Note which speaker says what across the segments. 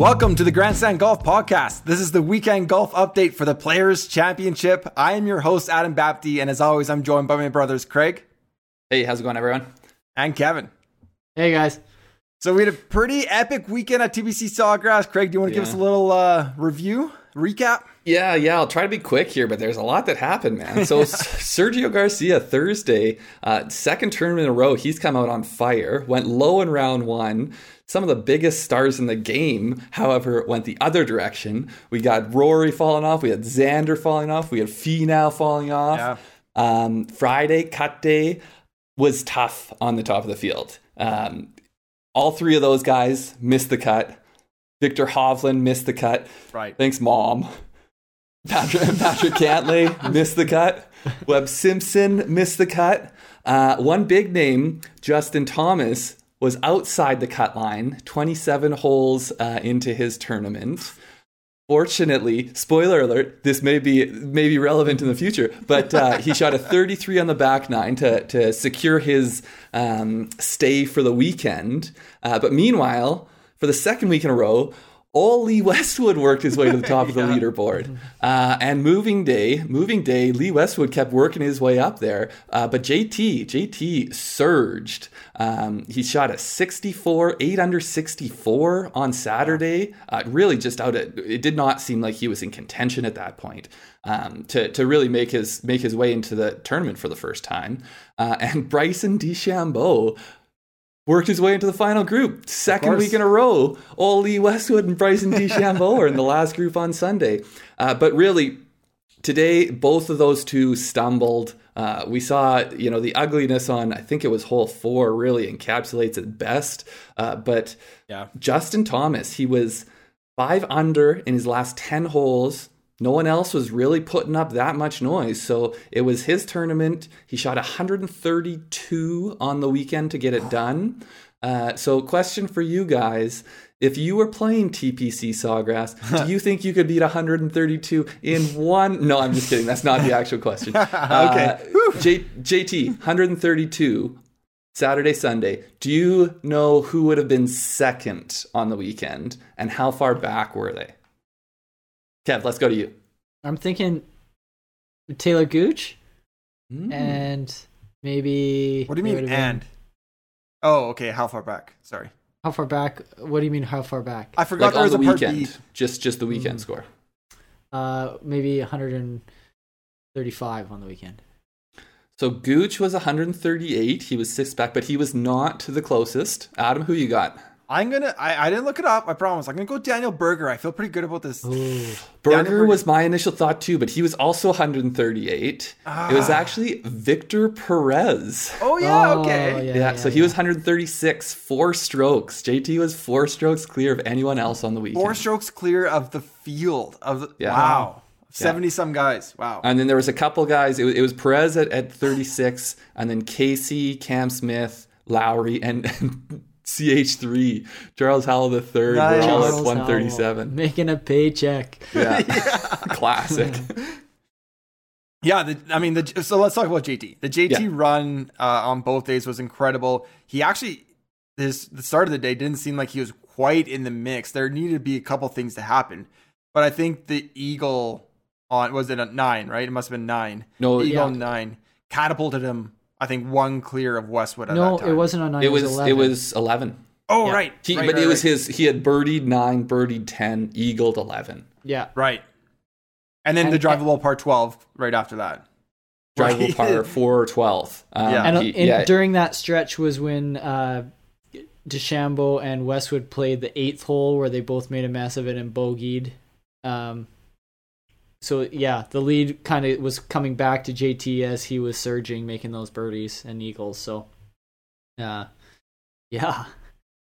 Speaker 1: Welcome to the Grandstand Golf Podcast. This is the weekend golf update for the Players Championship. I am your host, Adam Bapty, and as always, I'm joined by my brothers, Craig
Speaker 2: Hey, how's it going, everyone?
Speaker 1: and Kevin.
Speaker 3: Hey guys.
Speaker 1: So we had a pretty epic weekend at TPC Sawgrass. Craig, do you want to give us a little uh, review, recap?
Speaker 2: Yeah, yeah, I'll try to be quick here, but there's a lot that happened, man. So Sergio Garcia Thursday, uh, second tournament in a row, he's come out on fire. Went low in round one. Some of the biggest stars in the game, however, went the other direction. We got Rory falling off. We had Xander falling off. We had Finau falling off.
Speaker 1: Yeah.
Speaker 2: Um, Friday cut day was tough on the top of the field. Um, all three of those guys missed the cut. Viktor Hovland missed the cut.
Speaker 1: Right.
Speaker 2: Thanks, mom. Patrick, Patrick Cantlay missed the cut. Webb Simpson missed the cut. Uh, one big name, Justin Thomas, was outside the cut line, 27 holes uh, into his tournament. Fortunately, spoiler alert, this may be may be relevant in the future, but uh, he shot a 33 on the back nine to, to secure his um, stay for the weekend. Uh, but meanwhile, for the second week in a row, all Lee Westwood worked his way to the top of the leaderboard. Uh, and moving day, moving day, Lee Westwood kept working his way up there. Uh, but JT, JT surged. Um, he shot a 64, 8 under 64 on Saturday. Uh, really just out of, it did not seem like he was in contention at that point. Um, to, to really make his make his way into the tournament for the first time, uh, and Bryson DeChambeau worked his way into the final group. Second week in a row, all Lee Westwood and Bryson DeChambeau are in the last group on Sunday. Uh, but really, today both of those two stumbled. Uh, we saw, you know, the ugliness on I think it was hole four really encapsulates it best. Uh, but
Speaker 1: Yeah.
Speaker 2: Justin Thomas, he was five under in his last 10 holes. No one else was really putting up that much noise. So it was his tournament. He shot 132 on the weekend to get it done. Uh, so, question for you guys. If you were playing TPC Sawgrass, do you think you could beat 132 in one? No, I'm just kidding. That's not the actual question. Uh, J- JT, 132 Saturday, Sunday. Do you know who would have been second on the weekend and how far back were they? Kev, let's go to you.
Speaker 3: I'm thinking Talor Gooch
Speaker 2: Mm.
Speaker 3: and maybe
Speaker 1: What do you mean,
Speaker 3: would've been-
Speaker 1: and? Oh, okay. How far back? Sorry.
Speaker 3: How far back? What do you mean how far back?
Speaker 1: I forgot
Speaker 2: like
Speaker 1: there
Speaker 2: on
Speaker 1: was
Speaker 2: the
Speaker 1: a part
Speaker 2: weekend,
Speaker 1: B.
Speaker 2: just just the weekend
Speaker 3: Mm.
Speaker 2: score.
Speaker 3: Uh maybe 135 on the weekend.
Speaker 2: So Gooch was 138. He was six back, but he was not the closest. Adam, who you got?
Speaker 1: I'm gonna. I, I didn't look it up. I promise. I'm gonna go Daniel Berger. I feel pretty good about this.
Speaker 3: Ooh.
Speaker 2: Berger
Speaker 1: Berger-
Speaker 2: was my initial thought too, but he was also 138. It was
Speaker 1: Ah.
Speaker 2: actually Victor Perez.
Speaker 1: Oh yeah.
Speaker 3: Oh,
Speaker 1: okay.
Speaker 3: yeah,
Speaker 2: Yeah, so he was 136, four strokes. JT was four strokes clear of anyone else on the weekend.
Speaker 1: Four strokes clear of the field. Of the,
Speaker 2: Yeah.
Speaker 1: wow. Seventy some guys. Wow.
Speaker 2: And then there was a couple guys. It was, it was Perez at, at 36, and then Casey, Cam Smith, Lowry, and, and CH3, Charles Howell the third. Were all
Speaker 1: Nice.
Speaker 2: at
Speaker 3: Charles Howell,
Speaker 2: 137.
Speaker 3: Making a paycheck.
Speaker 2: Yeah, classic.
Speaker 1: Yeah, the, I mean, the, so let's talk about JT. The JT
Speaker 2: Yeah.
Speaker 1: run uh, on both days was incredible. He actually, this the start of the day didn't seem like he was quite in the mix. There needed to be a couple things to happen, but I think the eagle on was it a nine, right? It must have been nine.
Speaker 2: No,
Speaker 1: the eagle
Speaker 3: yeah.
Speaker 1: nine catapulted him. I think one clear of Westwood at
Speaker 3: No,
Speaker 1: that time.
Speaker 3: it wasn't on 9.
Speaker 2: it was
Speaker 3: 11.
Speaker 2: it was 11.
Speaker 1: Oh
Speaker 3: Yeah.
Speaker 1: right,
Speaker 2: He,
Speaker 1: right,
Speaker 2: but
Speaker 1: right,
Speaker 2: it was
Speaker 1: right.
Speaker 2: his. He had birdied nine, birdied 10, eagled 11.
Speaker 3: Yeah.
Speaker 1: right. And then
Speaker 3: And-
Speaker 1: the drivable par twelve right after that.
Speaker 2: Drivable
Speaker 1: Right.
Speaker 2: par four or 12. Um,
Speaker 1: Yeah.
Speaker 3: And,
Speaker 2: he-
Speaker 3: and
Speaker 2: yeah,
Speaker 3: during that stretch was when uh DeChambeau and Westwood played the eighth hole where they both made a mess of it and bogeyed. Um, so yeah, the lead kind of was coming back to JT as he was surging, making those birdies and eagles. So, uh, yeah,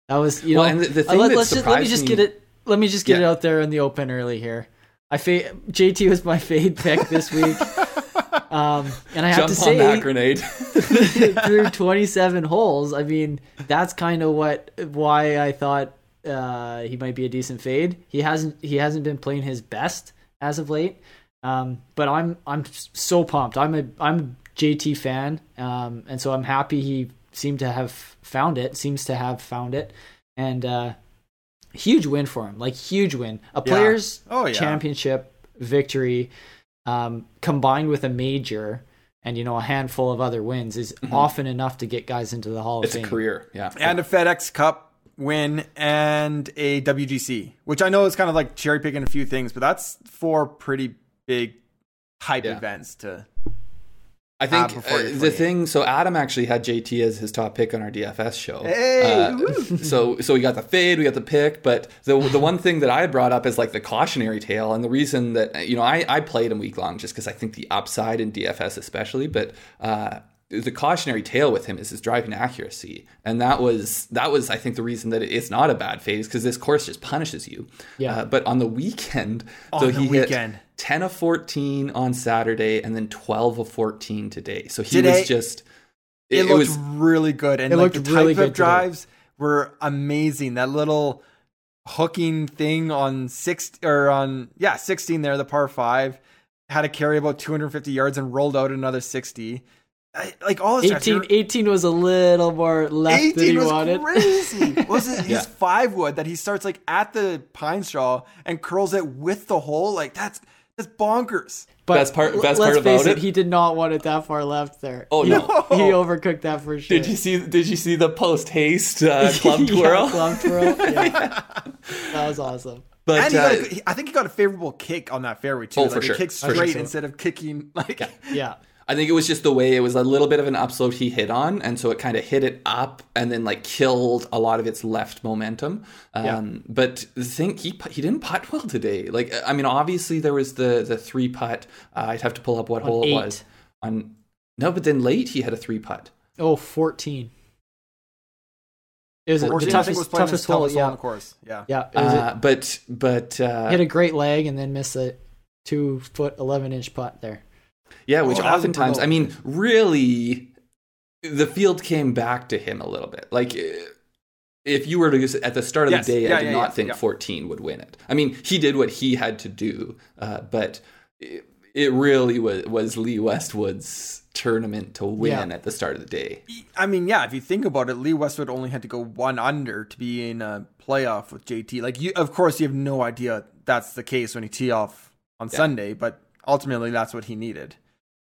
Speaker 3: that was you
Speaker 2: well,
Speaker 3: know.
Speaker 2: and the, the
Speaker 3: uh,
Speaker 2: thing
Speaker 3: let, us just, let me just get it. Let me just get it out there in the open early here. I fa- JT was my fade pick this week, um, and I have
Speaker 2: Jump
Speaker 3: to
Speaker 2: on
Speaker 3: say
Speaker 2: that grenade.
Speaker 3: through 27 holes. I mean, that's kind of what why I thought uh, he might be a decent fade. He hasn't he hasn't been playing his best as of late. Um, but I'm I'm so pumped. I'm a I'm a JT fan, um, and so I'm happy he seemed to have found it. Seems to have found it, and uh, huge win for him. Like huge win, a players'
Speaker 1: Oh, yeah.
Speaker 3: championship victory, um, combined with a major and you know a handful of other wins is often enough to get guys into the Hall of
Speaker 2: It's a
Speaker 3: Fame.
Speaker 2: career. Yeah.
Speaker 1: and a FedEx Cup win and a WGC, which I know is kind of like cherry picking a few things, but that's four pretty big hype
Speaker 2: Yeah.
Speaker 1: events to.
Speaker 2: I think uh, the thing. So Adam actually had JT as his top pick on our DFS show.
Speaker 1: Hey,
Speaker 2: Uh, so so we got the fade, we got the pick, but the the one thing that I had brought up is like the cautionary tale, and the reason that you know I I played him week long just because I think the upside in DFS especially, but. uh the cautionary tale with him is his driving accuracy, and that was that was I think the reason that it's not a bad phase because this course just punishes you.
Speaker 3: Yeah.
Speaker 2: Uh, but on the weekend, so
Speaker 1: On the
Speaker 2: he
Speaker 1: weekend.
Speaker 2: hit ten of fourteen on Saturday, and then twelve of fourteen today. So he
Speaker 1: Today-
Speaker 2: was just
Speaker 1: It,
Speaker 2: it,
Speaker 1: looked
Speaker 2: was
Speaker 1: really good, and
Speaker 3: It
Speaker 1: like
Speaker 3: looked
Speaker 1: the
Speaker 3: really
Speaker 1: type
Speaker 3: good
Speaker 1: of
Speaker 3: today.
Speaker 1: drives were amazing. That little hooking thing on six or on yeah sixteen there, the par five had to carry about two hundred fifty yards and rolled out another sixty. I, like all his
Speaker 3: 18,
Speaker 1: they were-
Speaker 3: 18 was a little more left than he
Speaker 1: was
Speaker 3: wanted.
Speaker 1: crazy. was it his
Speaker 2: Yeah.
Speaker 1: five wood that he starts like at the pine straw and curls it with the hole? Like that's that's bonkers.
Speaker 3: But
Speaker 2: Best part-
Speaker 3: l-
Speaker 2: best
Speaker 3: let's
Speaker 2: part
Speaker 3: face
Speaker 2: about
Speaker 3: it,
Speaker 2: it-
Speaker 3: he did not want it that far left there.
Speaker 2: Oh,
Speaker 3: he,
Speaker 2: no.
Speaker 3: he overcooked that for sure.
Speaker 2: Did you see? Did you see the post haste uh, club
Speaker 3: Yeah,
Speaker 2: twirl?
Speaker 3: club twirl. Yeah. that was awesome.
Speaker 2: But
Speaker 1: and he
Speaker 2: uh,
Speaker 1: got a, I think he got a favorable kick on that fairway too.
Speaker 2: Oh,
Speaker 1: like
Speaker 2: for
Speaker 1: he
Speaker 2: sure.
Speaker 1: kicked
Speaker 2: For
Speaker 1: straight
Speaker 2: sure.
Speaker 1: instead of kicking like
Speaker 3: Yeah.
Speaker 2: I think it was just the way it was a little bit of an upslope he hit on, and so it kind of hit it up and then like killed a lot of its left momentum. Um, But the thing he he didn't putt well today. Like I mean, obviously there was the the three putt. Uh, I'd have to pull up what hole
Speaker 3: eight.
Speaker 2: it was on. No, but then late he had a three putt.
Speaker 3: Oh, 14. It was the
Speaker 1: 14, I
Speaker 3: toughest,
Speaker 1: was playing
Speaker 3: toughest hole.
Speaker 1: toughest hole on
Speaker 3: Yeah.
Speaker 1: the course. Yeah.
Speaker 3: Yeah. It was a-
Speaker 2: Uh, but but uh,
Speaker 3: he had a great leg and then missed a two foot, 11 inch putt there.
Speaker 2: Yeah, which
Speaker 1: Oh,
Speaker 2: oftentimes. I mean, really, the field came back to him a little bit. Like, eh, if you were to at the start of
Speaker 1: Yes.
Speaker 2: the day,
Speaker 1: Yeah,
Speaker 2: I did
Speaker 1: yeah,
Speaker 2: not
Speaker 1: yeah,
Speaker 2: think
Speaker 1: yeah.
Speaker 2: 14 would win it. I mean, he did what he had to do, uh, but it, it really was, was Lee Westwood's tournament to win at the start of the day.
Speaker 1: I mean, yeah, if you think about it, Lee Westwood only had to go one under to be in a playoff with JT. Like you of course you have no idea that's the case when you tee off on Sunday, but ultimately that's what he needed.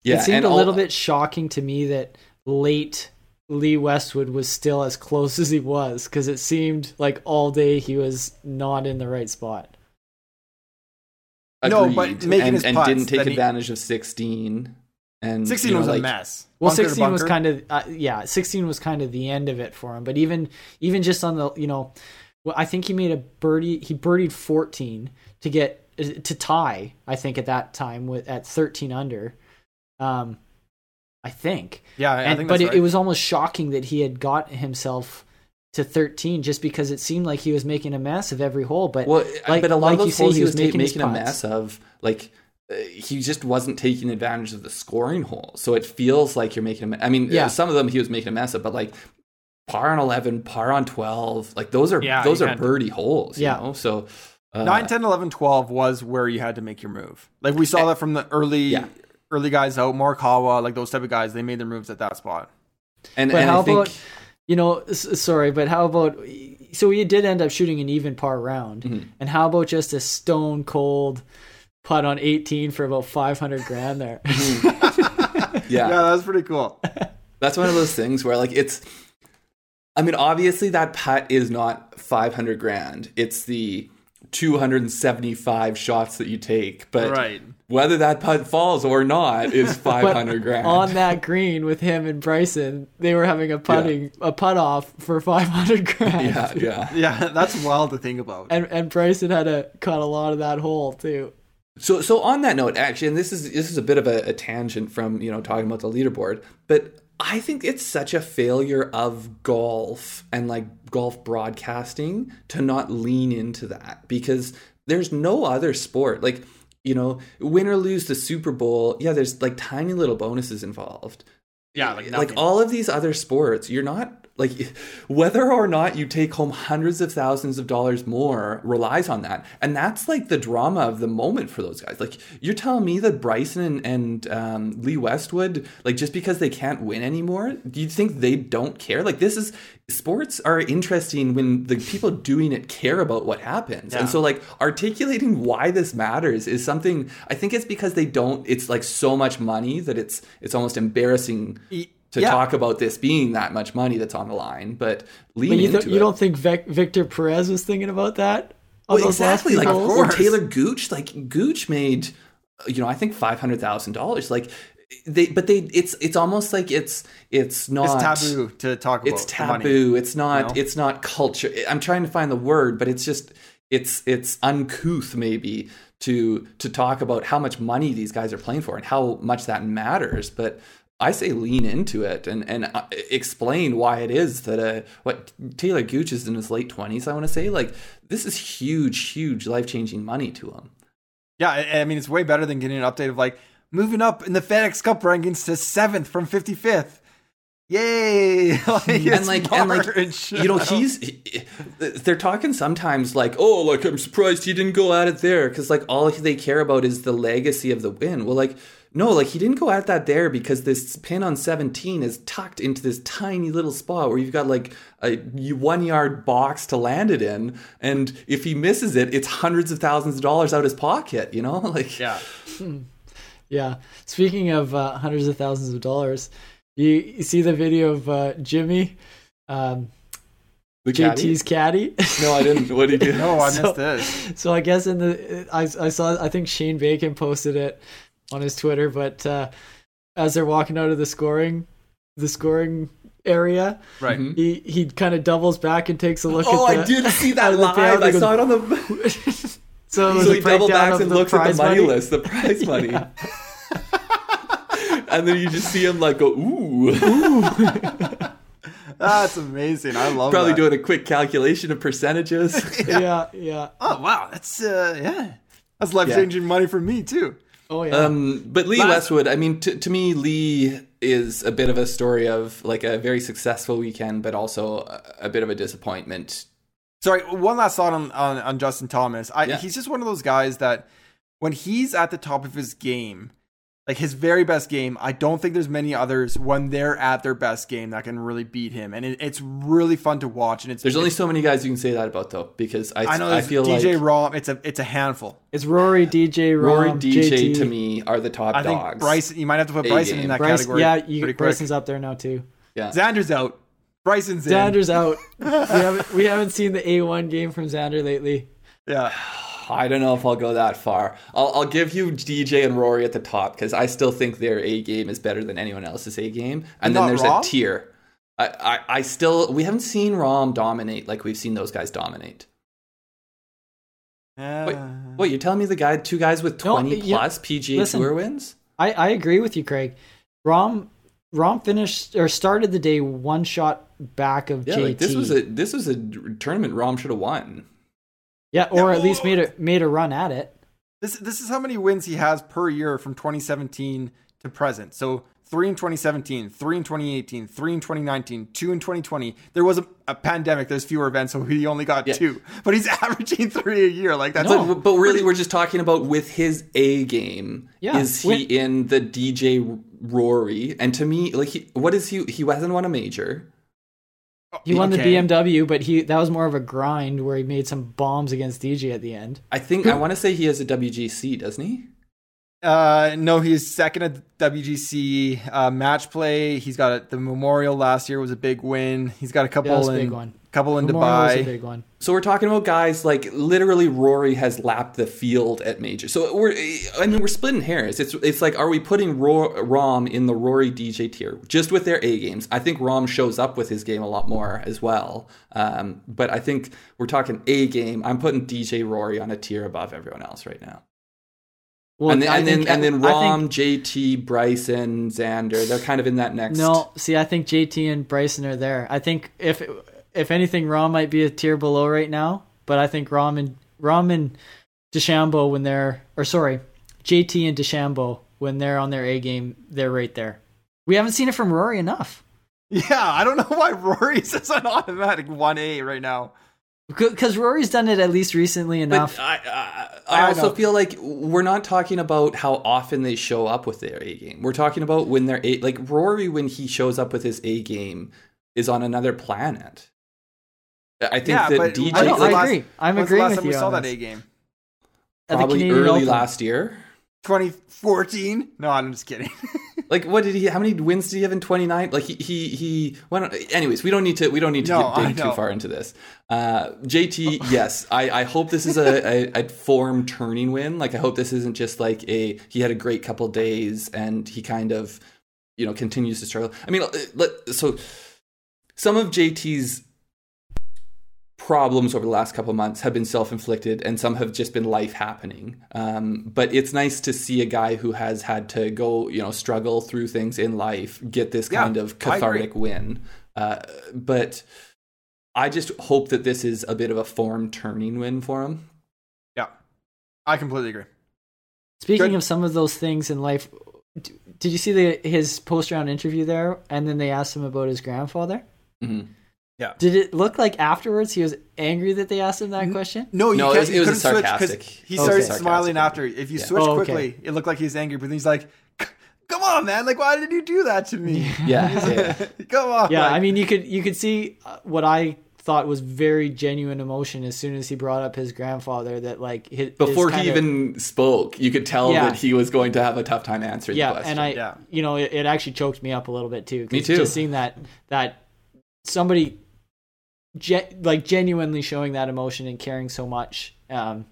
Speaker 2: Yeah,
Speaker 3: it seemed
Speaker 2: and
Speaker 3: a
Speaker 2: all-
Speaker 3: little bit shocking to me that late Lee Westwood was still as close as he was because it seemed like all day he was not in the right spot.
Speaker 1: No, but making
Speaker 2: and,
Speaker 1: his
Speaker 2: and
Speaker 1: putts
Speaker 2: didn't take
Speaker 1: that he-
Speaker 2: advantage of 16. And
Speaker 1: 16
Speaker 2: you know,
Speaker 1: was a mess.
Speaker 3: Well,
Speaker 1: Bunker to
Speaker 3: 16 was kind of uh, yeah, 16 was kind of the end of it for him. But even even just on the you know, well, I think he made a birdie. He birdied 14 to get to tie. I think at that time with at 13 under. Um, I think.
Speaker 1: Yeah, I
Speaker 3: And-
Speaker 1: think
Speaker 3: but
Speaker 1: that's
Speaker 3: it,
Speaker 1: right.
Speaker 3: it was almost shocking that he had got himself to 13 just because it seemed like he was making a mess of every hole. But
Speaker 2: Well,
Speaker 3: like-
Speaker 2: but a lot
Speaker 3: like
Speaker 2: of
Speaker 3: you
Speaker 2: those
Speaker 3: say,
Speaker 2: holes
Speaker 3: he
Speaker 2: he
Speaker 3: was
Speaker 2: was
Speaker 3: making
Speaker 2: making a mess of. Like uh, he just wasn't taking advantage of the scoring holes, so it feels like you're making a. Me- I mean,
Speaker 3: Yeah.
Speaker 2: yeah. some of them he was making a mess of, but like par on eleven, par on twelve, like those are
Speaker 1: Yeah,
Speaker 2: those are
Speaker 1: can't-
Speaker 2: birdie holes. You
Speaker 3: Yeah.
Speaker 2: know? so uh,
Speaker 1: 9, 10, 11, 12 was where you had to make your move. Like we saw that from the early
Speaker 2: Yeah.
Speaker 1: early guys out, Morikawa, like those type of guys, they made their moves at that spot.
Speaker 2: and
Speaker 3: But
Speaker 2: and
Speaker 3: how
Speaker 2: I think
Speaker 3: about you know? Sorry, but how about so we did end up shooting an even par round,
Speaker 2: Mhm.
Speaker 3: and how about just a stone cold putt on 18 for about 500 grand there?
Speaker 2: yeah,
Speaker 1: Yeah, that was pretty cool.
Speaker 2: That's one of those things where like it's I mean obviously that putt is not 500 grand. It's the 275 shots that you take, but
Speaker 1: right.
Speaker 2: whether that putt falls or not is 500 grand.
Speaker 3: on that green with him and Bryson, they were having a putting a putt off for 500 grand.
Speaker 2: yeah, yeah.
Speaker 1: Yeah, that's wild to think about.
Speaker 3: And and Bryson had to cut a lot of that hole too.
Speaker 2: So so on that note, actually, and this is this is a bit of a, a tangent from you know talking about the leaderboard, but I think it's such a failure of golf and like golf broadcasting to not lean into that because there's no other sport like you know win or lose the Super Bowl. Yeah, there's like tiny little bonuses involved.
Speaker 1: Yeah, like
Speaker 2: like all of these other sports, you're not like whether or not you take home hundreds of thousands of dollars more relies on that. And that's like the drama of the moment for those guys. Like you're telling me that bryson and, and um, lee westwood like just because they can't win anymore do you think they don't care? Like this is sports are interesting when the people doing it care about what happens.
Speaker 1: Yeah.
Speaker 2: and so like articulating why this matters is something i think it's because they don't it's like so much money that it's it's almost embarrassing
Speaker 1: E-
Speaker 2: to
Speaker 1: yeah.
Speaker 2: talk about this being that much money that's on the line, but lean
Speaker 3: But you,
Speaker 2: into
Speaker 3: th-
Speaker 2: it.
Speaker 3: you don't think Vic- Victor Perez was thinking about that? on
Speaker 2: well, exactly
Speaker 3: few
Speaker 2: like
Speaker 3: goals?
Speaker 2: or
Speaker 1: course.
Speaker 2: Talor Gooch. Like Gooch made, you know, I think five hundred thousand dollars. Like they, but they, it's it's almost like it's it's not
Speaker 1: It's taboo to talk about.
Speaker 2: It's
Speaker 1: the money.
Speaker 2: taboo. It's not.
Speaker 1: know?
Speaker 2: It's not culture. I'm trying to find the word, but it's just it's it's uncouth maybe to to talk about how much money these guys are playing for and how much that matters. But I say lean into it and and uh, explain why it is that uh what Talor Gooch is in his late 20s. I want to say like this is huge, huge life changing money to him.
Speaker 1: Yeah, I, mean it's way better than getting an update of like moving up in the FedEx Cup rankings to seventh from fifty fifth. Yay! like,
Speaker 2: and like and like you know he's he- they're talking sometimes like oh like i'm surprised he didn't go at it there because like all they care about is the legacy of the win well like no like he didn't go at that there because this pin on 17 is tucked into this tiny little spot where you've got like a one yard box to land it in and if he misses it it's hundreds of thousands of dollars out his pocket you know like
Speaker 1: yeah.
Speaker 3: Yeah. Speaking of uh, hundreds of thousands of dollars, you, you see the video of uh, Jimmy, um,
Speaker 2: the caddy?
Speaker 3: JT's caddy.
Speaker 2: no i didn't what did he do
Speaker 1: No, I
Speaker 3: So-
Speaker 1: missed this.
Speaker 3: so I guess in the I, I saw I think Shane Bacon posted it on his Twitter, but uh, as they're walking out of the scoring the scoring area,
Speaker 1: Right.
Speaker 2: Mhm.
Speaker 3: he he kind of doubles back and takes a look
Speaker 2: oh
Speaker 3: at the,
Speaker 2: i did see that live
Speaker 3: payout,
Speaker 2: i
Speaker 3: they
Speaker 2: saw it on the
Speaker 3: so it was
Speaker 2: so
Speaker 3: a
Speaker 2: he double
Speaker 3: breakdown
Speaker 2: backs and looks at the money,
Speaker 3: money.
Speaker 2: list, the prize money. and then you just see him like go, ooh.
Speaker 1: That's amazing. I love
Speaker 2: Probably
Speaker 1: that.
Speaker 2: doing a quick calculation of percentages.
Speaker 3: yeah, yeah.
Speaker 1: Oh wow, that's uh yeah. That's life changing money for me too.
Speaker 3: Oh yeah.
Speaker 2: um, but Lee
Speaker 1: Last-
Speaker 2: Westwood, I mean, to, to me, Lee is a bit of a story of like a very successful weekend, but also a, a bit of a disappointment.
Speaker 1: Sorry, one last thought on on, on Justin Thomas. I,
Speaker 2: Yeah.
Speaker 1: He's just one of those guys that when he's at the top of his game, like his very best game, I don't think there's many others when they're at their best game that can really beat him, and it, it's really fun to watch. And it's
Speaker 2: There's only so many guys you can say that about, though, because I,
Speaker 1: I know
Speaker 2: I feel
Speaker 1: DJ
Speaker 2: like
Speaker 1: Rahm. It's a it's a handful.
Speaker 3: it's Rory, DJ,
Speaker 2: Rory,
Speaker 3: Rahm,
Speaker 2: DJ
Speaker 3: JT.
Speaker 2: to me are the top
Speaker 1: I think
Speaker 2: dogs.
Speaker 1: Bryson. You might have to put
Speaker 2: A
Speaker 1: Bryson in that
Speaker 3: Bryce,
Speaker 1: category.
Speaker 3: yeah, you. Bryson's up there now too.
Speaker 2: yeah.
Speaker 1: Xander's out. Bryson's in.
Speaker 3: Xander's out. we haven't we haven't seen the A1 game from Xander lately.
Speaker 1: Yeah.
Speaker 2: I don't know if I'll go that far. I'll, I'll give you DJ and Rory at the top because I still think their A game is better than anyone else's A game. And then there's
Speaker 1: Rahm?
Speaker 2: a tier. I, I, I still we haven't seen Rahm dominate like we've seen those guys dominate.
Speaker 1: Yeah.
Speaker 2: Wait, What you're telling me the guy two guys with
Speaker 3: No,
Speaker 2: 20
Speaker 3: yeah,
Speaker 2: plus PGA
Speaker 3: listen.
Speaker 2: Tour wins?
Speaker 3: I, I agree with you, Craig. Rahm Rahm finished or started the day one shot back of
Speaker 2: Yeah,
Speaker 3: JT.
Speaker 2: like this was a this was a tournament Rahm should have won.
Speaker 3: Yeah, or
Speaker 1: Yeah,
Speaker 3: at least made a made a run at it.
Speaker 1: This this is how many wins he has per year from 2017 to present. So three in 2017, three in 2018, three in 2019, two in 2020. There was a, a pandemic. There's fewer events, so he only got
Speaker 2: Yeah.
Speaker 1: two. But he's averaging three a year. Like that's
Speaker 2: But, but really, we're just talking about with his A game.
Speaker 3: Yeah,
Speaker 2: is he
Speaker 3: when-
Speaker 2: in the DJ Rory? And to me, like, he, what is he? He hasn't won a major.
Speaker 3: He won
Speaker 1: Okay.
Speaker 3: the BMW, but he that was more of a grind where he made some bombs against DJ at the end.
Speaker 2: I think I want to say he has a WGC, doesn't he?
Speaker 1: Uh, no, he's second at WGC uh, match play. He's got a, the Memorial last year was a big win. He's got a couple
Speaker 3: Yeah,
Speaker 1: in
Speaker 3: big one.
Speaker 1: Couple in
Speaker 3: Memorial was a
Speaker 1: Dubai.
Speaker 3: big one.
Speaker 2: So we're talking about guys like literally Rory has lapped the field at major. So we're I mean we're splitting hairs. It's it's like are we putting Ro- Rahm in the Rory DJ tier just with their A games? I think Rahm shows up with his game a lot more as well. Um, but I think we're talking A game. I'm putting DJ Rory on a tier above everyone else right now.
Speaker 3: Well,
Speaker 2: and then and then
Speaker 3: think-
Speaker 2: and then
Speaker 3: I think-
Speaker 2: Rahm, JT, Bryson, Xander, they're kind of in that next.
Speaker 3: No, see, I think JT and Bryson are there. I think if if anything, Rahm might be a tier below right now, but I think Rahm and Rahm and DeChambeau when they're or sorry, JT and DeChambeau when they're on their A game, they're right there. We haven't seen it from Rory enough.
Speaker 1: Yeah, I don't know why Rory's is an automatic one A right now.
Speaker 3: Because Rory's done it at least recently enough.
Speaker 2: But I, I, I
Speaker 1: I
Speaker 2: also
Speaker 1: know.
Speaker 2: feel like we're not talking about how often they show up with their A game. We're talking about when they're A. Like Rory, when he shows up with his A game, is on another planet. I think
Speaker 1: yeah,
Speaker 2: that DJ,
Speaker 3: I, know, I
Speaker 1: last-
Speaker 3: agree. I'm
Speaker 1: when's the
Speaker 3: agreeing
Speaker 1: last
Speaker 3: with
Speaker 1: time
Speaker 3: you
Speaker 1: we saw
Speaker 3: on
Speaker 1: that. A game?
Speaker 3: At the
Speaker 2: probably
Speaker 3: Canadian
Speaker 2: early
Speaker 3: Open.
Speaker 2: last year.
Speaker 1: 2014? No, I'm just kidding.
Speaker 2: Like what did he? How many wins did he have in 29? Like he he he. Went, anyways, we don't need to we don't need to
Speaker 1: No,
Speaker 2: get dig too far into this. Uh, JT, yes, I, I hope this is a, a, a form turning win. Like I hope this isn't just like a he had a great couple days and he kind of you know continues to struggle. I mean, let, so some of JT's problems over the last couple of months have been self-inflicted and some have just been life happening um, but it's nice to see a guy who has had to go you know struggle through things in life get this
Speaker 1: Yeah,
Speaker 2: kind of cathartic win uh, but i just hope that this is a bit of a form turning win for him
Speaker 1: yeah, I completely agree.
Speaker 3: Speaking
Speaker 1: Good.
Speaker 3: of some of those things in life, did you see the his post round interview there? And then they asked him about his grandfather.
Speaker 2: Mhm.
Speaker 3: Did it look like afterwards he was angry that they asked him that question?
Speaker 1: No, you
Speaker 2: No, it was- it was
Speaker 1: couldn't switch 'cause
Speaker 2: sarcastic-
Speaker 1: he
Speaker 2: it was
Speaker 1: started
Speaker 2: a sarcastic
Speaker 1: smiling after. If you
Speaker 2: Yeah.
Speaker 1: switch
Speaker 3: Oh, okay.
Speaker 1: quickly, it looked like he's angry, but then he's like, "Come on, man! Like, why did you do that to me?
Speaker 2: yeah, yeah.
Speaker 1: Come on!"
Speaker 3: Yeah,
Speaker 1: like-
Speaker 3: I mean, you could you could see uh, what I thought was very genuine emotion as soon as he brought up his grandfather. That like his, his
Speaker 2: before he
Speaker 3: kinda-
Speaker 2: even spoke you could tell
Speaker 3: Yeah.
Speaker 2: that he was going to have a tough time answering the
Speaker 3: yeah,
Speaker 2: question
Speaker 3: and I
Speaker 1: Yeah.
Speaker 3: you know it, it actually choked me up a little bit too. 'cause
Speaker 2: Me too.
Speaker 3: Just seeing that that somebody ge- like genuinely showing that emotion and caring so much um,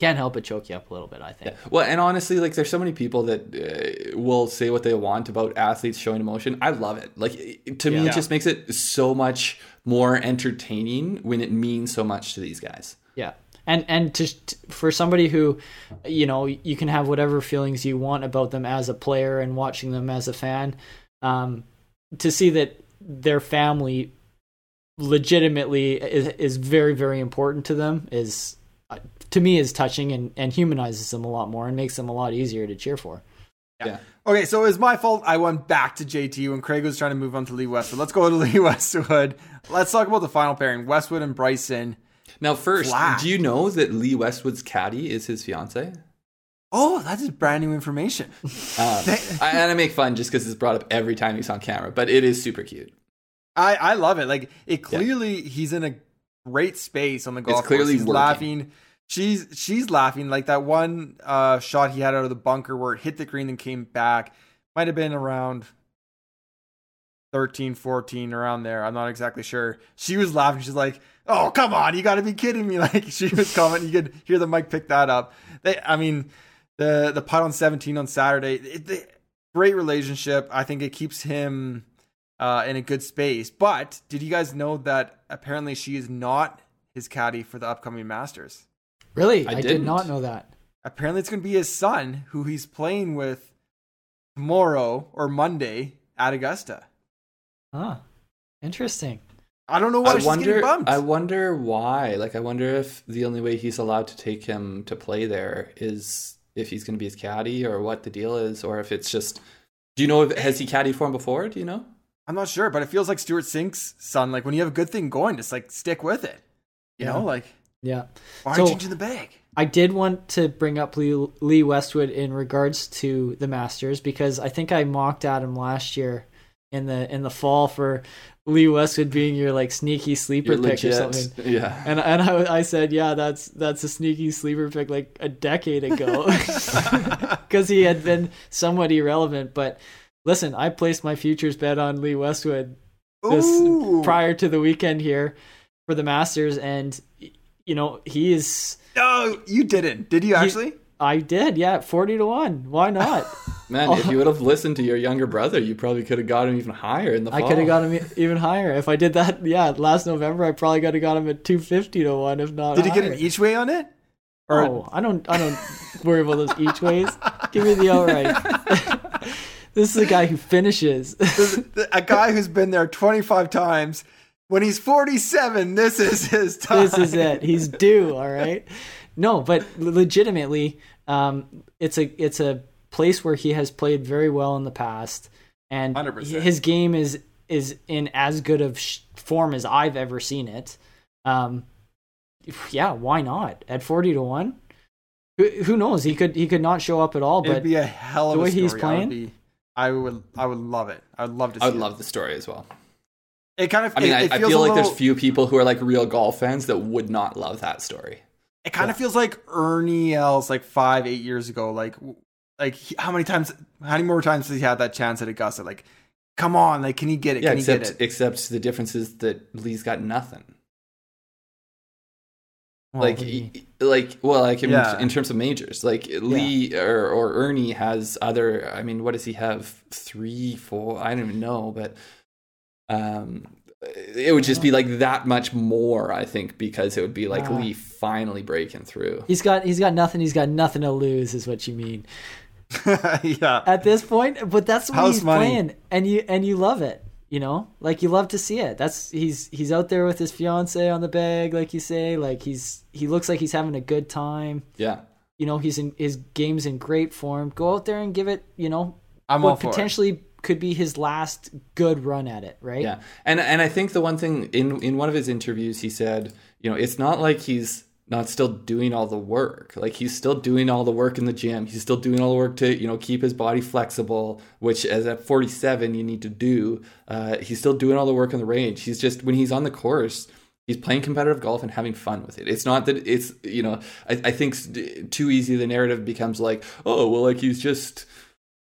Speaker 3: can't help but choke you up a little bit. I think.
Speaker 2: Well, and honestly, like there's so many people that uh, will say what they want about athletes showing emotion. I love it. Like to me, it just makes it so much more entertaining when it means so much to these guys.
Speaker 3: Yeah. And and to, for somebody who, you know, you can have whatever feelings you want about them as a player and watching them as a fan, um, to see that their family legitimately is, is very very important to them is uh, to me is touching and, and humanizes them a lot more and makes them a lot easier to cheer for. Yeah.
Speaker 1: Okay, so it was my fault. I went back to JT when Craig was trying to move on to Lee Westwood. Let's go to Lee Westwood. Let's talk about the final pairing: Westwood and Bryson.
Speaker 2: Now, first,
Speaker 1: Flat.
Speaker 2: do you know that Lee Westwood's caddy is his fiance?
Speaker 1: Oh, that is brand new information.
Speaker 2: Um, I, and I make fun just because it's brought up every time he's on camera, but it is super cute.
Speaker 1: I I love it. Like it clearly he's in a great space on the golf
Speaker 2: clearly
Speaker 1: course. He's
Speaker 2: working.
Speaker 1: laughing. She's she's laughing. Like that one uh, shot he had out of the bunker where it hit the green and came back. Might have been around 13, 14, around there. I'm not exactly sure. She was laughing. She's like, "Oh, come on, you got to be kidding me!" Like she was commenting. You could hear the mic pick that up. They, I mean, the the putt on 17 on Saturday. It, great relationship. I think it keeps him uh, in a good space. But did you guys know that apparently she is not his caddy for the upcoming Masters?
Speaker 3: Really,
Speaker 2: I
Speaker 3: I, did
Speaker 2: didn't.
Speaker 3: know that.
Speaker 1: Apparently, it's going to be his son who he's playing with tomorrow or Monday at Augusta.
Speaker 3: Huh. Interesting.
Speaker 1: I don't know why
Speaker 2: I
Speaker 1: she's
Speaker 2: wonder.
Speaker 1: getting bumped.
Speaker 2: I wonder why. Like, I wonder if the only way he's allowed to take him to play there is if he's going to be his caddy, or what the deal is, or if it's just. Do you know? If, has he caddied for him before? Do you know?
Speaker 1: I'm not sure, but it feels like Stewart Cink's son. Like when you have a good thing going, just like stick with it. You
Speaker 3: Yeah.
Speaker 1: know, like
Speaker 3: Yeah.
Speaker 1: why are
Speaker 3: So-
Speaker 1: you changing the bag?
Speaker 3: I did want to bring up Lee, Lee Westwood in regards to the Masters because I think I mocked at him last year in the in the fall for Lee Westwood being your like sneaky sleeper
Speaker 2: You're
Speaker 3: pick or something.
Speaker 2: Yeah.
Speaker 3: And and I, I said, yeah, that's that's a sneaky sleeper pick like a decade ago because he had been somewhat irrelevant. But listen, I placed my futures bet on Lee Westwood this
Speaker 1: Ooh.
Speaker 3: prior to the weekend here for the Masters, and you know he is.
Speaker 1: No, you didn't. Did you actually?
Speaker 3: I did, yeah, forty to one. Why not?
Speaker 2: Man, if you would have listened to your younger brother, you probably could have got him even higher in the
Speaker 3: I could have got him even higher if I did that. Yeah, last November I probably could have got him at two fifty to one, if not.
Speaker 1: Did you get
Speaker 3: higher.
Speaker 1: an each way on it? Or
Speaker 3: Oh, I don't. I don't worry about those each ways. Give me the outright. This is a guy who finishes.
Speaker 1: a guy who's been there 25 times. When he's 47, this is his time.
Speaker 3: this is it. He's due. All right. No, but legitimately, um, it's a it's a place where he has played very well in the past, and
Speaker 1: 100%.
Speaker 3: his game is is in as good of sh- form as I've ever seen it. Um, yeah, why not at forty to one? Who, who knows? He could he could not show up at all,
Speaker 1: It'd
Speaker 3: but
Speaker 1: be a hell of
Speaker 3: the
Speaker 1: a
Speaker 3: way
Speaker 1: story.
Speaker 3: he's playing?
Speaker 1: I would I would love it. I would love to see
Speaker 2: I would
Speaker 1: it.
Speaker 2: love the story as well.
Speaker 1: It kind of
Speaker 2: I mean,
Speaker 1: it,
Speaker 2: I,
Speaker 1: it
Speaker 2: I feel like
Speaker 1: little,
Speaker 2: there's few people who are like real golf fans that would not love that story.
Speaker 1: It kind of feels like Ernie Els like 5 8 years ago like like he- how many times how many more times has he had that chance at Augusta like come on like can he get it
Speaker 2: Yeah,
Speaker 1: can he get
Speaker 2: except
Speaker 1: it
Speaker 2: except the difference is that Lee's got nothing.
Speaker 3: Well,
Speaker 2: like,
Speaker 3: what do you mean?
Speaker 2: like, well, like in,
Speaker 1: Yeah.
Speaker 2: in terms of majors, like Lee or, or Ernie has other. I mean, what does he have? Three, four? I don't even know, but um, it would just be like that much more. I think because it would be like. Lee finally breaking through.
Speaker 3: he's got he's got nothing. He's got nothing to lose, is what you mean
Speaker 1: yeah
Speaker 3: at this point. But that's what
Speaker 1: House
Speaker 3: he's
Speaker 1: money.
Speaker 3: playing, and you and you love it. You know, like you love to see it. That's he's he's out there with his fiance on the bag, like you say. Like he's he looks like he's having a good time.
Speaker 2: Yeah,
Speaker 3: You know, he's in his game's in great form. Go out there and give it. You know,
Speaker 1: I'm all
Speaker 3: what
Speaker 1: for it.
Speaker 3: potentially could be his last good run at it. Right?
Speaker 2: yeah, and and I think the one thing in in one of his interviews he said, you know, it's not like he's not still doing all the work. Like he's still doing all the work in the gym. He's still doing all the work to you know keep his body flexible, which as at 47 you need to do. Uh, he's still doing all the work on the range. He's just when he's on the course. He's playing competitive golf and having fun with it. It's not that it's you know I, I think too easy the narrative becomes like oh well like he's just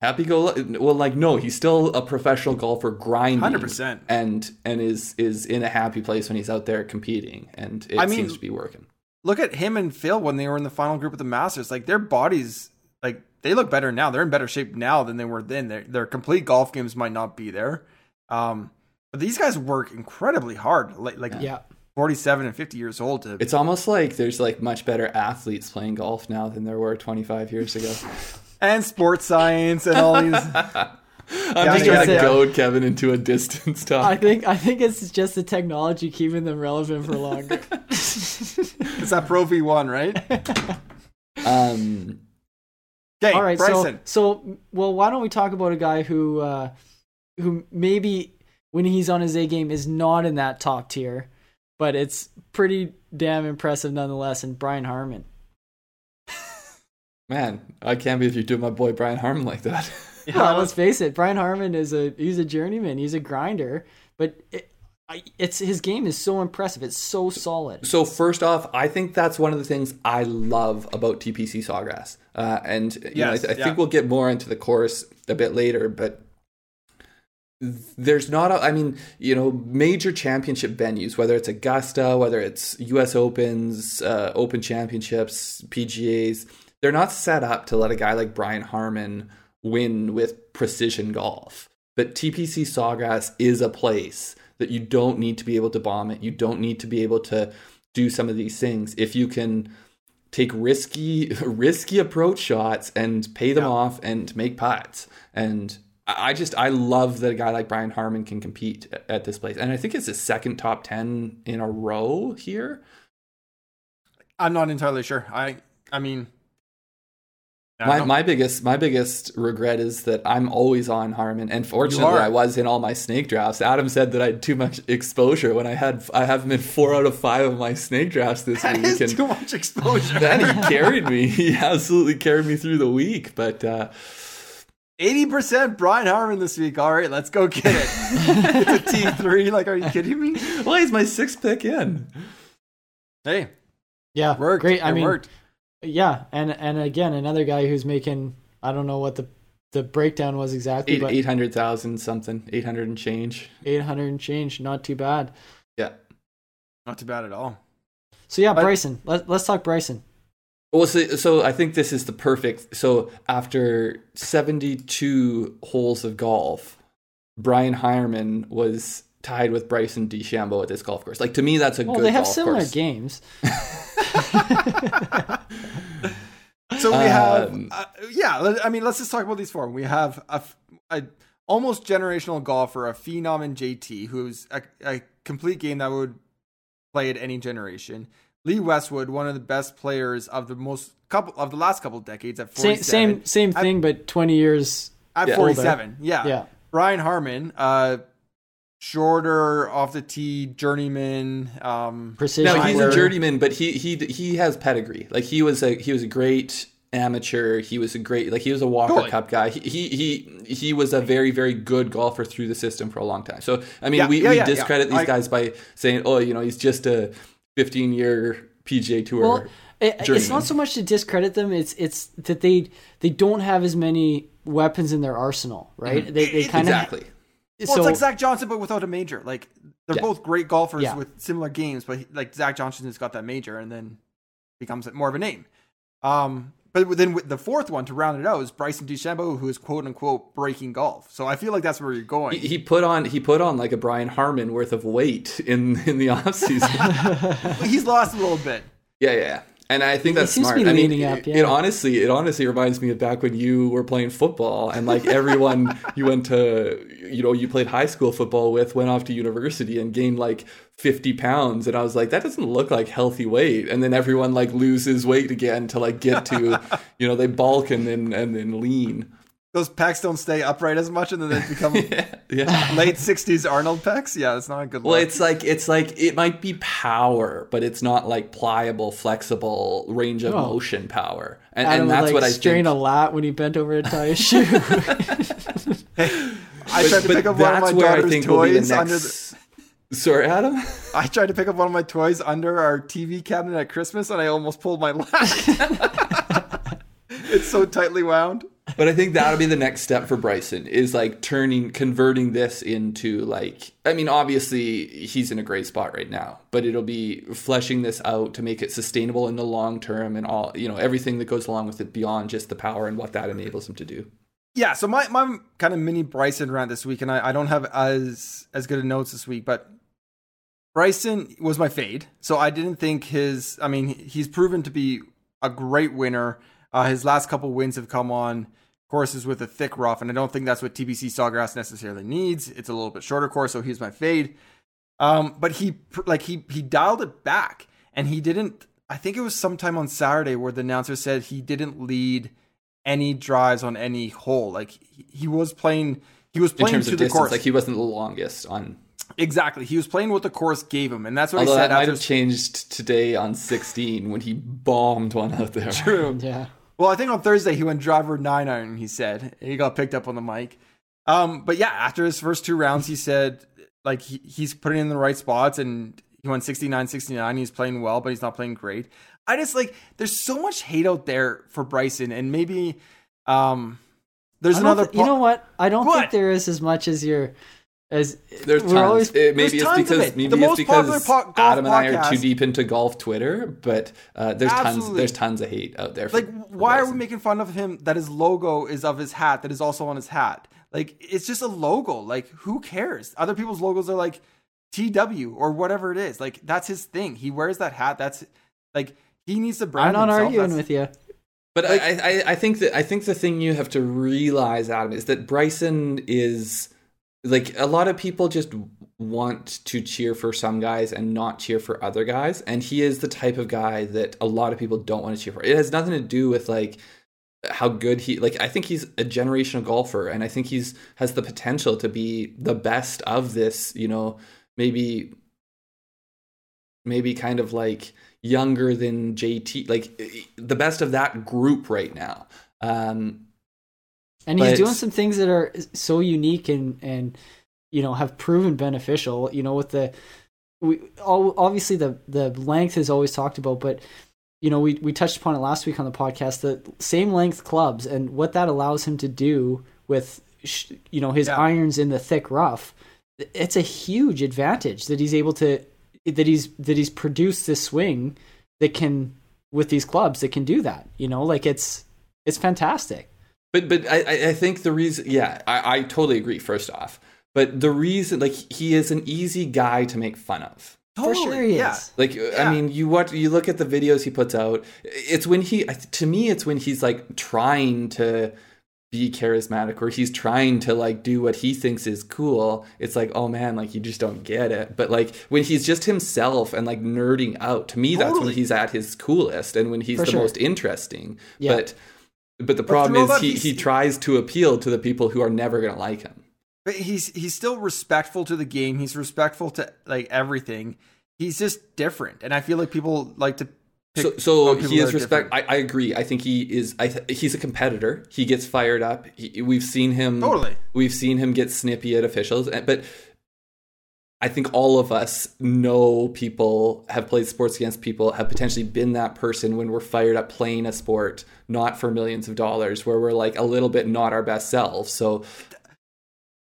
Speaker 2: happy go well like no he's still a professional golfer grinding
Speaker 1: 100%.
Speaker 2: and and is is in a happy place when he's out there competing and it
Speaker 1: I mean-
Speaker 2: seems to be working
Speaker 1: look at him and Phil when they were in the final group of the Masters. Like their bodies like they look better now. They're in better shape now than they were then. Their their complete golf games might not be there. Um but these guys work incredibly hard like like
Speaker 3: Yeah.
Speaker 1: 47 and 50 years old to
Speaker 2: it's almost like there's like much better athletes playing golf now than there were 25 years ago.
Speaker 1: And sports science and all these
Speaker 2: i'm
Speaker 1: Yeah,
Speaker 2: just
Speaker 1: yeah,
Speaker 2: trying to
Speaker 1: yeah.
Speaker 2: goad kevin into a distance talk
Speaker 3: I think I think it's just the technology keeping them relevant for longer.
Speaker 1: it's that Pro V1 right
Speaker 2: um
Speaker 1: okay
Speaker 3: All right,
Speaker 1: Bryson
Speaker 3: so so well, why don't we talk about a guy who uh, who maybe when he's on his A game is not in that top tier, but it's pretty damn impressive nonetheless. And Brian Harman.
Speaker 2: man i can't believe you're doing my boy brian harman like that
Speaker 1: yeah,
Speaker 3: Well, let's face it, Brian Harman is a he's a journeyman, he's a grinder, but it, I, it's his game is so impressive. It's so solid.
Speaker 2: So first off, I think that's one of the things I love about TPC Sawgrass, uh, and you know, I,
Speaker 1: Yes,
Speaker 2: th- I
Speaker 1: yeah.
Speaker 2: think we'll get more into the course a bit later. But there's not, a, I mean, you know, major championship venues, whether it's Augusta, whether it's U.S. Opens, uh, Open Championships, PGA's, they're not set up to let a guy like Brian Harman win with precision golf. But TPC Sawgrass is a place that you don't need to be able to bomb it. You don't need to be able to do some of these things. If you can take risky risky approach shots and pay them
Speaker 1: Yeah.
Speaker 2: off and make putts. And I just I love that a guy like Brian Harman can compete at- this place. And I think it's his second top 10 in a row here.
Speaker 1: I'm not entirely sure I I mean
Speaker 2: My, my biggest my biggest regret is that I'm always on Harman, and fortunately. I was in all my snake drafts. Adam said that I had too much exposure when I had I have him in four out of five of my snake drafts this
Speaker 1: that
Speaker 2: week,
Speaker 1: is
Speaker 2: and
Speaker 1: too much exposure
Speaker 2: then he carried me. He absolutely carried me through the week. But uh,
Speaker 1: 80% Brian Harman this week. All right, let's go get it. it's a T3. Like, are you kidding me?
Speaker 2: well, he's my sixth pick in.
Speaker 1: Hey,
Speaker 3: Yeah,
Speaker 1: worked.
Speaker 3: great. I
Speaker 1: It
Speaker 3: mean,
Speaker 1: worked.
Speaker 3: Yeah, and and again, another guy who's making I don't know what the the breakdown was exactly,
Speaker 2: Eight
Speaker 3: but
Speaker 2: eight hundred thousand something, eight hundred and change.
Speaker 3: eight hundred and change, not too bad.
Speaker 2: Yeah.
Speaker 1: Not too bad at all.
Speaker 3: So yeah,
Speaker 1: But-
Speaker 3: Bryson. Let, let's talk Bryson.
Speaker 2: Well, so, so I think this is the perfect. So after 72 holes of golf, Brian Harman was tied with Bryson DeChambeau at this golf course. Like to me, that's a
Speaker 3: Well,
Speaker 2: good
Speaker 3: they have similar
Speaker 2: course.
Speaker 3: games.
Speaker 1: So we have,
Speaker 2: Um,
Speaker 1: uh, yeah. I mean, let's just talk about these four. We have a almost generational golfer, a phenom in JT, who's a, a complete game that would play at any generation. Lee Westwood, one of the best players of the most couple of the last couple of decades at
Speaker 3: Same
Speaker 1: 47.
Speaker 3: same same
Speaker 1: I-
Speaker 3: thing, but twenty years.
Speaker 1: at
Speaker 2: Yeah.
Speaker 1: 47. Yeah.
Speaker 3: Yeah.
Speaker 1: Brian Harman, uh, shorter off the tee journeyman. Um,
Speaker 3: Precision.
Speaker 2: No, he's a journeyman, but he he he has pedigree. Like he was a he was a great amateur. He was a great like he was a Walker
Speaker 1: Totally.
Speaker 2: Cup guy. He, he he he was a very very good golfer through the system for a long time. So I mean,
Speaker 1: Yeah,
Speaker 2: we,
Speaker 1: yeah,
Speaker 2: we
Speaker 1: yeah, yeah.
Speaker 2: discredit these
Speaker 1: I-
Speaker 2: guys by saying, oh, you know, he's just a 15 year PGA Tour.
Speaker 3: Well, it, it's not so much to discredit them. It's it's that they they don't have as many weapons in their arsenal, right? They they kind of
Speaker 2: exactly.
Speaker 1: Well,
Speaker 3: so
Speaker 1: it's like Zach Johnson, but without a major. Like they're
Speaker 2: Yeah.
Speaker 1: both great golfers
Speaker 3: Yeah.
Speaker 1: with similar games, but he, like Zach Johnson has got that major, and then becomes more of a name. Um, but then with the fourth one to round it out is Bryson DeChambeau, who is quote unquote breaking golf. So I feel like that's where you're going.
Speaker 2: He, he put on he put on like a Brian Harman worth of weight in in the offseason.
Speaker 1: He's lost a little bit.
Speaker 2: Yeah, yeah, yeah. And I think that's smart. I mean,
Speaker 3: up,
Speaker 2: it,
Speaker 3: yeah.
Speaker 2: it honestly, it honestly reminds me of back when you were playing football, and like everyone you went to, you know, you played high school football with, went off to university and gained like fifty pounds, and I was like, that doesn't look like healthy weight. And then everyone like loses weight again to like get to, you know, they bulk and then and then lean.
Speaker 1: Those pecs don't stay upright as much, and then they become
Speaker 2: Yeah.
Speaker 1: late '60s Arnold pecs. Yeah, it's not a good
Speaker 2: Well,
Speaker 1: look.
Speaker 2: it's like it's like it might be power, but it's not like pliable, flexible range of
Speaker 3: Oh.
Speaker 2: motion power, and,
Speaker 3: Adam
Speaker 2: and
Speaker 3: would,
Speaker 2: that's
Speaker 3: like
Speaker 2: what I
Speaker 3: strain
Speaker 2: think.
Speaker 3: a lot when he bent over to tie his shoe.
Speaker 1: I tried to pick up one of my daughter's toys under. The,
Speaker 2: Sorry, Adam.
Speaker 1: I tried to pick up one of my toys under our TV cabinet at Christmas, and I almost pulled my lat. it's so tightly wound.
Speaker 2: But I think that'll be the next step for Bryson is like turning, converting this into like, I mean, obviously he's in a great spot right now, but it'll be fleshing this out to make it sustainable in the long term and all, you know, everything that goes along with it beyond just the power and what that enables him to do.
Speaker 1: Yeah, so my, my kind of mini Bryson rant this week, and I, I don't have as as good a notes this week, but Bryson was my fade. So I didn't think his. I mean, he's proven to be a great winner. Uh, his last couple wins have come on courses with a thick rough, and I don't think that's what TPC Sawgrass necessarily needs. It's a little bit shorter course, so he's my fade. Um, but he like he he dialed it back, and he didn't. I think it was sometime on Saturday where the announcer said he didn't lead any drives on any hole. Like he, he was playing. He was
Speaker 2: In
Speaker 1: playing
Speaker 2: terms
Speaker 1: to
Speaker 2: of
Speaker 1: the
Speaker 2: distance,
Speaker 1: course.
Speaker 2: like he wasn't the longest on.
Speaker 1: exactly. He was playing what the course gave him, and that's what
Speaker 2: Although
Speaker 1: he
Speaker 2: that might
Speaker 1: after.
Speaker 2: have changed today on 16 when he bombed one out there.
Speaker 1: True.
Speaker 3: yeah.
Speaker 1: Well, I think on Thursday he went driver nine iron. He said he got picked up on the mic. Um, but yeah, after his first two rounds, he said like he, he's putting in the right spots and he went 69 69. He's playing well, but he's not playing great. I just like there's so much hate out there for Bryson, and maybe um, there's
Speaker 3: I don't
Speaker 1: another.
Speaker 3: you know what? I don't
Speaker 1: What?
Speaker 3: think there is as much as you're as
Speaker 2: There's tons.
Speaker 3: always
Speaker 2: It- maybe
Speaker 1: there's
Speaker 2: it's
Speaker 1: tons
Speaker 2: because maybe
Speaker 1: The
Speaker 2: it's because
Speaker 1: po-
Speaker 2: Adam and I are too deep into golf Twitter, but uh, there's tons there's tons of hate out there. For,
Speaker 1: like
Speaker 2: for
Speaker 1: why are we making fun of him that his logo is of his hat that is also on his hat? Like it's just a logo. Like who cares? Other people's logos are like tw or whatever it is. Like that's his thing. He wears that hat. That's like he needs to
Speaker 3: I'm not
Speaker 1: himself.
Speaker 3: arguing
Speaker 1: That's-
Speaker 3: with you.
Speaker 2: But I, I, I think that I think the thing you have to realize, Adam, is that Bryson is like a lot of people just want to cheer for some guys and not cheer for other guys, and he is the type of guy that a lot of people don't want to cheer for. It has nothing to do with like how good he like I think he's a generational golfer and I think he's has the potential to be the best of this, you know, maybe maybe kind of like younger than JT, like the best of that group right now. Um,
Speaker 3: And he's
Speaker 2: But-
Speaker 3: doing some things that are so unique and and you know have proven beneficial. You know, with the we all obviously the the length is always talked about, but you know we we touched upon it last week on the podcast. The same length clubs and what that allows him to do with sh- you know his
Speaker 1: Yeah.
Speaker 3: irons in the thick rough. It's a huge advantage that he's able to that he's that he's produced this swing that can with these clubs that can do that. You know, like it's it's fantastic.
Speaker 2: But but I, I- I think the reason yeah, I, I totally agree, first off. But the reason like he is an easy guy to make fun of.
Speaker 3: For sure he
Speaker 1: yeah.
Speaker 3: is.
Speaker 2: Like
Speaker 1: Yeah.
Speaker 2: I mean, you watch you look at the videos he puts out. It's when he to me it's when he's like trying to be charismatic or he's trying to like do what he thinks is cool. It's like, oh man, like you just don't get it. But like when he's just himself and like nerding out, to me that's when he's at his coolest and when he's
Speaker 3: For
Speaker 2: the
Speaker 3: sure.
Speaker 2: most interesting.
Speaker 3: Yeah.
Speaker 2: But but the problem is he, he tries to appeal to the people who are never going to like him.
Speaker 1: but he's he's still respectful to the game. He's respectful to like everything. He's just different, and I feel like people like to. Pick
Speaker 2: so, so he is respect. I, I agree. I think he is. I th- he's a competitor. He gets fired up. He, we've seen him.
Speaker 1: Totally.
Speaker 2: We've seen him get snippy at officials. But I think all of us know people have played sports against people have potentially been that person when we're fired up playing a sport, not for millions of dollars, where we're like a little bit not our best selves. So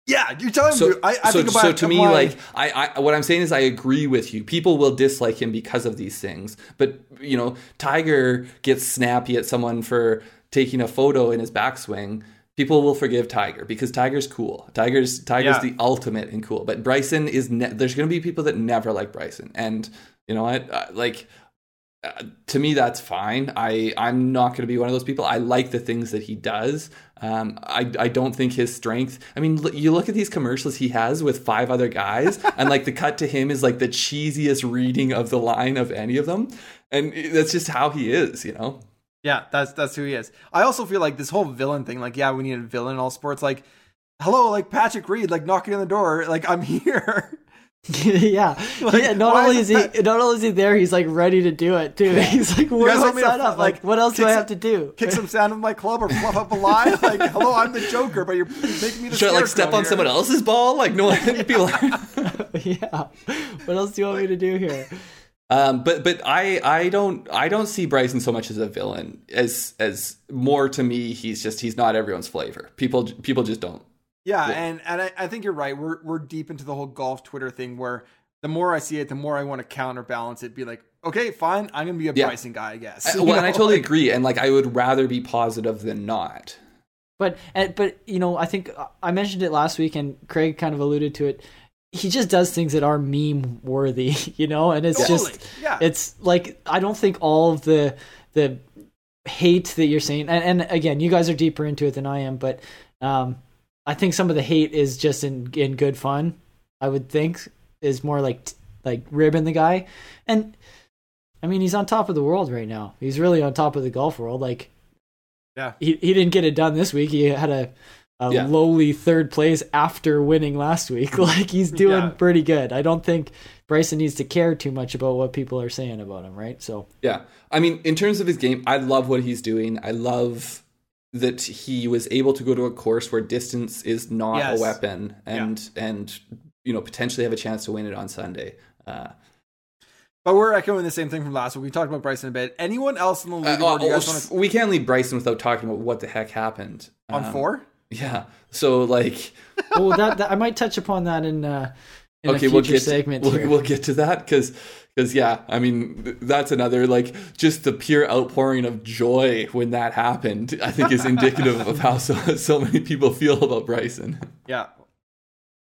Speaker 1: Yeah, you're telling
Speaker 2: so,
Speaker 1: me. I, I
Speaker 2: so,
Speaker 1: think about
Speaker 2: so to me,
Speaker 1: applying-
Speaker 2: like I, I, what I'm saying is, I agree with you. People will dislike him because of these things, but you know, Tiger gets snappy at someone for taking a photo in his backswing. People will forgive Tiger because Tiger's cool. Tiger's Tiger's
Speaker 1: Yeah.
Speaker 2: the ultimate in cool. But Bryson is. Ne- there's going to be people that never like Bryson, and you know what? Uh, like uh, to me that's fine i i'm not going to be one of those people i like the things that he does um, I, I don't think his strength i mean l- you look at these commercials he has with five other guys and like the cut to him is like the cheesiest reading of the line of any of them and that's just how he is you know
Speaker 1: Yeah, that's that's who he is. I also feel like this whole villain thing, like, yeah, we need a villain in all sports. Like, hello, like Patrick Reed, like knocking on the door, like I'm here.
Speaker 3: yeah.
Speaker 1: Like,
Speaker 3: yeah. Not only
Speaker 1: is
Speaker 3: is
Speaker 1: it
Speaker 3: he not only is he there, he's like ready to do it too. He's like, where do I
Speaker 1: want me to,
Speaker 3: sign up? Like,
Speaker 1: like,
Speaker 3: what else do
Speaker 1: kick
Speaker 3: I
Speaker 1: some-
Speaker 3: have to do?
Speaker 1: Kick some sound of my club or fluff up a lie. Like, hello, I'm the Joker, but you're making me the
Speaker 2: should I like step on
Speaker 1: here.
Speaker 2: someone else's ball like no one people
Speaker 3: yeah. What else do you want me to do here?
Speaker 2: Um, but but I I don't I don't see Bryson so much as a villain as as more to me he's just he's not everyone's flavor. People people just don't.
Speaker 1: Yeah,
Speaker 2: Yeah.
Speaker 1: and and I, I think you're right. We're we're deep into the whole golf Twitter thing where the more I see it, the more I want to counterbalance it. Be like, okay, fine, I'm gonna be a
Speaker 2: Yeah.
Speaker 1: Bryson guy, I guess.
Speaker 2: I,
Speaker 1: You
Speaker 2: well, and I totally
Speaker 1: like-
Speaker 2: agree. And like I would rather be positive than not.
Speaker 3: But but you know, I think uh, I mentioned it last week, and Craig kind of alluded to it. He just does things that are meme worthy, you know, and it's
Speaker 1: Totally.
Speaker 3: just
Speaker 1: yeah.
Speaker 3: it's like I don't think all of the the hate that you're saying, and, and again, you guys are deeper into it than I am, but um, I think some of the hate is just in in good fun. I would think is more like like ribbing the guy, and I mean he's on top of the world right now. He's really on top of the golf world. Like,
Speaker 1: Yeah.
Speaker 3: he he didn't get it done this week. He had a a
Speaker 2: Yeah.
Speaker 3: lowly third place after winning last week. Like he's doing
Speaker 1: Yeah.
Speaker 3: pretty good. I don't think Bryson needs to care too much about what people are saying about him, right? So
Speaker 2: Yeah. I mean, in terms of his game, I love what he's doing. I love that he was able to go to a course where distance is not
Speaker 1: Yes.
Speaker 2: a weapon and and you know potentially have a chance to win it on Sunday. Uh,
Speaker 1: But we're echoing the same thing from last week. We talked about Bryson a bit. Anyone else in the
Speaker 2: uh,
Speaker 1: leaderboard
Speaker 2: oh,
Speaker 1: want to
Speaker 2: we can't leave Bryson without talking about what the heck happened
Speaker 1: on
Speaker 2: Um,
Speaker 1: four?
Speaker 2: Yeah. So like,
Speaker 3: well, that, that I might touch upon that in uh, in
Speaker 2: okay,
Speaker 3: a future
Speaker 2: we'll get
Speaker 3: segment.
Speaker 2: to, we'll, we'll get to that because because yeah, I mean that's another like just the pure outpouring of joy when that happened. I think is indicative of how so so many people feel about Bryson.
Speaker 1: Yeah.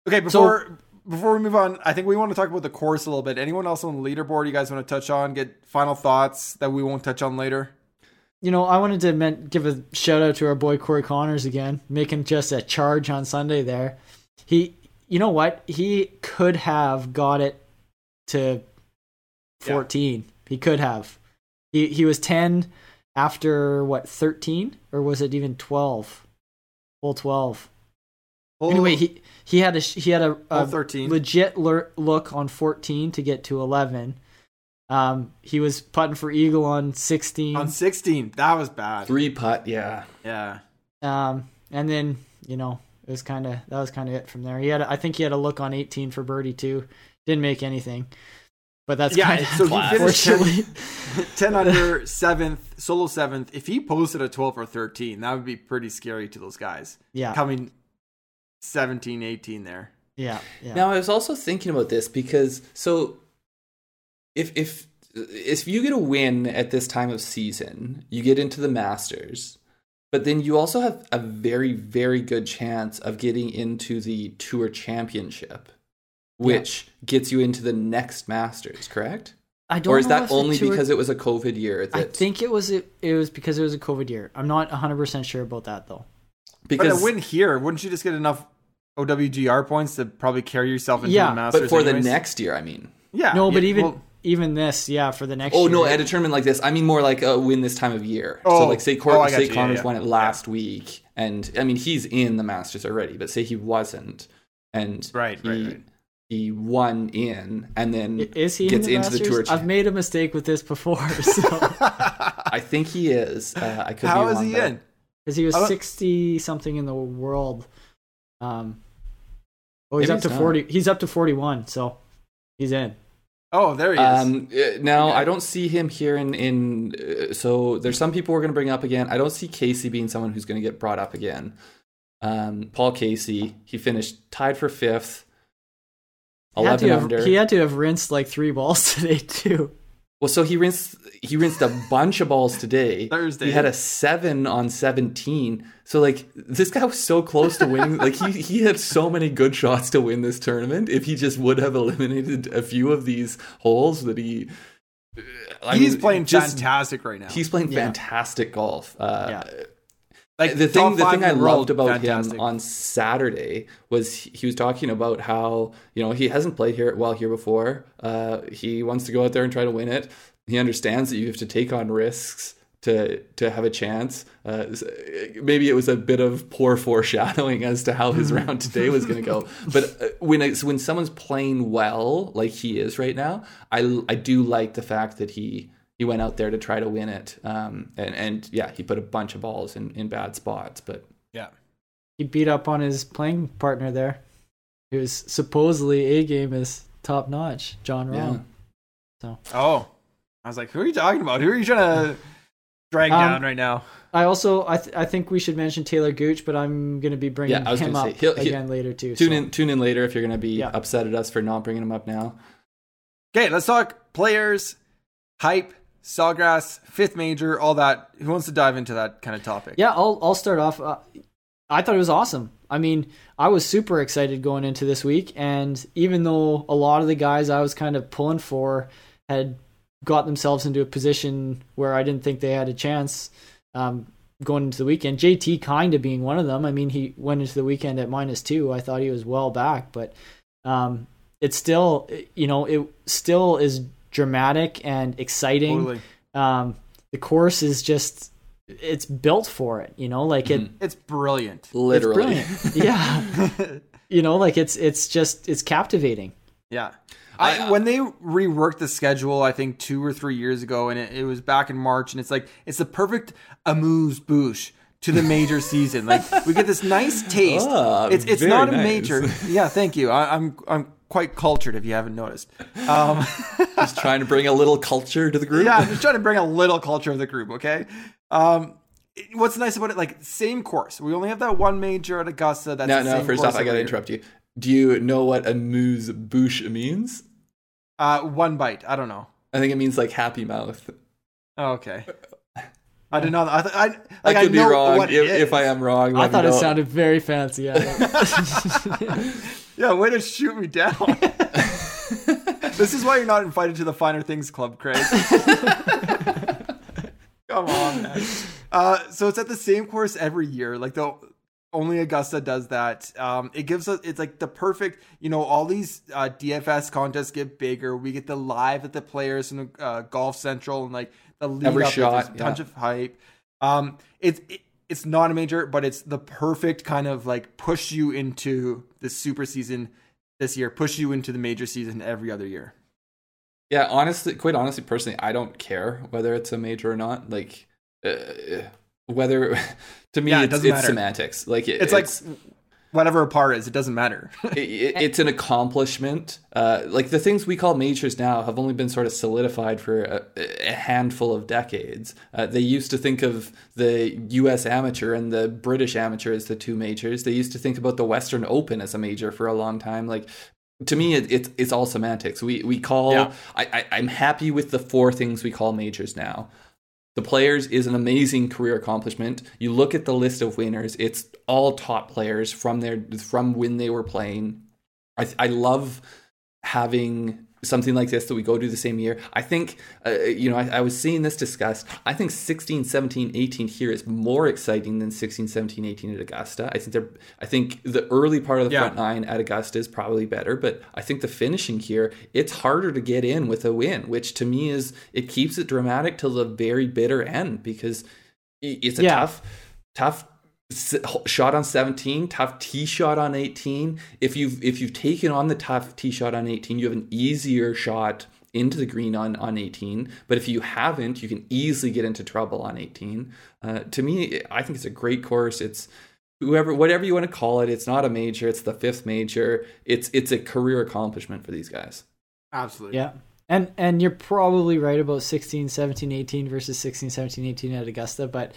Speaker 1: Okay, before before we move on, I think we want to talk about the course a little bit. Anyone else on the leaderboard you guys want to touch on? Get final thoughts that we won't touch on later.
Speaker 3: You know, I wanted to give a shout out to our boy Corey Conners again, making just a charge on Sunday there. He, you know what? He could have got it to 14. He could have. He he was 10 after what 13 or was it even 12? Full 12. Anyway, he he had a he had a, a
Speaker 1: 13.
Speaker 3: legit lur- look on 14 to get to 11. Um, he was putting for eagle on 16.
Speaker 1: on 16. That was bad.
Speaker 2: Three putt, yeah.
Speaker 1: Yeah.
Speaker 3: Um, and then you know it was kind of that was kind of it from there. He had, a- I think he had a look on 18 for birdie too. Didn't make anything, but that's
Speaker 1: Yeah,
Speaker 3: kind
Speaker 1: so
Speaker 3: of
Speaker 1: he finished
Speaker 3: unfortunately.
Speaker 1: 10 under 7th, solo 7th. If he posted a 12 or 13, that would be pretty scary to those guys.
Speaker 3: yeah,
Speaker 1: Coming 17, 18 there.
Speaker 3: yeah, yeah.
Speaker 2: Now I was also thinking about this because so if if if you get a win at this time of season, you get into the Masters, but then you also have a very very good chance of getting into the Tour Championship, which gets you into the next Masters, correct?
Speaker 3: I don't
Speaker 2: Or is
Speaker 3: know
Speaker 2: that only
Speaker 3: tour-
Speaker 2: because it was a COVID year? That,
Speaker 3: I think it was it, it was because it was a COVID year. I'm not 100 percent sure about that though.
Speaker 1: But a
Speaker 2: because
Speaker 1: win here, wouldn't you just get enough OWGR points to probably carry yourself into
Speaker 3: Yeah,
Speaker 1: the Masters?
Speaker 2: but for the next year, I mean.
Speaker 1: Yeah.
Speaker 3: No, but
Speaker 1: yeah,
Speaker 3: even
Speaker 1: well,
Speaker 3: even this, yeah, for the next.
Speaker 2: Oh
Speaker 3: year.
Speaker 2: no, at a tournament like this, I mean more like a win this time of year.
Speaker 1: Oh,
Speaker 2: so like say, Cor-
Speaker 1: oh,
Speaker 2: say
Speaker 1: you, yeah,
Speaker 2: Conners
Speaker 1: yeah.
Speaker 2: won it last week, and I mean he's in the Masters already, but say he wasn't, and
Speaker 1: Right,
Speaker 2: he,
Speaker 1: right, right.
Speaker 2: he won in, and then
Speaker 3: Is he
Speaker 2: gets
Speaker 3: in the
Speaker 2: into the
Speaker 3: Masters?
Speaker 2: tour.
Speaker 3: I've made a mistake with this before, so
Speaker 2: I think he is. Uh, I could
Speaker 1: How
Speaker 2: be
Speaker 1: is he
Speaker 2: but-
Speaker 1: in?
Speaker 3: because he was sixty something in the world. Um, oh, he's
Speaker 2: Maybe
Speaker 3: up to
Speaker 2: he's
Speaker 3: forty. He's up to forty-one, so he's in.
Speaker 1: Oh, there he is.
Speaker 2: Um, now
Speaker 1: Okay.
Speaker 2: I don't see him here in in. Uh, so there's some people we're going to bring up again. I don't see Casey being someone who's going to get brought up again. Um, Paul Casey, he finished tied for fifth,
Speaker 3: He had, have,
Speaker 2: under.
Speaker 3: he had to have rinsed like three balls today too.
Speaker 2: Well, so he rinsed he rinsed a bunch of balls today.
Speaker 1: Thursday.
Speaker 2: He had a seven on seventeen. So like this guy was so close to winning. like he he had so many good shots to win this tournament. If he just would have eliminated a few of these holes that he. I
Speaker 1: He's
Speaker 2: mean,
Speaker 1: playing
Speaker 2: just-
Speaker 1: fantastic right now.
Speaker 2: He's playing
Speaker 3: Yeah.
Speaker 2: fantastic golf. Uh,
Speaker 3: Yeah.
Speaker 1: Like
Speaker 2: the thing, the thing
Speaker 1: in
Speaker 2: I loved about
Speaker 1: fantastic.
Speaker 2: him on Saturday was he, was talking about how you know he hasn't played here well here before. Uh, he wants to go out there and try to win it. He understands that you have to take on risks to to have a chance. Uh, maybe it was a bit of poor foreshadowing as to how his round today was going to go. But uh, when it's, when someone's playing well like he is right now, I I do like the fact that he he went out there to try to win it. Um, and and yeah, he put a bunch of balls in in bad spots, but
Speaker 1: yeah.
Speaker 3: He beat up on his playing partner there, He was supposedly a game is top notch, Jon
Speaker 2: yeah.
Speaker 3: Rahm.
Speaker 1: Oh, I was like, who are you talking about? Who are you trying to drag
Speaker 3: Um,
Speaker 1: down right now?
Speaker 3: I also I th- I think we should mention Talor Gooch, but I'm gonna be bringing
Speaker 2: Yeah, I was
Speaker 3: him up
Speaker 2: say, he'll- he-
Speaker 3: again later too.
Speaker 2: Tune
Speaker 3: so.
Speaker 2: in tune in later if you're going to be
Speaker 3: Yeah.
Speaker 2: upset at us for not bringing him up now.
Speaker 1: Okay, let's talk players, hype, Sawgrass, fifth major, all that. Who wants to dive into that kind of topic?
Speaker 3: Yeah, I'll I'll start off. Uh, I thought it was awesome. I mean, I was super excited going into this week, and even though a lot of the guys I was kind of pulling for had got themselves into a position where I didn't think they had a chance um, going into the weekend, JT kind of being one of them. I mean, he went into the weekend at minus two. I thought he was well back, but um, it's still, you know, it still is dramatic and exciting
Speaker 1: Totally.
Speaker 3: um, the course is just it's built for it you know like it
Speaker 1: It's brilliant.
Speaker 2: Literally.
Speaker 3: it's brilliant yeah you know like it's it's just it's captivating
Speaker 1: Yeah.
Speaker 2: I-
Speaker 1: I, when they reworked the schedule, I think two or three years ago, and it, it was back in March, and it's like it's the perfect amuse bouche to the major season. Like we get this nice taste.
Speaker 2: Ah,
Speaker 1: it's it's
Speaker 2: very
Speaker 1: not a
Speaker 2: nice.
Speaker 1: major. Yeah, thank you. I, I'm I'm quite cultured if you haven't noticed. Um,
Speaker 2: Just trying to bring a little culture to the group.
Speaker 1: yeah, I'm just trying to bring a little culture of the group. Okay. Um, what's nice about it? Like same course. We only have that one major at Augusta. That's
Speaker 2: No,
Speaker 1: the
Speaker 2: no. First off, I got to interrupt you. Do you know what a amuse bouche means?
Speaker 1: Uh, one bite. I don't know.
Speaker 2: I think it means like happy mouth.
Speaker 1: Oh, okay. I did not. I, th- I, like,
Speaker 2: I could be
Speaker 1: know
Speaker 2: wrong. If, if I am wrong,
Speaker 3: i thought it sounded very fancy yeah.
Speaker 1: Yeah, way to shoot me down. this is why you're not invited to the Finer Things Club, Craig. Come on, man. Uh, so it's at the same course every year. Like the only Augusta does that. Um, it gives us it's like the perfect. You know, all these uh, DFS contests get bigger. We get the live at the players and the uh, Golf Central and like the lead
Speaker 2: Every
Speaker 1: up.
Speaker 2: shot,
Speaker 1: There's a bunch
Speaker 2: yeah.
Speaker 1: of hype. Um, it's it, it's not a major, but it's the perfect kind of like push you into the super season this year, push you into the major season every other year.
Speaker 2: Yeah, honestly, quite honestly, personally, I don't care whether it's a major or not. Like, uh, whether to me,
Speaker 1: Yeah, it
Speaker 2: it's, it's semantics. Like, it,
Speaker 1: It's, like whatever a par is, it doesn't matter.
Speaker 2: it, it- it's an accomplishment. Uh, like the things we call majors now have only been sort of solidified for a, a handful of decades. Uh, they used to think of the U.S. amateur and the British amateur as the two majors. They used to think about the Western Open as a major for a long time. Like to me, it, it's it's all semantics. We we call.
Speaker 1: Yeah.
Speaker 2: I, I I'm happy with the four things we call majors now. The players is an amazing career accomplishment. You look at the list of winners; it's all top players from their from when they were playing. I I love having something like this that we go do the same year. I think, uh, you know, I, I, was seeing this discussed. I think 16, 17, 18 here is more exciting than 16, 17, 18 at Augusta. I think they're, I think the early part of the yeah. front nine at Augusta is probably better, but I think the finishing here, it's harder to get in with a win, which to me is, it keeps it dramatic till the very bitter end because it's a yeah. tough, tough shot on 17 tough tee shot on 18 if you've if you've taken on the tough tee shot on 18 you have an easier shot into the green on, on 18 but if you haven't you can easily get into trouble on 18 uh, to me i think it's a great course. It's whoever whatever you want to call it. It's not a major. It's the fifth major. It's it's a career accomplishment for these guys.
Speaker 1: Absolutely.
Speaker 3: Yeah. And and you're probably right about 16 17 18 versus 16 17 18 at augusta but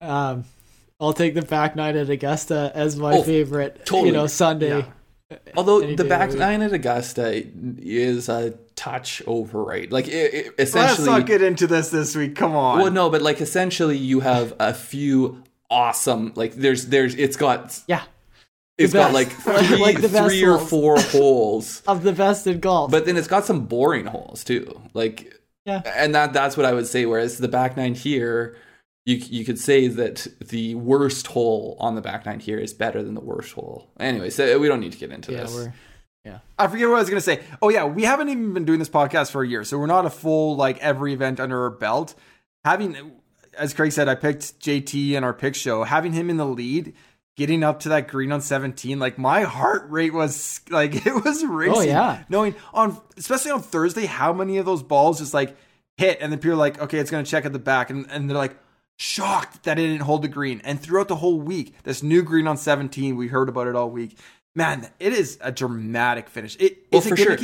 Speaker 3: um I'll take the back nine at Augusta as my oh, favorite. Totally. You know, Sunday.
Speaker 2: Yeah. Although the back nine at Augusta is a touch overrated. Like it, it, essentially,
Speaker 1: let's not get into this this week. Come on.
Speaker 2: Well, no, but like essentially, you have a few awesome. Like there's there's it's got
Speaker 3: yeah.
Speaker 2: It's got like three, like three or four holes
Speaker 3: of the best in golf.
Speaker 2: But then it's got some boring holes too. Like yeah, and that that's what I would say. Whereas the back nine here you you could say that the worst hole on the back nine here is better than the worst hole. Anyway, so we don't need to get into
Speaker 3: yeah,
Speaker 2: this.
Speaker 3: Yeah,
Speaker 1: I forget what I was gonna say. Oh yeah, we haven't even been doing this podcast for a year, so we're not a full like every event under our belt. Having, as Craig said, I picked JT in our pick show. Having him in the lead, getting up to that green on 17 like my heart rate was like it was racing
Speaker 3: oh yeah
Speaker 1: knowing on especially on thursday how many of those balls just like hit and then people are like okay it's going to check at the back and, and they're like shocked that it didn't hold the green. And throughout the whole week, this new green on 17, we heard about it all week. Man, it is a dramatic finish. It, well, for sure.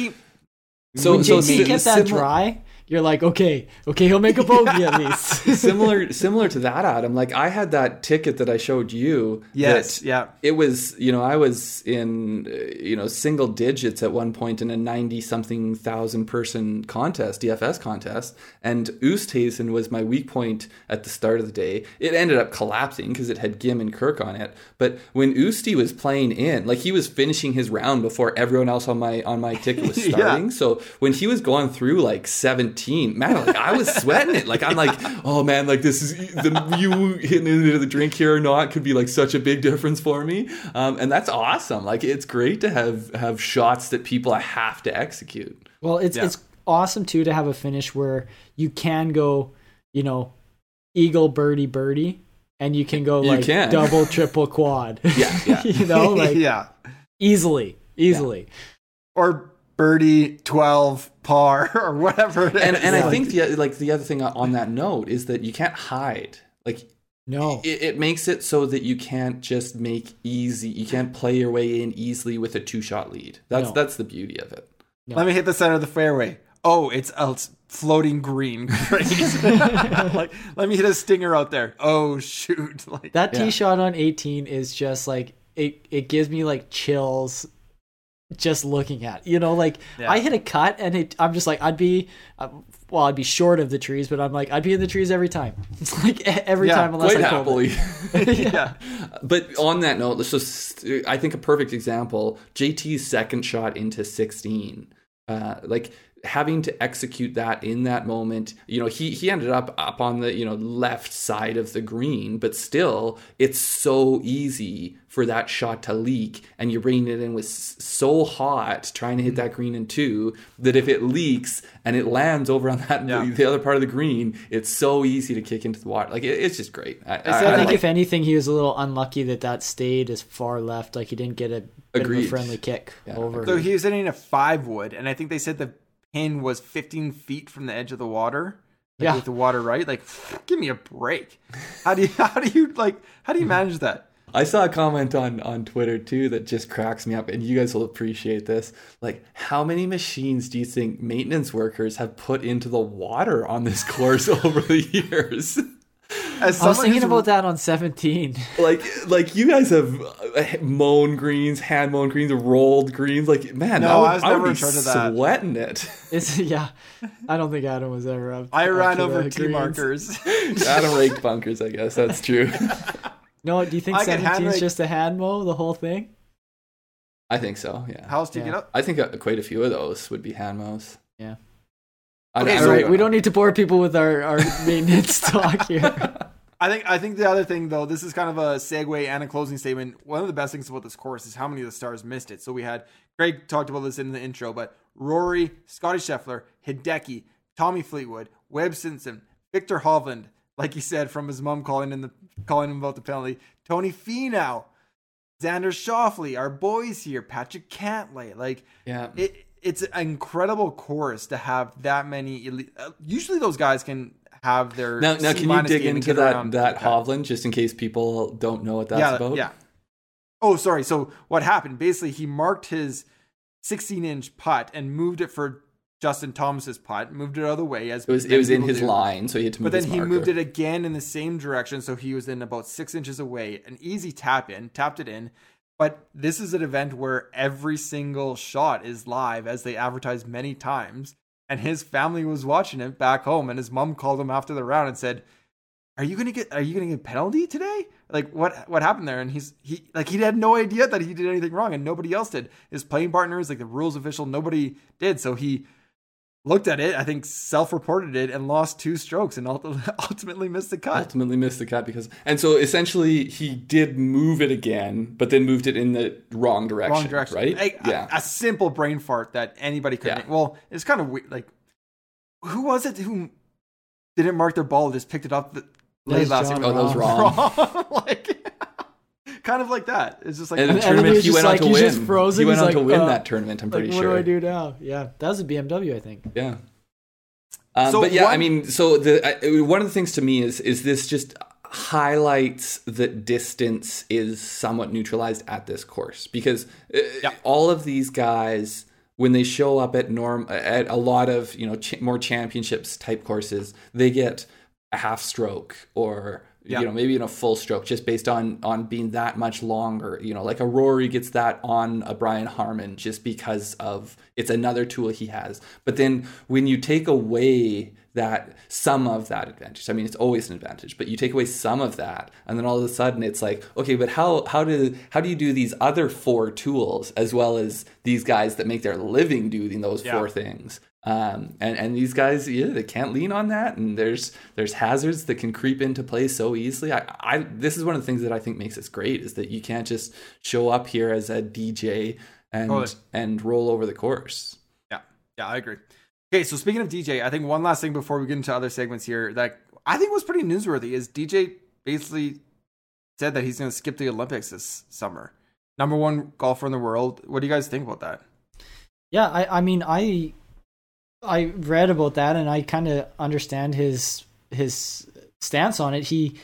Speaker 3: So, when so JT gets that dry, you're like, okay, okay, he'll make a bogey at least.
Speaker 2: similar, similar to that, Adam. Like I had that ticket that I showed you.
Speaker 1: Yes, yeah.
Speaker 2: It was, you know, I was in, uh, you know, single digits at one point in a ninety-something thousand person contest, DFS contest, and Oosthuizen was my weak point at the start of the day. It ended up collapsing because it had Gim and Kirk on it. But when Oosty was playing in, like he was finishing his round before everyone else on my on my ticket was starting. yeah. So when he was going through like seventeen man, like I was sweating it. Like I'm like, oh man, like this is the you hitting into the drink here or not could be like such a big difference for me. Um, and that's awesome. Like it's great to have have shots that people have to execute.
Speaker 3: Well, it's yeah. it's awesome too to have a finish where you can go, you know, eagle birdie birdie, and you can go like can. double triple quad.
Speaker 2: Yeah, yeah.
Speaker 3: you know, like
Speaker 1: yeah,
Speaker 3: easily, easily. Yeah.
Speaker 1: Or birdie 12 par or whatever
Speaker 2: and and i think the like the other thing on that note is that you can't hide. Like
Speaker 3: no.
Speaker 2: it, it, makes it so that you can't just make easy you can't play your way in easily with a two shot lead. That's no. that's the beauty of it.
Speaker 1: No. let me hit the center of the fairway. Oh it's a floating green like let me hit a stinger out there. Oh shoot. Like
Speaker 3: that tee yeah. shot on 18 is just like it it gives me like chills just looking at. You know, like yeah. I hit a cut and it, I'm just like I'd be, uh, well, I'd be short of the trees, but I'm like I'd be in the trees every time. It's like every yeah, time unless
Speaker 2: quite I happily. yeah. But on that note, let's just I think a perfect example: JT's second shot into 16. Uh, like having to execute that in that moment you know he he ended up up on the you know left side of the green but still it's so easy for that shot to leak and you're bringing it in with so hot trying to hit that green in two that if it leaks and it lands over on that yeah. the other part of the green it's so easy to kick into the water. Like it, it's just great.
Speaker 3: I, I, I think like, if anything he was a little unlucky that that stayed as far left like he didn't get a bit of a friendly kick yeah. over.
Speaker 1: So he was hitting a five wood and I think they said the pin was 15 feet from the edge of the water. Like yeah. with the water right. Like, give me a break. How do you how do you like how do you manage that?
Speaker 2: I saw a comment on on Twitter too that just cracks me up, and you guys will appreciate this. Like, how many machines do you think maintenance workers have put into the water on this course over the years?
Speaker 3: As I was thinking about that on 17.
Speaker 2: Like, like you guys have uh, mown greens, hand mown greens, rolled greens. Like, man, no, I, would, I was never I would in charge of that. Sweating it.
Speaker 3: It's yeah. I don't think Adam was ever up.
Speaker 1: I ran over tee markers.
Speaker 2: Adam raked bunkers. I guess that's true.
Speaker 3: no, do you think 17 is just a hand mow the whole thing?
Speaker 2: I think so. Yeah.
Speaker 1: How else do you
Speaker 3: Yeah.
Speaker 1: get up?
Speaker 2: I think uh, quite a few of those would be hand mows.
Speaker 3: Yeah.
Speaker 2: I,
Speaker 1: Okay,
Speaker 2: I
Speaker 1: so
Speaker 3: Right, we don't need to bore people with our, our maintenance talk here.
Speaker 1: I think I think the other thing though, this is kind of a segue and a closing statement. One of the best things about this course is how many of the stars missed it. So we had Greg talked about this in the intro, but Rory, Scotty Scheffler, Hideki, Tommy Fleetwood, Webb Simpson, Viktor Hovland, like he said from his mom calling in the calling him about the penalty, Tony Finau, Xander Schauffele, our boys here, Patrick Cantlay, like
Speaker 2: Yeah.
Speaker 1: it, it's an incredible course to have that many elite. Uh, usually, those guys can have their
Speaker 2: Now, now can you dig into that that. Hovland just in case people don't know what that's
Speaker 1: yeah,
Speaker 2: about?
Speaker 1: yeah. Oh, sorry. So what happened? Basically, he marked his 16 inch putt and moved it for Justin Thomas's putt. Moved it out of the way as
Speaker 2: It was it was in his
Speaker 1: do.
Speaker 2: line, so he had to move it.
Speaker 1: But then he moved it again in the same direction, so he was in about six inches away. An easy tap in, tapped it in. But this is an event where every single shot is live, as they advertised many times. And his family was watching it back home, and his mom called him after the round and said, "Are you gonna get? Are you gonna get penalty today? Like what? What happened there?" And he's he like he had no idea that he did anything wrong, and nobody else did. His playing partners, like the rules official, nobody did. So he looked at it, I think self-reported it, and lost two strokes, and ultimately missed the cut.
Speaker 2: ultimately missed the cut because and so essentially he did move it again, but then moved it in the wrong direction.
Speaker 1: Wrong direction,
Speaker 2: right?
Speaker 1: A,
Speaker 2: yeah.
Speaker 1: a, a simple brain fart that anybody could.
Speaker 2: Yeah.
Speaker 1: Make. Well, it's kind of weird. Like, who was it who didn't mark their ball? Just picked it up the late last year.
Speaker 2: Oh, that was
Speaker 1: wrong. like, kind of like that. It's just like
Speaker 2: and the
Speaker 3: and
Speaker 2: tournament he went
Speaker 3: like-
Speaker 2: on to win.
Speaker 3: just frozen.
Speaker 2: He went
Speaker 3: He's
Speaker 2: on to win
Speaker 3: uh,
Speaker 2: that tournament. I'm
Speaker 3: Like,
Speaker 2: pretty
Speaker 3: what
Speaker 2: sure.
Speaker 3: What do I do now? Yeah, that was a BMW, I think.
Speaker 2: Yeah. Um,
Speaker 1: So
Speaker 2: but yeah, I mean, so the I, one of the things to me is is this just highlights that distance is somewhat neutralized at this course because uh,
Speaker 1: Yeah.
Speaker 2: all of these guys when they show up at norm at a lot of you know ch- more championships type courses they get a half stroke or
Speaker 1: Yeah.
Speaker 2: you know maybe in a full stroke just based on on being that much longer you know like a rory gets that on a brian harman just because of it's another tool he has but then when you take away that some of that advantage i mean it's always an advantage but you take away some of that and then all of a sudden it's like okay but how how do how do you do these other four tools as well as these guys that make their living doing those
Speaker 1: Yeah.
Speaker 2: four things um, and and these guys, yeah, they can't lean on that. And there's there's hazards that can creep into play so easily. I, I this is one of the things that I think makes us great is that you can't just show up here as a DJ and
Speaker 1: Totally.
Speaker 2: and roll over the course.
Speaker 1: Yeah, yeah, I agree. Okay, so speaking of DJ, I think one last thing before we get into other segments here that I think was pretty newsworthy is DJ basically said that he's going to skip the Olympics this summer. Number one golfer in the world. What do you guys think about that?
Speaker 3: Yeah, I, I mean, I I read about that and I kind of understand his his stance on it. He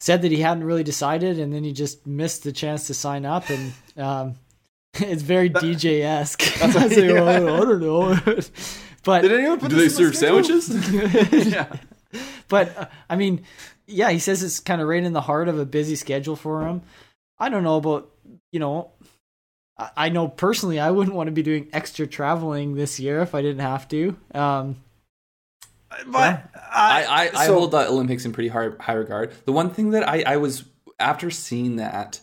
Speaker 3: said that he hadn't really decided, and then he just missed the chance to sign up, and um, it's very DJ esque. I like,
Speaker 1: yeah.
Speaker 3: "Oh, I don't know, but
Speaker 1: Did anyone put
Speaker 2: Do they
Speaker 1: this in the
Speaker 2: serve sandwiches?
Speaker 1: yeah.
Speaker 3: but uh, I mean, yeah, he says it's kind of right in the heart of a busy schedule for him. I don't know about you know. I- I know personally, I wouldn't want to be doing extra traveling this year if I didn't have to. Um,
Speaker 1: But
Speaker 2: I, I, I
Speaker 1: so-
Speaker 2: hold the Olympics in pretty high, high regard. The one thing that I, I was after seeing that,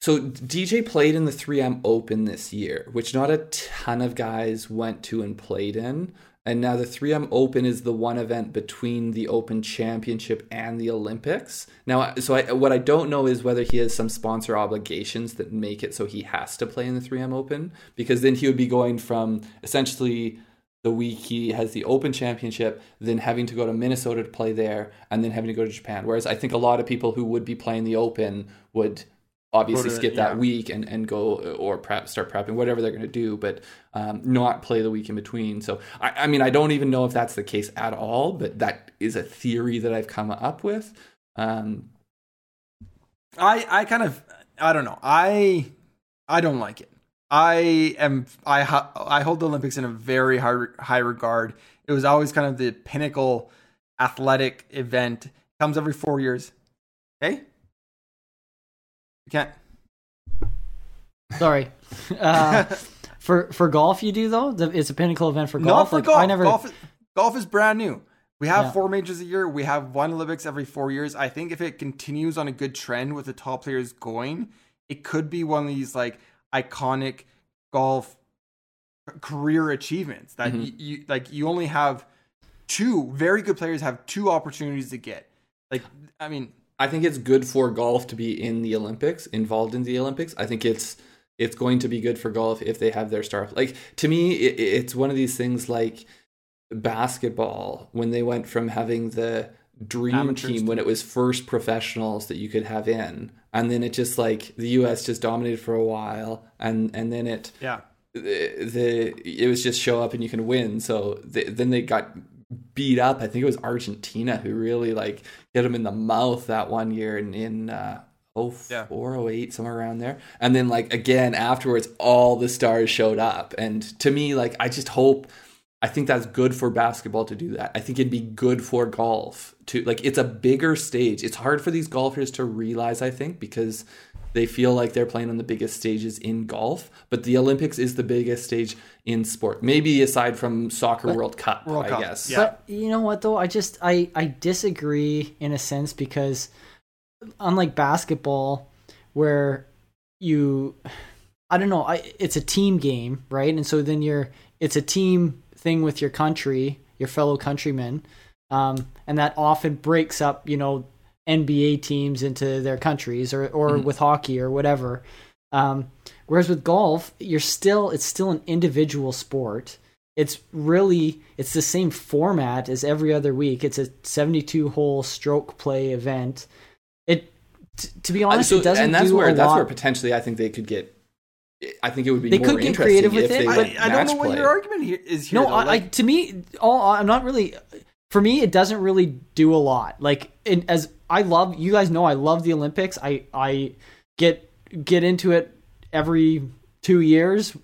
Speaker 2: so DJ played in the 3M Open this year, which not a ton of guys went to and played in. And now the 3M Open is the one event between the Open Championship and the Olympics. Now, so I, what I don't know is whether he has some sponsor obligations that make it so he has to play in the 3M Open, because then he would be going from essentially the week he has the Open Championship, then having to go to Minnesota to play there, and then having to go to Japan. Whereas I think a lot of people who would be playing the Open would obviously skip
Speaker 1: yeah.
Speaker 2: that week and, and go or prep, start prepping, whatever they're going to do, but um, not play the week in between. So, I, I mean, I don't even know if that's the case at all, but that is a theory that I've come up with. Um,
Speaker 1: I I kind of I don't know. I I don't like it. I am I I hold the Olympics in a very high high regard. It was always kind of the pinnacle athletic event. Comes every 4 years. Okay? You can't
Speaker 3: sorry. Uh, for for golf, you do though. The- It's a pinnacle event for
Speaker 1: Not
Speaker 3: golf.
Speaker 1: for
Speaker 3: Like,
Speaker 1: golf.
Speaker 3: I never.
Speaker 1: golf, is, golf is brand new. We have
Speaker 3: Yeah.
Speaker 1: four majors a year. We have one Olympics every four years. I think if it continues on a good trend with the top players going, it could be one of these like iconic golf career achievements that
Speaker 2: Mhm.
Speaker 1: you, you like you only have two very good players have two opportunities to get like i mean
Speaker 2: I think it's good for golf to be in the Olympics, involved in the Olympics. I think it's it's going to be good for golf if they have their star. Like to me, it, it's one of these things like basketball when they went from having the dream
Speaker 1: Amateurs
Speaker 2: team when it was first professionals that you could have in, and then it just like the U.S. just dominated for a while, and and then it
Speaker 1: yeah
Speaker 2: the, the it was just show up and you can win. So the, then they got beat up. I think it was Argentina who really like hit them in the mouth that one year in in uh, oh
Speaker 1: Yeah.
Speaker 2: four oh eight somewhere around there. And then like again afterwards, all the stars showed up. And to me, like I just hope. I think that's good for basketball to do that. I think it'd be good for golf to like it's a bigger stage. It's hard for these golfers to realize, I think, because they feel like they're playing on the biggest stages in golf, but the Olympics is the biggest stage in sport. Maybe aside from soccer World Cup,
Speaker 1: World
Speaker 2: I
Speaker 1: Cup,
Speaker 2: guess.
Speaker 1: yeah.
Speaker 3: But you know what though? I just I I disagree in a sense because unlike basketball where you I don't know, I it's a team game, right? And so then you're it's a team thing with your country, your fellow countrymen. Um and that often breaks up, you know, NBA teams into their countries or or
Speaker 2: Mhm.
Speaker 3: with hockey or whatever. Um whereas with golf, you're still it's still an individual sport it's really it's the same format as every other week it's a 72 hole stroke play event it t- to be
Speaker 2: Uh,
Speaker 3: honest
Speaker 2: so-
Speaker 3: it doesn't
Speaker 2: and that's
Speaker 3: do
Speaker 2: where
Speaker 3: a
Speaker 2: that's
Speaker 3: lot
Speaker 2: where potentially I think they could get. I think it would be
Speaker 3: They
Speaker 2: more
Speaker 3: could get
Speaker 2: interesting
Speaker 3: creative with it, but-
Speaker 1: I, I don't know
Speaker 2: match
Speaker 1: what your argument here is here
Speaker 3: no
Speaker 1: though.
Speaker 3: I, I to me all i'm not really for me it doesn't really do a lot like it, as i love you guys know i love the olympics i i get get into it every two years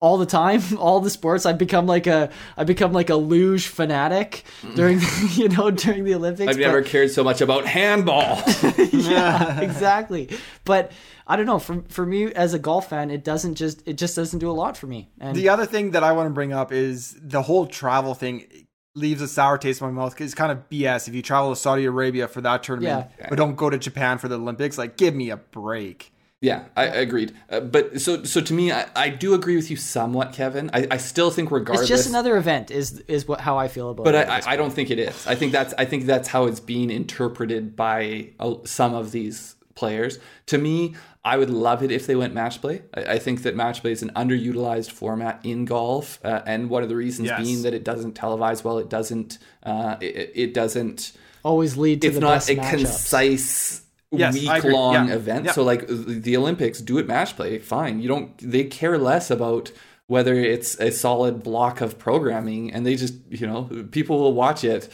Speaker 3: all the time all the sports i've become like a i become like a luge fanatic mm. during you know during the olympics
Speaker 2: I've
Speaker 3: but-
Speaker 2: never cared so much about handball.
Speaker 3: yeah, exactly. But I don't know. For for me as a golf fan, it doesn't just it just doesn't do a lot for me. And
Speaker 1: the other thing that I want to bring up is the whole travel thing leaves a sour taste in my mouth it's kind of BS. If you travel to Saudi Arabia for that tournament,
Speaker 3: Yeah.
Speaker 1: but don't go to Japan for the Olympics, like give me a break.
Speaker 2: Yeah, I agreed. Uh, but so so to me, I, I do agree with you somewhat, Kevin. I, I still think regardless,
Speaker 3: it's just another event. Is is what how I feel about
Speaker 2: but
Speaker 3: it.
Speaker 2: I, I, I don't think it is. I think that's I think that's how it's being interpreted by uh, some of these players. To me, I would love it if they went match play. I, I think that match play is an underutilized format in golf, uh, and one of the reasons
Speaker 1: Yes.
Speaker 2: being that it doesn't televise well. It doesn't. Uh, it, it doesn't.
Speaker 3: always lead to
Speaker 2: It's
Speaker 3: the
Speaker 2: not
Speaker 3: best
Speaker 2: a
Speaker 3: matchups.
Speaker 2: concise.
Speaker 1: Yes,
Speaker 2: week long
Speaker 1: Yeah.
Speaker 2: event
Speaker 1: Yeah.
Speaker 2: so like the olympics do it match play fine you don't they care less about whether it's a solid block of programming and they just you know people will watch it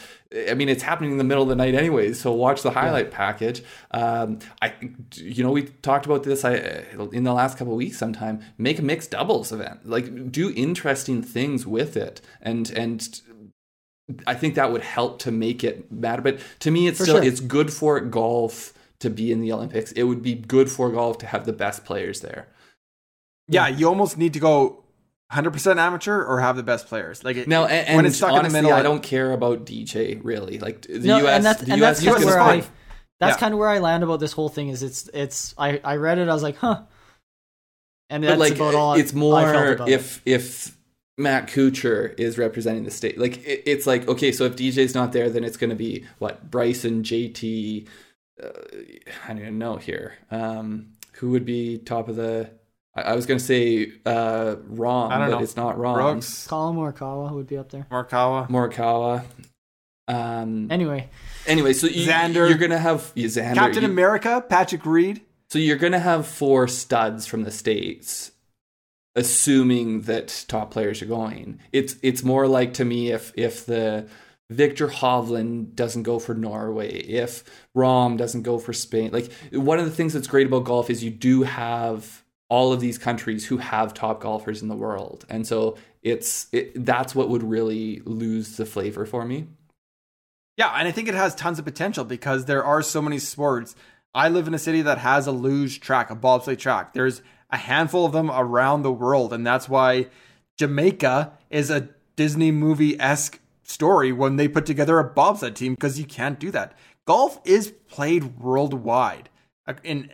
Speaker 2: i mean it's happening in the middle of the night anyways so watch the highlight package um i you know we talked about this i in the last couple of weeks sometime make a mixed doubles event like do interesting things with it and and I think that would help to make it matter. But to me, it's
Speaker 3: For
Speaker 2: still
Speaker 3: sure.
Speaker 2: it's good for golf to be in the Olympics. It would be good for golf to have the best players there.
Speaker 1: Yeah, you almost need to go 100% amateur or have the best players. Like it,
Speaker 2: Now, and, and
Speaker 1: when it's stuck
Speaker 2: honestly,
Speaker 1: in the middle,
Speaker 2: I don't care about DJ really. Like the
Speaker 3: No,
Speaker 2: U.S.
Speaker 3: and that's
Speaker 2: the
Speaker 3: and
Speaker 2: U.S.
Speaker 3: that's
Speaker 2: is
Speaker 3: kind of where
Speaker 2: play.
Speaker 3: I that's
Speaker 1: Yeah.
Speaker 3: kind of where I land about this whole thing. Is it's it's I I read it. I was like, huh. And
Speaker 2: but
Speaker 3: that's
Speaker 2: like
Speaker 3: about all
Speaker 2: it's
Speaker 3: I
Speaker 2: more
Speaker 3: felt about it.
Speaker 2: if if Matt Kuchar is representing the state. Like it, it's like okay, so if DJ's not there, then it's going to be what Bryson, JT. Uh, I don't even know here. Um, who would be top of the? I, I was going to say uh, Rahm,
Speaker 1: I don't
Speaker 2: but
Speaker 1: know.
Speaker 2: it's not Rahm.
Speaker 1: Brooks,
Speaker 3: Collin Morikawa would be up there.
Speaker 1: Morikawa.
Speaker 2: Morikawa. Um,
Speaker 3: Anyway,
Speaker 2: anyway, so you,
Speaker 1: Xander.
Speaker 2: you're gonna have yeah, Xander.
Speaker 1: Captain
Speaker 2: you-
Speaker 1: America, Patrick Reed.
Speaker 2: So you're going to have four studs from the states, assuming that top players are going. It's it's more like to me if if the Viktor Hovland doesn't go for Norway, if Rahm doesn't go for Spain. Like one of the things that's great about golf is you do have all of these countries who have top golfers in the world, and so it's it, that's what would really lose the flavor for me.
Speaker 1: Yeah, and I think it has tons of potential because there are so many sports. I live in a city that has a luge track, a bobsleigh track. There's a handful of them around the world, and that's why Jamaica is a Disney movie esque story when they put together a bobsled team because you can't do that. Golf is played worldwide. In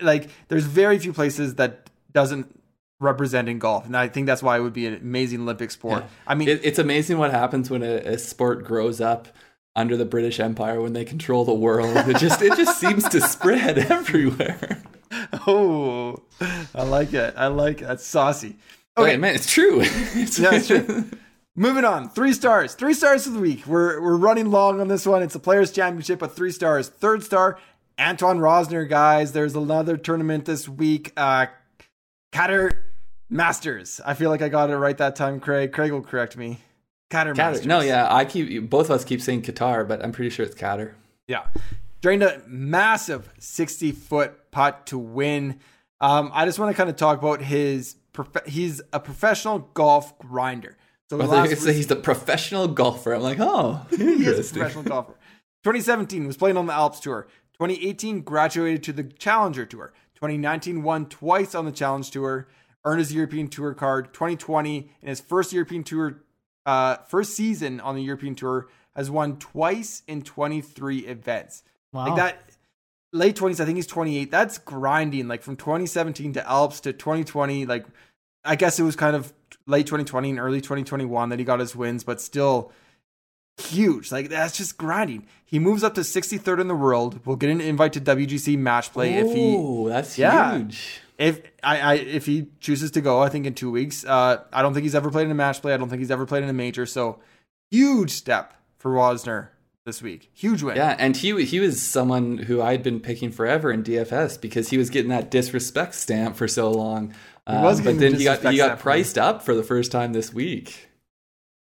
Speaker 1: like there's very few places that doesn't represent in golf, and I think that's why it would be an amazing Olympic sport.
Speaker 2: Yeah.
Speaker 1: I mean,
Speaker 2: It, it's amazing what happens when a, a sport grows up under the British Empire when they control the world. It just it just seems to spread everywhere.
Speaker 1: oh, I like it. I like it. That's saucy.
Speaker 2: Okay, man, it's true. It's,
Speaker 1: Yeah, it's true. Moving on, three stars. Three stars for the week. We're we're running long on this one. It's a Players Championship, but three stars. Third star, Anton Rozner, guys. There's another tournament this week. Uh, Qatar Masters. I feel like I got it right that time. Craig. Craig will correct me. Qatar,
Speaker 2: Qatar.
Speaker 1: Masters.
Speaker 2: No, yeah, I keep both of us keep saying Qatar, but I'm pretty sure it's Qatar.
Speaker 1: Yeah. Drained a massive 60 foot putt to win. Um, I just want to kind of talk about his. Prof- he's a professional golf grinder. So the
Speaker 2: I thought
Speaker 1: last
Speaker 2: were say he's the professional golfer. I'm like, oh,
Speaker 1: he is a professional golfer. 2017 was playing on the Alps Tour. 2018 graduated to the Challenger Tour. 2019 won twice on the Challenge Tour. Earned his European Tour card. 2020 in his first European Tour, uh, first season on the European Tour, has won twice in 23 events.
Speaker 3: Wow.
Speaker 1: Like that, late 20s. I think he's 28. That's grinding. Like from 2017 to Alps to 2020. Like I guess it was kind of late 2020 and early 2021 that he got his wins, but still huge. Like that's just grinding. He moves up to 63rd in the world. We'll get an invite to WGC match play if he
Speaker 2: Ooh, that's
Speaker 1: Yeah.
Speaker 2: huge.
Speaker 1: if I, I if he chooses to go. I think in two weeks. Uh, I don't think he's ever played in a match play. I don't think he's ever played in a major. So huge step for Rozner this week. Huge win.
Speaker 2: Yeah, and he he was someone who I'd been picking forever in DFS because he was getting that disrespect stamp for so long. Um, but then he got he got priced up for the first time this week.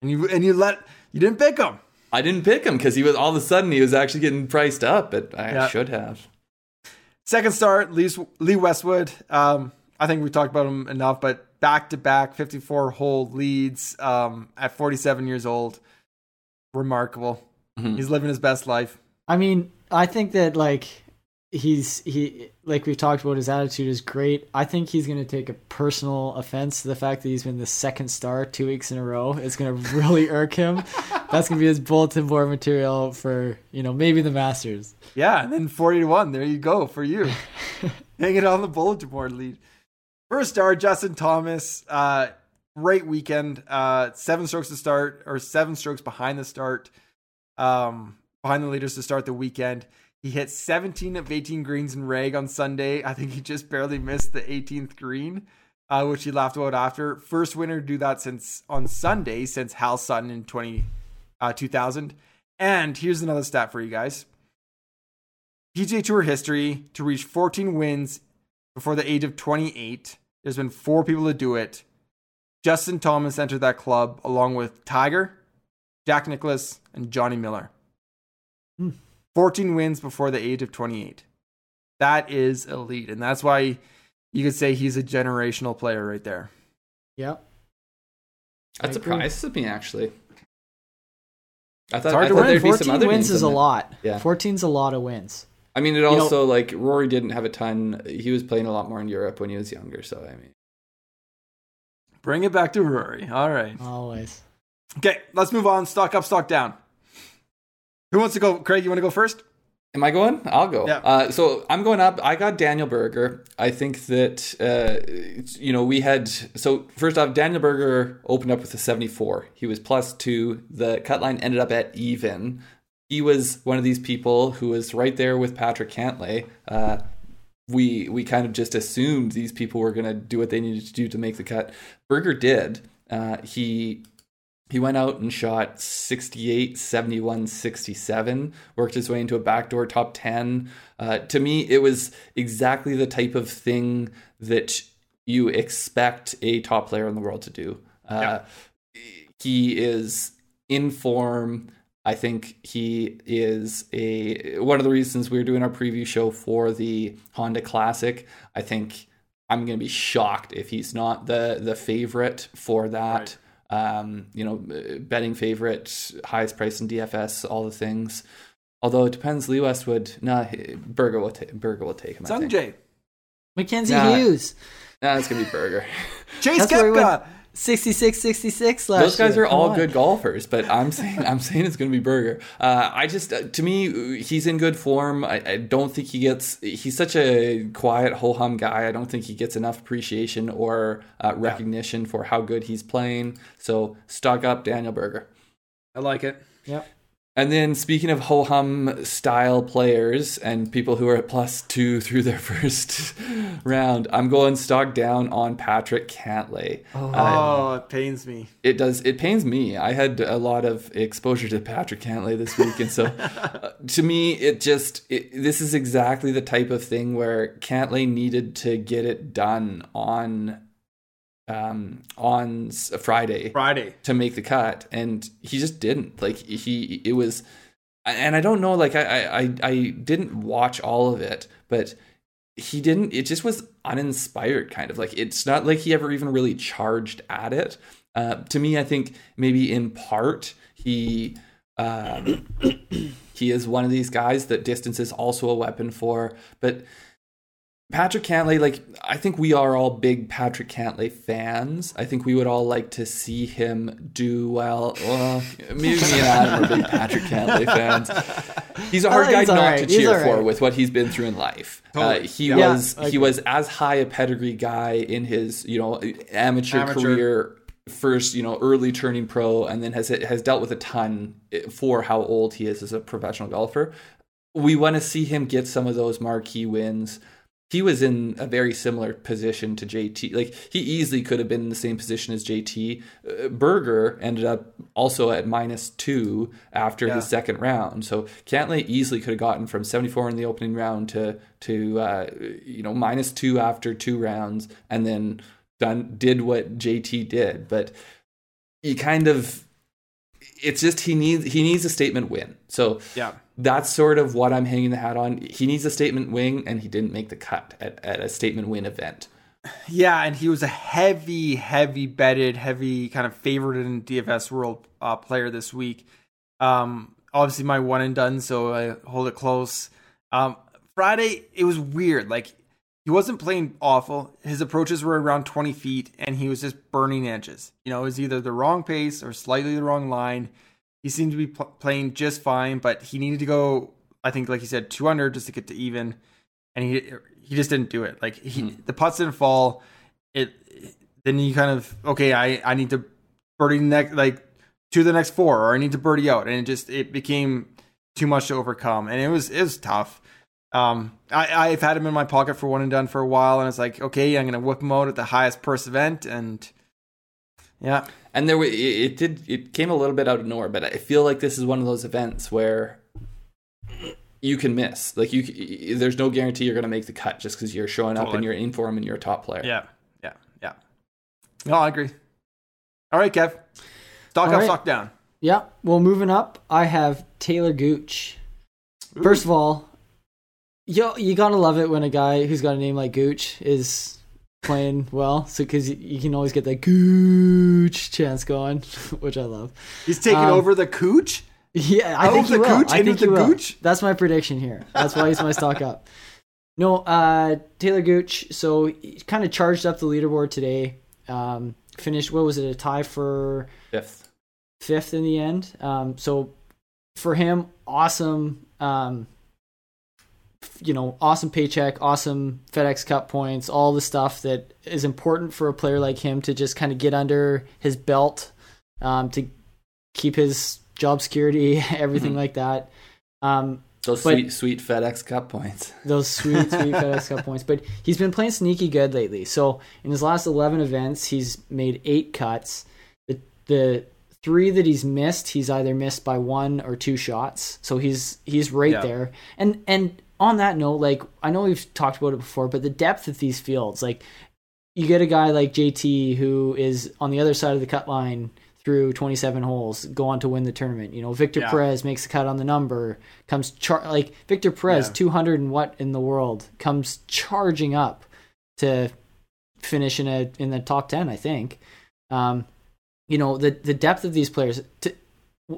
Speaker 1: And you and you let you didn't pick him.
Speaker 2: I didn't pick him because he was all of a sudden he was actually getting priced up, but I
Speaker 1: Yeah.
Speaker 2: should have.
Speaker 1: Second start, Lee, Lee Westwood. Um, I think we talked about him enough, but back to back 54 hole leads um, at 47 years old. Remarkable.
Speaker 2: Mhm.
Speaker 1: He's living his best life.
Speaker 3: I mean, I think that like he's he like we've talked about his attitude is great. I think he's going to take a personal offense to the fact that he's been the second star two weeks in a row. It's going to really irk him. That's going to be his bulletin board material for you know maybe the Masters.
Speaker 1: Yeah, and then 40 to 1. There you go for you. Hang it on the bulletin board lead. First star, Justin Thomas. Uh, great weekend. Uh, seven strokes to start, or seven strokes behind the start, um, behind the leaders to start the weekend. He hit 17 of 18 greens in reg on Sunday. I think he just barely missed the 18th green, uh, which he laughed about after. First winner to do that since on Sunday since Hal Sutton in 20, uh, 2000. And here's another stat for you guys. PGA Tour history to reach 14 wins before the age of 28. There's been four people to do it. Justin Thomas entered that club along with Tiger, Jack Nicklaus, and Johnny Miller.
Speaker 3: Hmm.
Speaker 1: 14 wins before the age of 28. That is elite. And that's why you could say he's a generational player right there.
Speaker 3: Yep.
Speaker 2: That
Speaker 3: I agree.
Speaker 2: surprises me actually. I thought,
Speaker 1: hard
Speaker 2: I
Speaker 1: to
Speaker 2: thought
Speaker 1: win.
Speaker 2: there'd be some
Speaker 3: 14
Speaker 2: other
Speaker 3: wins
Speaker 2: names
Speaker 3: is a
Speaker 2: there.
Speaker 3: lot.
Speaker 2: Yeah.
Speaker 3: 14's a lot of wins.
Speaker 2: I mean, it
Speaker 3: know-
Speaker 2: also like Rory didn't have a ton. He was playing a lot more in Europe when he was younger. So I mean,
Speaker 1: Bring it back to Rory. All right.
Speaker 3: Always.
Speaker 1: Okay, let's move on. Stock up, stock down. Who wants to go? Craig, you want to go first?
Speaker 2: Am I going? I'll go.
Speaker 1: Yeah.
Speaker 2: Uh, so I'm going up. I got Daniel Berger. I think that uh, you know we had so first off, Daniel Berger opened up with a 74. He was plus two. The cut line ended up at even. He was one of these people who was right there with Patrick Cantlay. Uh, we we kind of just assumed these people were going to do what they needed to do to make the cut. Berger did. Uh, he he went out and shot 68, 71, 67, worked his way into a backdoor top 10. Uh, to me, it was exactly the type of thing that you expect a top player in the world to do. Uh, He is in form. I think he is a one of the reasons we were doing our preview show for the Honda Classic. I think I'm going to be shocked if he's not the the favorite for that. Um, you know, uh, betting favorite, highest price in DFS, all the things. Although it depends, Lee Westwood. Nah, he- Berger will take Berger will take him. I think.
Speaker 1: Sungjae.
Speaker 3: Mackenzie
Speaker 2: Nah.
Speaker 3: Hughes.
Speaker 2: Nah, it's gonna be Berger.
Speaker 1: Chase
Speaker 3: That's
Speaker 1: Koepka.
Speaker 3: 66 66 last
Speaker 2: Those guys
Speaker 3: year.
Speaker 2: are
Speaker 3: Come
Speaker 2: all
Speaker 3: on.
Speaker 2: good golfers, but I'm saying I'm saying it's going to be Berger. Uh, I just uh, to me he's in good form. I, I don't think he gets. He's such a quiet ho hum guy. I don't think he gets enough appreciation or uh, recognition for how good he's playing. So stock up Daniel Berger.
Speaker 1: I like it.
Speaker 3: Yep.
Speaker 2: And then speaking of ho hum style players and people who are at plus two through their first round, I'm going stock down on Patrick Cantlay.
Speaker 3: Oh.
Speaker 1: Oh, it pains me.
Speaker 2: It does. It pains me. I had a lot of exposure to Patrick Cantlay this week, and so uh, to me, it just it, this is exactly the type of thing where Cantlay needed to get it done on um on Friday
Speaker 1: Friday.
Speaker 2: to make the cut and he just didn't. Like he it was and i don't know like i i i didn't watch all of it but he didn't it just was uninspired kind of. Like it's not like he ever even really charged at it. Uh to me i think maybe in part he um he is one of these guys that distance is also a weapon for but Patrick Cantlay, like I think we are all big Patrick Cantlay fans. I think we would all like to see him do well. Well, me and Adam are big Patrick Cantlay fans. He's a hard
Speaker 3: Oh,
Speaker 2: guy not
Speaker 3: alright.
Speaker 2: to
Speaker 3: He's
Speaker 2: cheer for with what he's been through in life. Uh, he
Speaker 1: Yeah.
Speaker 2: was
Speaker 3: Yeah, I
Speaker 2: he was as high a pedigree guy in his you know amateur,
Speaker 1: Amateur.
Speaker 2: career first you know early turning pro and then has has dealt with a ton for how old he is as a professional golfer we want to see him get some of those marquee wins he was in a very similar position to JT. Like he easily could have been in the same position as JT. Uh, Berger ended up also at minus two after
Speaker 1: Yeah.
Speaker 2: his second round. So Cantlay easily could have gotten from 74 in the opening round to to uh, you know minus two after two rounds, and then done did what JT did. But he kind of it's just he needs he needs a statement win. So
Speaker 1: Yeah.
Speaker 2: That's sort of what I'm hanging the hat on. He needs a statement win, and he didn't make the cut at, at a statement win event.
Speaker 1: Yeah, and he was a heavy, heavy betted, heavy kind of favorite in DFS world uh, player this week. Um, obviously my one and done, so I hold it close. Um, Friday, it was weird. Like he wasn't playing awful. His approaches were around 20 feet, and he was just burning edges. You know, it was either the wrong pace or slightly the wrong line. He seemed to be pl- playing just fine, but he needed to go. I think, like you said, 200 just to get to even, and he he just didn't do it. Like he, the putts didn't fall. It then you kind of okay. I I need to birdie next like to the next four, or I need to birdie out, and it just it became too much to overcome, and it was it was tough. Um, I I've had him in my pocket for one and done for a while, and it's like okay, I'm gonna whip him out at the highest purse event, and yeah,
Speaker 2: And there, wa- it, it did. It came a little bit out of nowhere, but I feel like this is one of those events where you can miss. Like you, there's no guarantee you're going to make the cut just because you're showing up and you're in form and you're a top player.
Speaker 1: yeah, yeah, yeah. No, I agree. All right, Kev, stock
Speaker 3: All
Speaker 1: up,
Speaker 3: right.
Speaker 1: stock down.
Speaker 3: Yeah. Well, moving up, I have Talor Gooch. First of all, yo, you gotta love it when a guy who's got a name like Gooch is playing well. So because you, you can always get that Gooch chance going, which I love.
Speaker 1: He's taking
Speaker 3: Um,
Speaker 1: over the cooch.
Speaker 3: Yeah, I
Speaker 1: Out
Speaker 3: think he
Speaker 1: the
Speaker 3: will.
Speaker 1: Gooch
Speaker 3: I think he
Speaker 1: the
Speaker 3: will.
Speaker 1: Gooch?
Speaker 3: That's my prediction here. That's why he's my stock up. No, uh, Talor Gooch. So he kind of charged up the leaderboard today. Um, finished. What was it? A tie for
Speaker 2: Fifth.
Speaker 3: fifth in the end. Um, so for him, awesome. Um, f- you know, awesome paycheck, awesome FedEx Cup points, all the stuff that is important for a player like him to just kind of get under his belt, um, to keep his job security, everything
Speaker 2: Mhm.
Speaker 3: like that. Um,
Speaker 2: Those
Speaker 3: But-
Speaker 2: sweet, sweet FedEx Cup points.
Speaker 3: those sweet, sweet FedEx Cup points. But he's been playing sneaky good lately. So in his last eleven events, he's made eight cuts. The the three that he's missed, he's either missed by one or two shots. So he's he's right
Speaker 1: Yeah.
Speaker 3: there. And and on that note, like I know we've talked about it before, but the depth of these fields, like you get a guy like JT who is on the other side of the cut line through 27 holes, go on to win the tournament. You know, Victor
Speaker 1: Yeah.
Speaker 3: Perez makes a cut on the number, comes char- like Victor Perez,
Speaker 1: Yeah.
Speaker 3: 200 and what in the world, comes charging up to finish in a in the top 10, I think. Um, you know, the the depth of these players. To,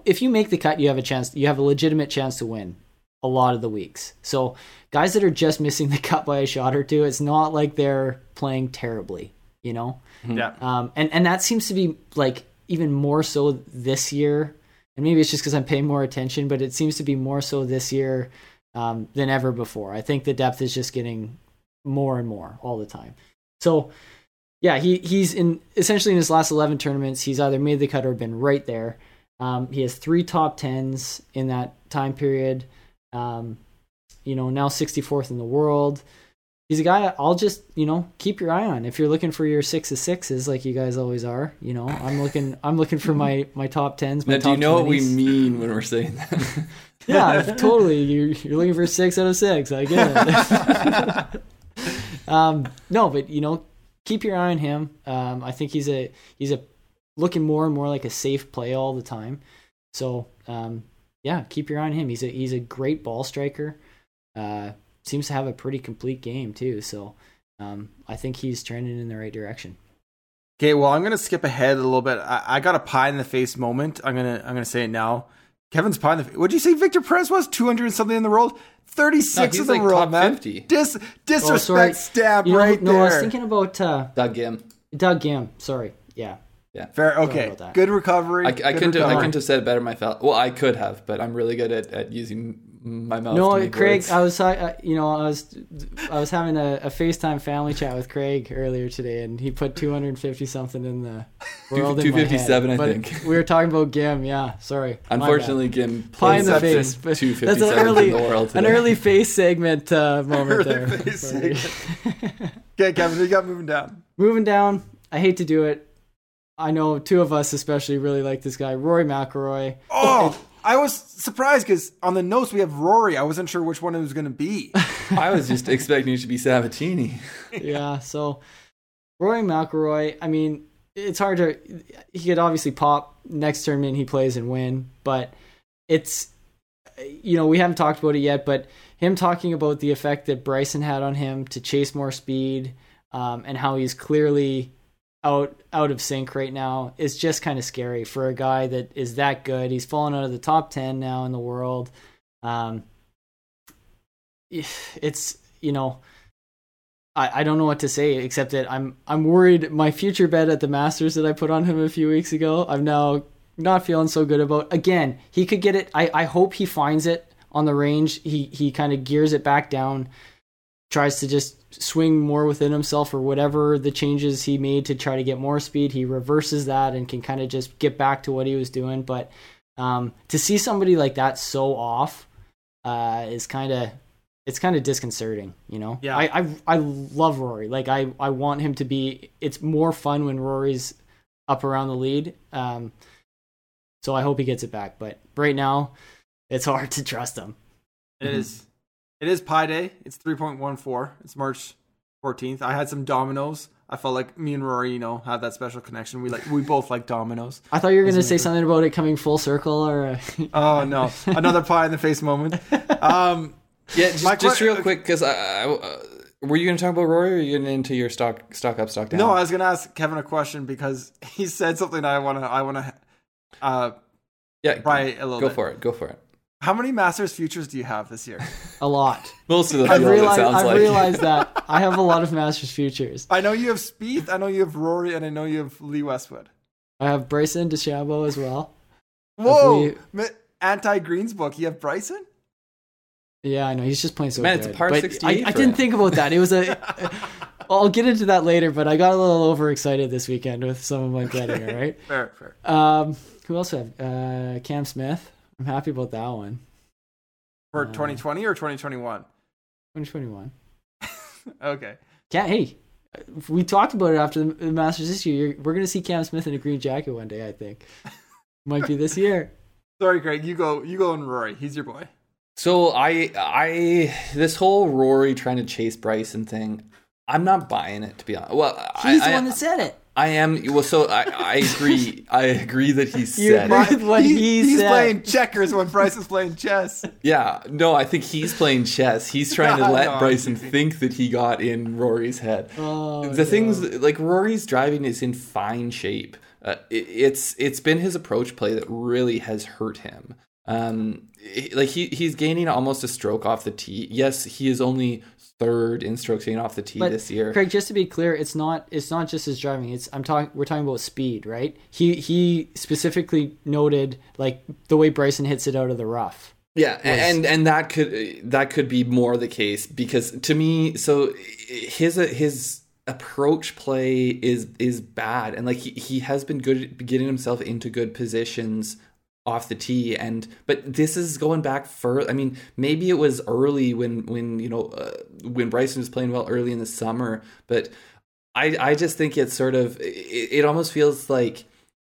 Speaker 3: if you make the cut, you have a chance. You have a legitimate chance to win a lot of the weeks. So guys that are just missing the cut by a shot or two, it's not like they're playing terribly. you know.
Speaker 1: Yeah.
Speaker 3: Um, and and that seems to be like even more so this year. And maybe it's just because I'm paying more attention, but it seems to be more so this year um, than ever before. I think the depth is just getting more and more all the time. So, yeah, he he's in essentially in his last 11 tournaments, he's either made the cut or been right there. Um, he has three top tens in that time period. Um, you know, now 64th in the world he's a guy I'll just you know keep your eye on if you're looking for your sixes sixes like you guys always are. You know, I'm looking I'm looking for my my top tens. My
Speaker 2: Now,
Speaker 3: top
Speaker 2: do you know what we mean when we're saying that?
Speaker 3: Yeah, totally. You're you're looking for six out of six. I get it. um, no, but you know, keep your eye on him. Um, I think he's a he's a looking more and more like a safe play all the time. So um, yeah, keep your eye on him. He's a he's a great ball striker. Uh, seems to have a pretty complete game too. So um, I think he's trending in the right direction.
Speaker 1: Okay, well, I'm gonna skip ahead a little bit. I, I got a pie in the face moment. I'm gonna I'm gonna say it now. Kevin's pie in the face. What'd you say Victor Perez was? 200 and something in the world? 36
Speaker 2: No,
Speaker 1: in the
Speaker 2: like
Speaker 1: world,
Speaker 2: top
Speaker 1: man.
Speaker 2: 50.
Speaker 1: Dis, disrespect
Speaker 3: Oh,
Speaker 1: stab
Speaker 3: You know,
Speaker 1: right
Speaker 3: no,
Speaker 1: there.
Speaker 3: I was thinking about uh,
Speaker 2: Doug Ghim.
Speaker 3: Doug Gam. Sorry, yeah.
Speaker 1: Fair, okay. Good recovery.
Speaker 2: I, I
Speaker 1: good
Speaker 2: couldn't. Have, I couldn't have said it better myself. Well, I could have, but I'm really good at, at using my mouth. to
Speaker 3: No,
Speaker 2: make
Speaker 3: Craig.
Speaker 2: words.
Speaker 3: I was, uh, you know, I was, I was having a, a FaceTime family chat with Craig earlier today, and he put 250 something in the world. in my head.
Speaker 2: 257, I
Speaker 3: But
Speaker 2: think.
Speaker 3: we were talking about Ghim. Yeah, sorry.
Speaker 2: Unfortunately, Ghim
Speaker 3: Pie in the
Speaker 2: up
Speaker 3: face, but that's
Speaker 2: 257
Speaker 3: an early,
Speaker 2: in the world
Speaker 3: an early face segment uh, moment
Speaker 1: Early
Speaker 3: there.
Speaker 1: face
Speaker 3: Sorry.
Speaker 1: Okay, Kevin, you got moving down.
Speaker 3: Moving down. I hate to do it. I know two of us especially really like this guy, Rory McIlroy.
Speaker 1: Oh, I was surprised because on the notes we have Rory. I wasn't sure which one it was going to be.
Speaker 2: I was just expecting it to be Sabbatini.
Speaker 3: yeah. So Rory McIlroy, I mean, it's hard to. He could obviously pop next tournament he plays and win, but it's you know we haven't talked about it yet, but him talking about the effect that Bryson had on him to chase more speed, um, and how he's clearly out out of sync right now is just kind of scary for a guy that is that good. He's fallen out of the top ten now in the world. Um, it's you know I, I don't know what to say except that I'm I'm worried my future bet at the Masters that I put on him a few weeks ago. I'm now not feeling so good about. Again, he could get it. I, I hope he finds it on the range. He he kind of gears it back down, tries to just swing more within himself or whatever the changes he made to try to get more speed. He reverses that and can kind of just get back to what he was doing. But um, to see somebody like that so off uh, is kind of it's kind of disconcerting, you know.
Speaker 1: Yeah.
Speaker 3: I, I I love Rory. Like I I want him to be. It's more fun when Rory's up around the lead. Um, so I hope he gets it back. But right now, it's hard to trust him.
Speaker 1: It is. It is Pi Day. It's three point one four. It's March fourteenth. I had some dominoes. I felt like me and Rory, you know, have that special connection. We like we both like dominoes.
Speaker 3: I thought you were going to say something about it coming full circle, or uh,
Speaker 1: Oh no, another pie in the face moment. Um,
Speaker 2: Yeah, just,
Speaker 1: My
Speaker 2: just
Speaker 1: que-
Speaker 2: real quick, because I, I, uh, were you going to talk about Rory, or are you getting into your stock, stock up, stock down?
Speaker 1: no, I was gonna ask Kevin a question because he said something I wanna I wanna uh
Speaker 2: yeah,
Speaker 1: pry a little
Speaker 2: go
Speaker 1: bit.
Speaker 2: for it, go for it.
Speaker 1: How many Masters futures do you have this year?
Speaker 3: a lot.
Speaker 2: Most of the
Speaker 3: I've
Speaker 2: it
Speaker 3: realized.
Speaker 2: sounds
Speaker 3: I've
Speaker 2: like.
Speaker 3: realized that I have a lot of Masters futures.
Speaker 1: I know you have Spieth, I know you have Rory, and I know you have Lee Westwood.
Speaker 3: I have Bryson DeChambeau as well.
Speaker 1: Whoa,
Speaker 3: Lee-
Speaker 1: anti Greens book. You have Bryson.
Speaker 3: Yeah, I know he's just playing so
Speaker 2: Man,
Speaker 3: good.
Speaker 2: it's a par
Speaker 3: But
Speaker 2: 68
Speaker 3: I, I didn't think about that. It was a. I'll get into that later, but I got a little overexcited this weekend with some of my betting. All right.
Speaker 1: Fair, fair.
Speaker 3: Um, who else have? Uh, Cam Smith. I'm happy about that one.
Speaker 1: For
Speaker 3: Uh,
Speaker 1: 2020 or 2021?
Speaker 3: 2021.
Speaker 1: Okay.
Speaker 3: Cam, hey, we talked about it after the the Masters this year. You're, we're gonna see Cam Smith in a green jacket one day. I think might be this year.
Speaker 1: Sorry, Craig. You go. You go and Rory. He's your boy.
Speaker 2: So I, I, this whole Rory trying to chase Bryson thing, I'm not buying it to be honest. Well,
Speaker 3: He's
Speaker 2: I,
Speaker 3: the
Speaker 2: I,
Speaker 3: one that said it.
Speaker 2: I am. Well, so I, I agree. I agree that he
Speaker 3: You
Speaker 2: said.
Speaker 3: agree? With what he
Speaker 1: he's
Speaker 3: said.
Speaker 1: playing checkers when Bryce is playing chess.
Speaker 2: Yeah, no, I think he's playing chess. He's trying to let
Speaker 1: I'm
Speaker 2: Bryson think that he got in Rory's head.
Speaker 3: Oh,
Speaker 2: the
Speaker 3: no.
Speaker 2: things like Rory's driving is in fine shape. Uh, uh, it, it's it's been his approach play that really has hurt him. Um, like he he's gaining almost a stroke off the tee. Yes, he is only third in strokes gained off the tee
Speaker 3: But
Speaker 2: this year.
Speaker 3: Craig, just to be clear, it's not it's not just his driving. It's I'm talking we're talking about speed, right? He he specifically noted like the way Bryson hits it out of the rough.
Speaker 2: Yeah, and and that could that could be more the case because to me, so his his approach play is is bad, and like he, he has been good at getting himself into good positions off the tee, and but this is going back further. I mean, maybe it was early when when you know uh, when Bryson was playing well early in the summer, but I I just think it's sort of it, it almost feels like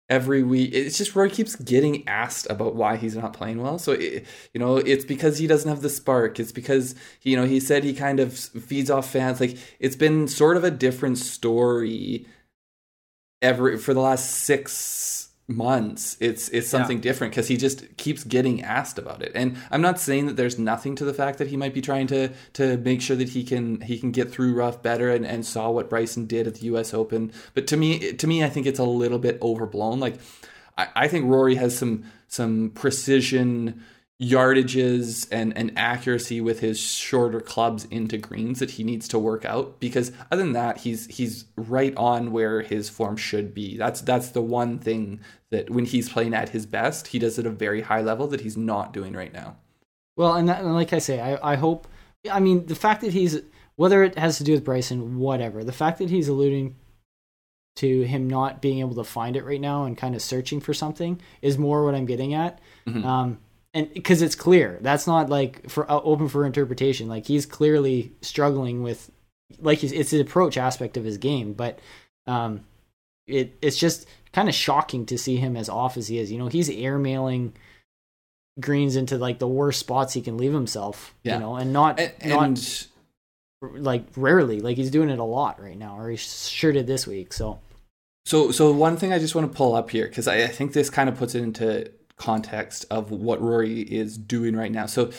Speaker 2: every week it's just Rory keeps getting asked about why he's not playing well. So it, you know it's because he doesn't have the spark. It's because you know he said he kind of feeds off fans. Like it's been sort of a different story every for the last 6 months it's it's something different because he just keeps getting asked about it. And i'm not saying that there's nothing to the fact that he might be trying to to make sure that he can he can get through rough better and, and saw what bryson did at the us open. But to me to me i think it's a little bit overblown. Like i, I think rory has some some precision yardages and, and accuracy with his shorter clubs into greens that he needs to work out because other than that he's he's right on where his form should be that's that's the one thing that when he's playing at his best he does at a very high level that he's not doing right now
Speaker 3: Well, and, that, and like I say, I I hope. I mean, the fact that he's whether it has to do with Bryson, whatever. The fact that he's alluding to him not being able to find it right now and kind of searching for something is more what I'm getting at.
Speaker 2: Mhm.
Speaker 3: Um, and because it's clear, that's not like for uh, open for interpretation. Like he's clearly struggling with, like it's the approach aspect of his game, but um, it it's just kind of shocking to see him as off as he is. You know, he's airmailing greens into like the worst spots he can leave himself.
Speaker 2: Yeah.
Speaker 3: You know, and not
Speaker 2: and,
Speaker 3: not
Speaker 2: and
Speaker 3: like rarely. Like he's doing it a lot right now, or he sure did this week. So
Speaker 2: So, so one thing I just want to pull up here because I, I think this kind of puts it into context of what Rory is doing right now. So,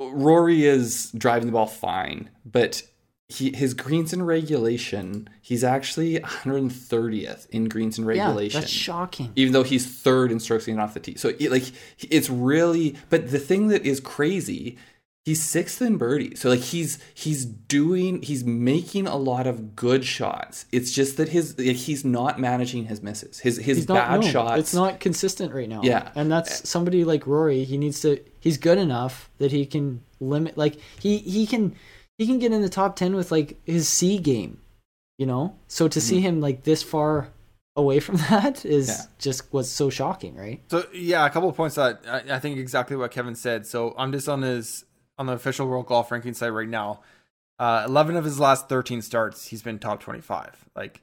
Speaker 2: Rory is driving the ball fine, but he his greens in regulation, he's actually 130th in greens in
Speaker 3: yeah,
Speaker 2: regulation.
Speaker 3: that's shocking.
Speaker 2: even though he's third in strokes gained off the tee. So it, like it's really but the thing that is crazy, he's sixth in birdie. So like he's he's doing he's making a lot of good shots. It's just that his like, he's not managing his misses. His his
Speaker 3: He's not
Speaker 2: bad
Speaker 3: no,
Speaker 2: shots.
Speaker 3: It's not consistent right now.
Speaker 2: Yeah.
Speaker 3: and that's eh. somebody like Rory. He needs to. He's good enough that he can limit. Like he he can he can get in the top ten with like his C game. You know, so to see mm-hmm. him like this far away from that is
Speaker 2: Yeah.
Speaker 3: just what's so shocking, right?
Speaker 1: So yeah, a couple of points that I, I think exactly what Kevin said. So I'm just on his on the official World Golf Ranking site right now. Uh, Eleven of his last thirteen starts, he's been top twenty-five. Like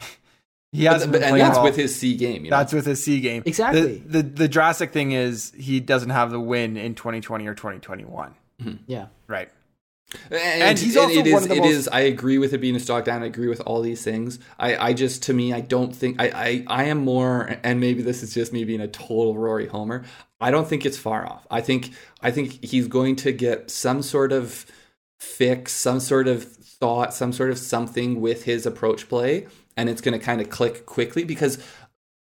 Speaker 1: he hasn't
Speaker 2: but-
Speaker 1: been
Speaker 2: and
Speaker 1: playing
Speaker 2: that's
Speaker 1: well.
Speaker 2: with his C game. You know?
Speaker 1: That's with his C game.
Speaker 3: Exactly.
Speaker 1: The, the the drastic thing is he doesn't have the win in 2020 or 2021.
Speaker 3: Yeah,
Speaker 1: Right.
Speaker 2: and,
Speaker 1: And he's
Speaker 2: and
Speaker 1: also
Speaker 2: it is,
Speaker 1: one of the
Speaker 2: it
Speaker 1: most-
Speaker 2: is- I agree with it being a stock down. I agree with all these things. I, I just to me, I don't think I, I, I am more, and maybe this is just me being a total Rory Homer. I don't think it's far off. I think I think he's going to get some sort of fix, some sort of thought, some sort of something with his approach play, and it's going to kind of click quickly because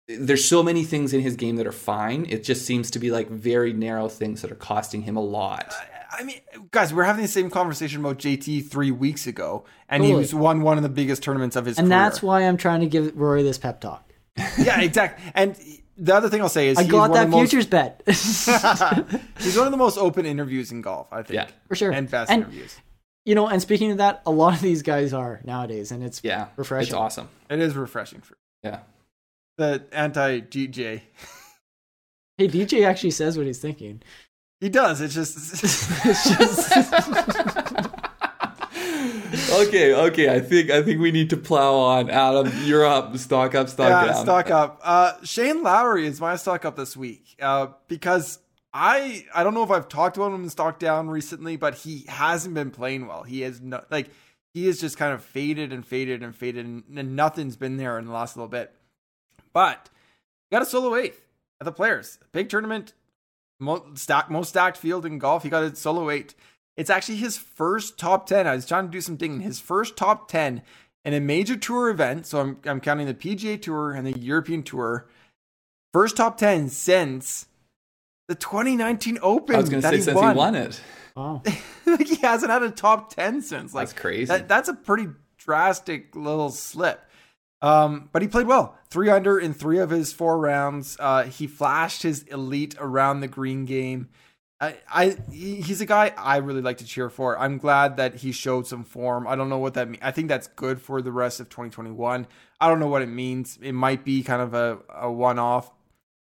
Speaker 2: there's so many things in his game that are fine. It just seems to be like very narrow things that are costing him a lot.
Speaker 1: I mean, guys, we we're having the same conversation about JT three weeks ago, and he was won one of the biggest tournaments of his
Speaker 3: and
Speaker 1: career.
Speaker 3: that's why I'm trying to give Rory this pep talk.
Speaker 1: yeah, exactly. And the other thing I'll say is
Speaker 3: I
Speaker 1: he's
Speaker 3: got
Speaker 1: one
Speaker 3: that
Speaker 1: of the most-
Speaker 3: futures bet
Speaker 1: he's one of the most open interviews in golf, I think.
Speaker 2: Yeah.
Speaker 3: for sure.
Speaker 1: And best
Speaker 3: And
Speaker 1: interviews.
Speaker 3: you know, and speaking of that, a lot of these guys are nowadays, and it's
Speaker 2: Yeah,
Speaker 3: refreshing.
Speaker 2: It's awesome.
Speaker 1: It is refreshing for
Speaker 2: Yeah.
Speaker 1: the anti DJ.
Speaker 3: Hey, DJ actually says what he's thinking.
Speaker 1: He does. It's just
Speaker 3: It's just
Speaker 2: okay, okay. I think I think we need to plow on. Adam, you're up. Stock up, stock
Speaker 1: yeah,
Speaker 2: down.
Speaker 1: stock up. Uh, Shane Lowry is my stock up this week uh, because I I don't know if I've talked about him in stock down recently, but he hasn't been playing well. He is no, like he is just kind of faded and faded and faded, and, and nothing's been there in the last little bit. But he got a solo eighth at the Players, big tournament, most stacked most stacked field in golf. He got a solo eight. It's actually his first top ten. I was trying to do some digging. His first top ten in a major tour event. So I'm I'm counting the PGA Tour and the European Tour. First top ten since the 2019 Open.
Speaker 2: I was going to say
Speaker 1: he
Speaker 2: since
Speaker 1: won.
Speaker 2: he won it.
Speaker 3: Wow.
Speaker 1: like he hasn't had a top 10 since. Like
Speaker 2: That's crazy.
Speaker 1: That, that's a pretty drastic little slip. Um, but he played well. Three under in three of his four rounds. Uh, he flashed his elite around the green game. I, I he's a guy I really like to cheer for. I'm glad that he showed some form. I don't know what that means. I think that's good for the rest of 2021. I don't know what it means. It might be kind of a, a one off.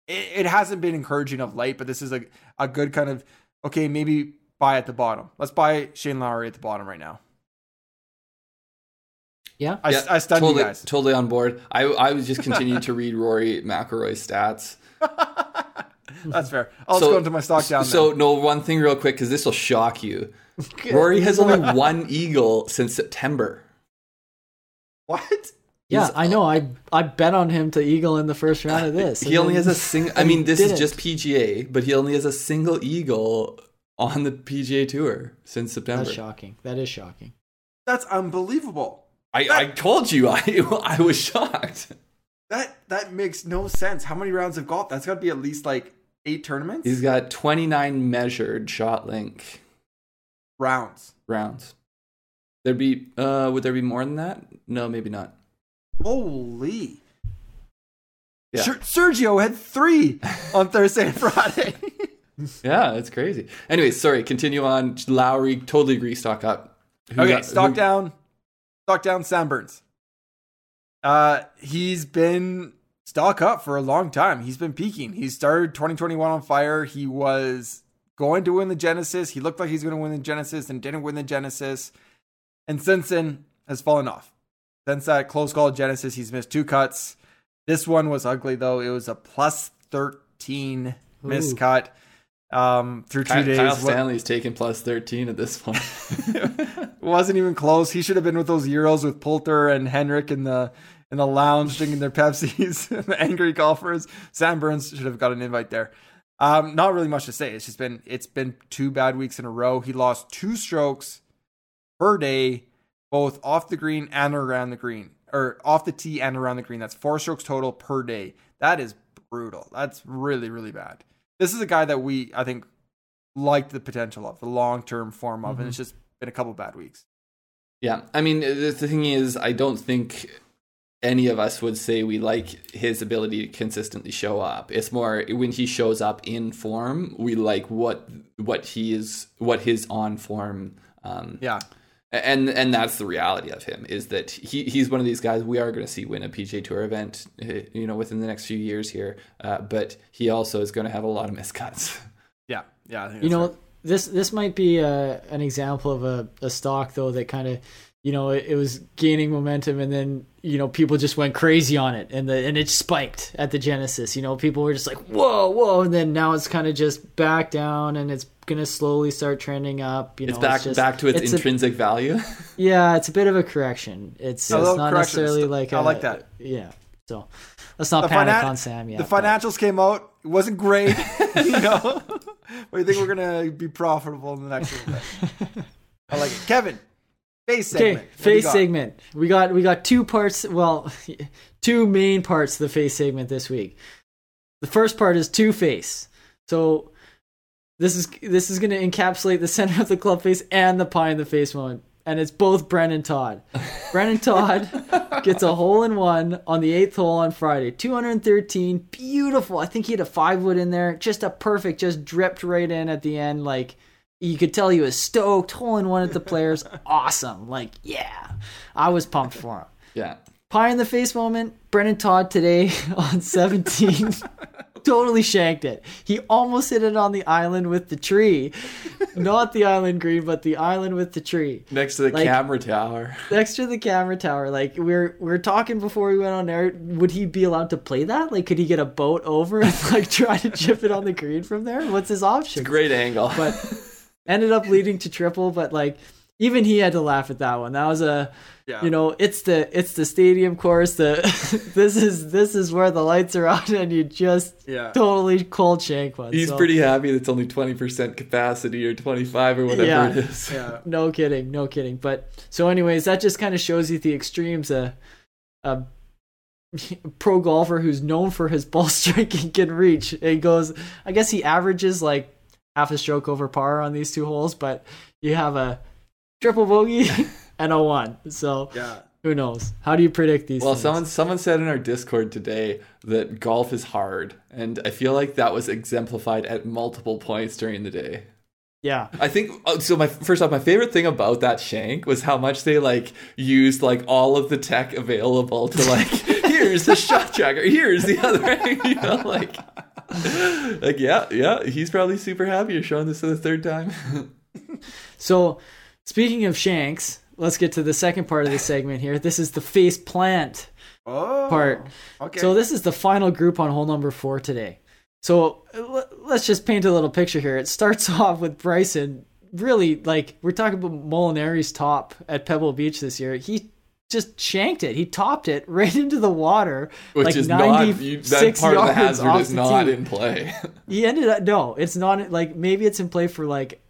Speaker 1: It, it hasn't been encouraging of late, but this is a, a good kind of okay, maybe buy at the bottom. Let's buy Shane Lowry at the bottom right now.
Speaker 3: Yeah.
Speaker 1: I,
Speaker 2: Yeah,
Speaker 1: I stunned
Speaker 2: totally,
Speaker 1: you guys.
Speaker 2: Totally on board. I I was just continuing to read Rory McIlroy's stats.
Speaker 1: That's fair. I'll
Speaker 2: So-
Speaker 1: just go into my stock down.
Speaker 2: So
Speaker 1: then.
Speaker 2: no, one thing real quick because this will shock you. Rory has only one eagle since September.
Speaker 1: what?
Speaker 3: Yeah,
Speaker 2: He's-
Speaker 3: I know. I I bet on him to eagle in the first round of this.
Speaker 2: He only has a single. I mean, this is
Speaker 3: didn't.
Speaker 2: just PGA, but he only has a single eagle on the PGA Tour since September.
Speaker 3: That's shocking. That is shocking.
Speaker 1: That's unbelievable.
Speaker 2: I, I told you, I I was shocked.
Speaker 1: That that makes no sense. How many rounds of golf? That's got to be at least like eight tournaments.
Speaker 2: He's got 29 measured shot link
Speaker 1: rounds.
Speaker 2: rounds. There'd be uh would there be more than that? No, maybe not.
Speaker 1: Holy.
Speaker 2: Yeah.
Speaker 1: Sergio had three on Thursday and Friday.
Speaker 2: Yeah, it's crazy. Anyway, sorry, continue on. Lowry, totally agree, stock up. Who
Speaker 1: okay,
Speaker 2: got-
Speaker 1: stock
Speaker 2: who-
Speaker 1: down. Stock down Sam Burns. Uh he's been stock up for a long time. He's been peaking. He started 2021 on fire. He was going to win the Genesis. He looked like he's going to win the Genesis and didn't win the Genesis. And since then has fallen off. Since that close call Genesis, he's missed two cuts. This one was ugly though. It was a plus 13 missed cut um through two
Speaker 2: Kyle,
Speaker 1: days.
Speaker 2: Kyle
Speaker 1: What-
Speaker 2: Stanley's taking plus 13 at this point.
Speaker 1: wasn't even close. He should have been with those Euros with Poulter and Henrik in the in the lounge drinking their Pepsis. the angry golfers. Sam Burns should have got an invite there. Um, not really much to say. It's just been it's been two bad weeks in a row. He lost two strokes per day, both off the green and around the green, or off the tee and around the green. That's four strokes total per day. That is brutal. That's really really bad. This is a guy that we I think liked the potential of the long term form of, and it's just been a couple bad weeks.
Speaker 2: Yeah, I mean, the thing is, I don't think any of us would say we like his ability to consistently show up. It's more when he shows up in form, we like what what he is, what his on form. Um,
Speaker 1: Yeah.
Speaker 2: and and that's the reality of him is that he he's one of these guys we are going to see win a PGA Tour event, uh, you know, within the next few years here. Uh, but he also is going to have a lot of miscuts.
Speaker 1: Yeah. Yeah. I think
Speaker 3: You know,
Speaker 1: right.
Speaker 3: this this might be uh, an example of a, a stock though that kind of, you know, it, it was gaining momentum and then you know people just went crazy on it and the and it spiked at the Genesis. You know, people were just like whoa whoa, and then now it's kind of just back down and it's gonna slowly start trending up. You know,
Speaker 2: it's back
Speaker 3: just,
Speaker 2: back to its,
Speaker 3: a-
Speaker 2: intrinsic value.
Speaker 3: yeah, it's a bit of a correction. It's,
Speaker 1: A
Speaker 3: it's not
Speaker 1: correction.
Speaker 3: necessarily like
Speaker 1: I
Speaker 3: a-
Speaker 1: like that.
Speaker 3: Yeah, so let's not
Speaker 1: The
Speaker 3: panic
Speaker 1: finan-
Speaker 3: on Sam yet.
Speaker 1: the
Speaker 3: but-
Speaker 1: financials came out. It wasn't great. you know. but you think we're gonna be profitable in the next little bit? I like it. Kevin, face segment.
Speaker 3: Okay,
Speaker 1: got?
Speaker 3: segment. We got we got two parts. Well, two main parts to the face segment this week. The first part is two face. So this is this is going to encapsulate the center of the club face and the pie in the face moment, and it's both Brendon Todd. Brendon Todd gets a hole in one on the eighth hole on Friday. 213, beautiful. I think he had a five wood in there, just a perfect, just dripped right in at the end, like you could tell he was stoked, hole in one at the players. awesome. Like, yeah. I was pumped for him.
Speaker 2: yeah.
Speaker 3: Pie in the face moment. Brendon Todd today on 17 totally shanked it. He almost hit it on the island with the tree. Not the island green, but the island with the tree.
Speaker 2: Next to the
Speaker 3: Like-
Speaker 2: camera tower.
Speaker 3: Next to the camera tower. Like we're we're talking before we went on air. Would he be allowed to play that? Like could he get a boat over and like try to chip it on the green from there? What's his option?
Speaker 2: Great angle.
Speaker 3: but ended up leading to triple. But like, even he had to laugh at that one. That was a
Speaker 1: Yeah.
Speaker 3: you know, it's the it's the stadium course. The this is this is where the lights are on, and you just
Speaker 1: Yeah.
Speaker 3: totally cold shank one.
Speaker 2: He's
Speaker 3: So,
Speaker 2: pretty happy that's only 20% capacity or 25 or whatever
Speaker 3: Yeah.
Speaker 2: it is.
Speaker 1: Yeah.
Speaker 3: No kidding, no kidding. But so, anyways, that just kind of shows you the extremes. A, a pro golfer who's known for his ball striking can reach. He goes, I guess he averages like half a stroke over par on these two holes, but you have a triple bogey and a one. So
Speaker 1: Yeah.
Speaker 3: who knows? How do you predict these?
Speaker 2: Well,
Speaker 3: things?
Speaker 2: someone someone said in our Discord today that golf is hard, and I feel like that was exemplified at multiple points during the day.
Speaker 3: yeah,
Speaker 2: I think oh, so. My first off, my favorite thing about that shank was how much they like used like all of the tech available to like here's the shot tracker, here's the other, you know, like like yeah, yeah. He's probably super happy you're showing this for the third time.
Speaker 3: So, speaking of shanks, let's get to the second part of the segment here. This is the face plant
Speaker 1: Oh.
Speaker 3: part.
Speaker 1: Okay.
Speaker 3: So, this is the final group on hole number four today. So, l- let's just paint a little picture here. It starts off with Bryson. Really, like, we're talking about Molinari's top at Pebble Beach this year. He just shanked it. He topped it right into the water,
Speaker 2: Which
Speaker 3: like
Speaker 2: is not you, that
Speaker 3: 96
Speaker 2: part of the
Speaker 3: yards
Speaker 2: hazard
Speaker 3: off
Speaker 2: is
Speaker 3: the
Speaker 2: not
Speaker 3: tee.
Speaker 2: in play.
Speaker 3: He ended up no, it's not like maybe it's in play for like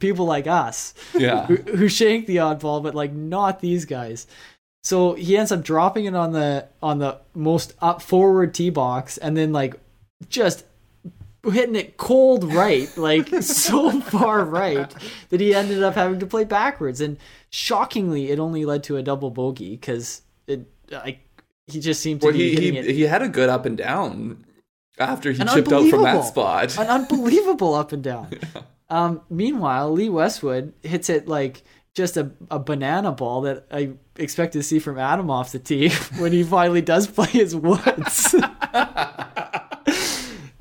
Speaker 3: people like us
Speaker 2: yeah.
Speaker 3: who, who shank the oddball, but like not these guys. So he ends up dropping it on the on the most up forward tee box, and then like just hitting it cold right, like so far right that he ended up having to play backwards. And shockingly, it only led to a double bogey because it like he just seemed to
Speaker 2: Well,
Speaker 3: be
Speaker 2: he
Speaker 3: hitting
Speaker 2: he,
Speaker 3: it
Speaker 2: he had a good up and down after he
Speaker 3: An
Speaker 2: chipped out from that spot.
Speaker 3: an unbelievable up and down. Um, meanwhile, Lee Westwood hits it like just a, a banana ball that I expect to see from Adam off the tee when he finally does play his woods.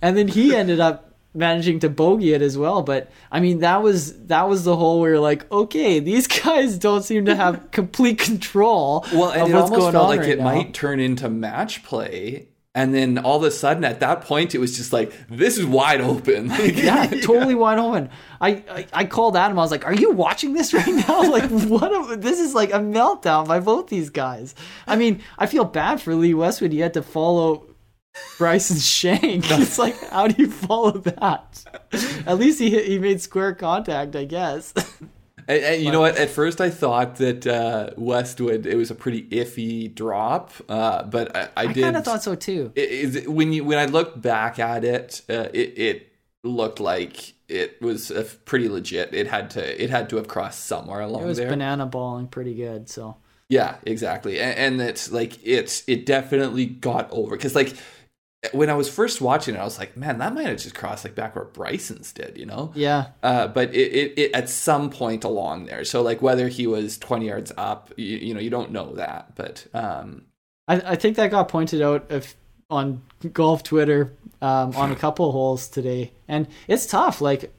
Speaker 3: And then he ended up managing to bogey it as well. But I mean, that was that was the hole where you're like, okay, these guys don't seem to have complete control
Speaker 2: Well, and it
Speaker 3: what's
Speaker 2: almost felt like
Speaker 3: right
Speaker 2: it
Speaker 3: now.
Speaker 2: might turn into match play. And then all of a sudden, at that point, it was just like, this is wide open.
Speaker 3: Yeah, totally wide open. I, I I called Adam. I was like, "Are you watching this right now? Like, what? A, this is like a meltdown by both these guys." I mean, I feel bad for Lee Westwood. He had to follow Bryson's shank. It's like, how do you follow that? At least he he made square contact, I guess.
Speaker 2: And, and you know what? At first, I thought that uh, Westwood it was a pretty iffy drop, uh, but I, I,
Speaker 3: I
Speaker 2: did.
Speaker 3: kind of thought so too.
Speaker 2: it- is- when you when I looked back at it, uh, it it looked like it was a pretty legit. It had to it had to have crossed somewhere along
Speaker 3: It was
Speaker 2: there.
Speaker 3: banana balling pretty good. So
Speaker 2: Yeah, exactly. And, and it's like it's it definitely got over because like when I was first watching it, I was like, man, that might have just crossed like back where Bryson's did, you know.
Speaker 3: yeah,
Speaker 2: Uh, but it, it, it at some point along there. So like whether he was twenty yards up, you, you know, you don't know that. But um,
Speaker 3: I, I think that got pointed out if, on golf Twitter um, on a couple holes today, and it's tough. Like,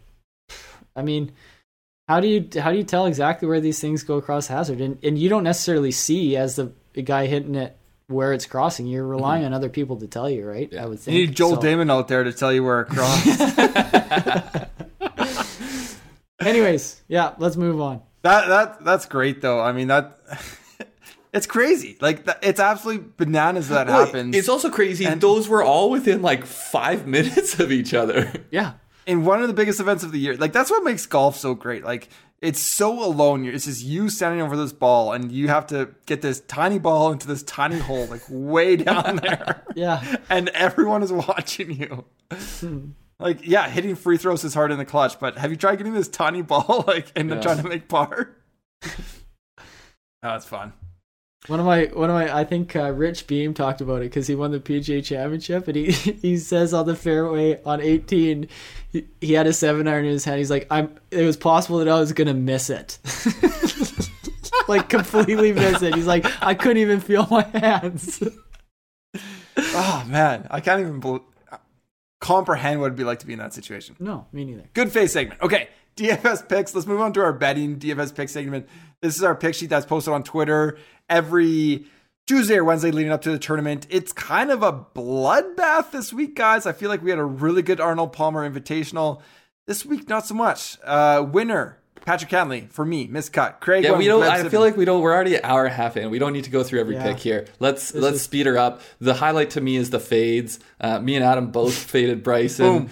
Speaker 3: I mean, how do you how do you tell exactly where these things go across hazard? And and you don't necessarily see as the guy hitting it where it's crossing. You're mm-hmm. relying on other people to tell you, right? I would
Speaker 1: say
Speaker 3: You
Speaker 1: need Joel
Speaker 3: So-
Speaker 1: Damon out there to tell you where it crossed.
Speaker 3: Anyways, yeah, let's move on.
Speaker 1: that that that's great though. I mean that it's crazy. Like it's absolutely bananas that
Speaker 2: well,
Speaker 1: happens.
Speaker 2: It's also crazy.
Speaker 1: And-
Speaker 2: those were all within like five minutes of each other.
Speaker 3: Yeah,
Speaker 1: in one of the biggest events of the year. Like that's what makes golf so great. Like it's so alone. It's just you standing over this ball, and you have to get this tiny ball into this tiny hole, like way down there,
Speaker 3: yeah.
Speaker 1: and everyone is watching you. Like yeah, hitting free throws is hard in the clutch, but have you tried getting this tiny ball like and then
Speaker 2: Yeah.
Speaker 1: trying to make par? oh, it's fun.
Speaker 3: One of my one of my I think uh, Rich Beem talked about it because he won the PGA Championship and he he says on the fairway on 18 he, he had a seven iron in his hand. He's like I'm. It was possible that I was gonna miss it, like completely miss it. He's like I couldn't even feel my hands.
Speaker 1: Oh man, I can't even bel comprehend what it'd be like to be in that situation.
Speaker 3: no, me neither.
Speaker 1: Good face segment. Okay, DFS picks. Let's move on to our betting DFS pick segment. This is our pick sheet that's posted on Twitter every Tuesday or Wednesday leading up to the tournament. It's kind of a bloodbath this week, guys. I feel like we had a really good Arnold Palmer Invitational. This week, not so much. Uh, winner Patrick Cantlay for me, miscut. Craig,
Speaker 2: Yeah, we don't. I feel like we don't. We're already an hour and a half in. We don't need to go through every
Speaker 3: Yeah.
Speaker 2: pick here. Let's
Speaker 3: This
Speaker 2: let's
Speaker 3: is-
Speaker 2: speed her up. The highlight to me is the fades. Uh, me and Adam both faded Bryson.
Speaker 1: Boom.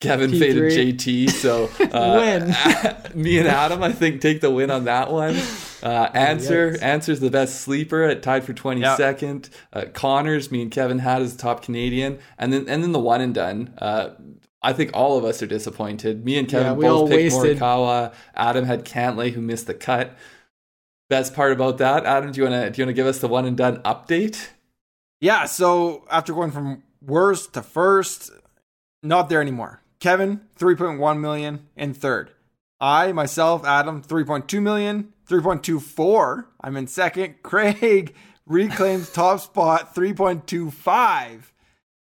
Speaker 2: Kevin
Speaker 3: P3.
Speaker 2: faded JT. So uh,
Speaker 3: Win.
Speaker 2: me and Adam, I think, take the win on that one. Uh, Xander
Speaker 3: Yikes.
Speaker 2: Xander's the best sleeper at tied for twenty second. Uh, Conners, me and Kevin had as the top Canadian, and then and then the one and done. Uh, I think all of us are disappointed. Me and Kevin
Speaker 3: Yeah, we
Speaker 2: both picked
Speaker 3: wasted-
Speaker 2: Morikawa. Adam had Cantlay, who missed the cut. Best part about that, Adam, do you wanna do you wanna give us the one and done update?
Speaker 1: Yeah, so after going from worst to first, not there anymore. Kevin, 3.1 million in third. I, myself, Adam, 3.2 million, 3.24. I'm in second. Craig reclaims top spot, 3.25.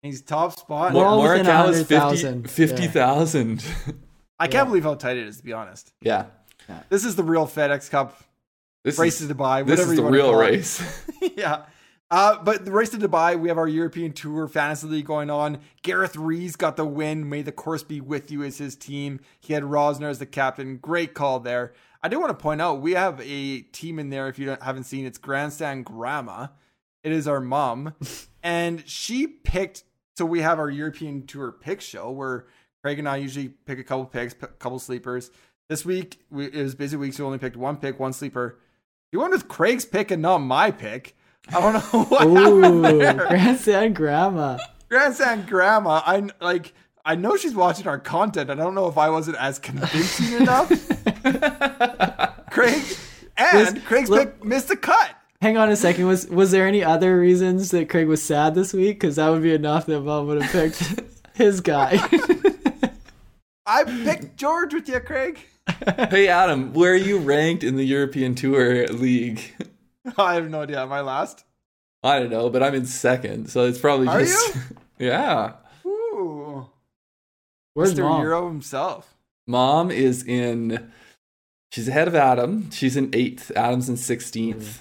Speaker 1: He's top spot.
Speaker 3: We're all within
Speaker 2: Morikawa's
Speaker 3: 100,000.
Speaker 2: 50,000.
Speaker 1: I can't believe how tight it is, to be honest.
Speaker 2: yeah.
Speaker 1: This is the real FedEx Cup
Speaker 2: This
Speaker 1: race
Speaker 2: is,
Speaker 1: to Dubai.
Speaker 2: this
Speaker 1: whatever
Speaker 2: is
Speaker 1: you
Speaker 2: the
Speaker 1: wanna
Speaker 2: real race.
Speaker 1: yeah. Uh, but the race to Dubai, we have our European Tour Fantasy League going on. Gareth Rees got the win. May the course be with you as his team. He had Rozner as the captain. Great call there. I do want to point out we have a team in there. If you don't, haven't seen, it's Grandstand Grandma. It is our mom, and she picked. So we have our European Tour pick show where Craig and I usually pick a couple picks, a couple sleepers. This week we, it was busy week, so we only picked one pick, one sleeper. You went with Craig's pick and not my pick. I don't know what
Speaker 3: Ooh,
Speaker 1: happened there.
Speaker 3: grandstand grandma.
Speaker 1: Grandstand grandma. I like. I know she's watching our content. I don't know if I wasn't as convincing enough. Craig and
Speaker 3: This-
Speaker 1: Craig's
Speaker 3: look-
Speaker 1: pick missed the cut.
Speaker 3: Hang on a second. Was was there any other reasons that Craig was sad this week? Because that would be enough that Mom would have picked his guy.
Speaker 1: I picked George with you, Craig.
Speaker 2: hey, Adam, where are you ranked in the European Tour League?
Speaker 1: I have no idea. Am I last?
Speaker 2: I don't know, but I'm in second, so it's probably
Speaker 1: Are
Speaker 2: just. yeah.
Speaker 1: Ooh,
Speaker 3: Where's
Speaker 1: Mr.
Speaker 3: Mom?
Speaker 1: Euro himself.
Speaker 2: Mom is in. She's ahead of Adam. She's in eighth. Adam's in 16th.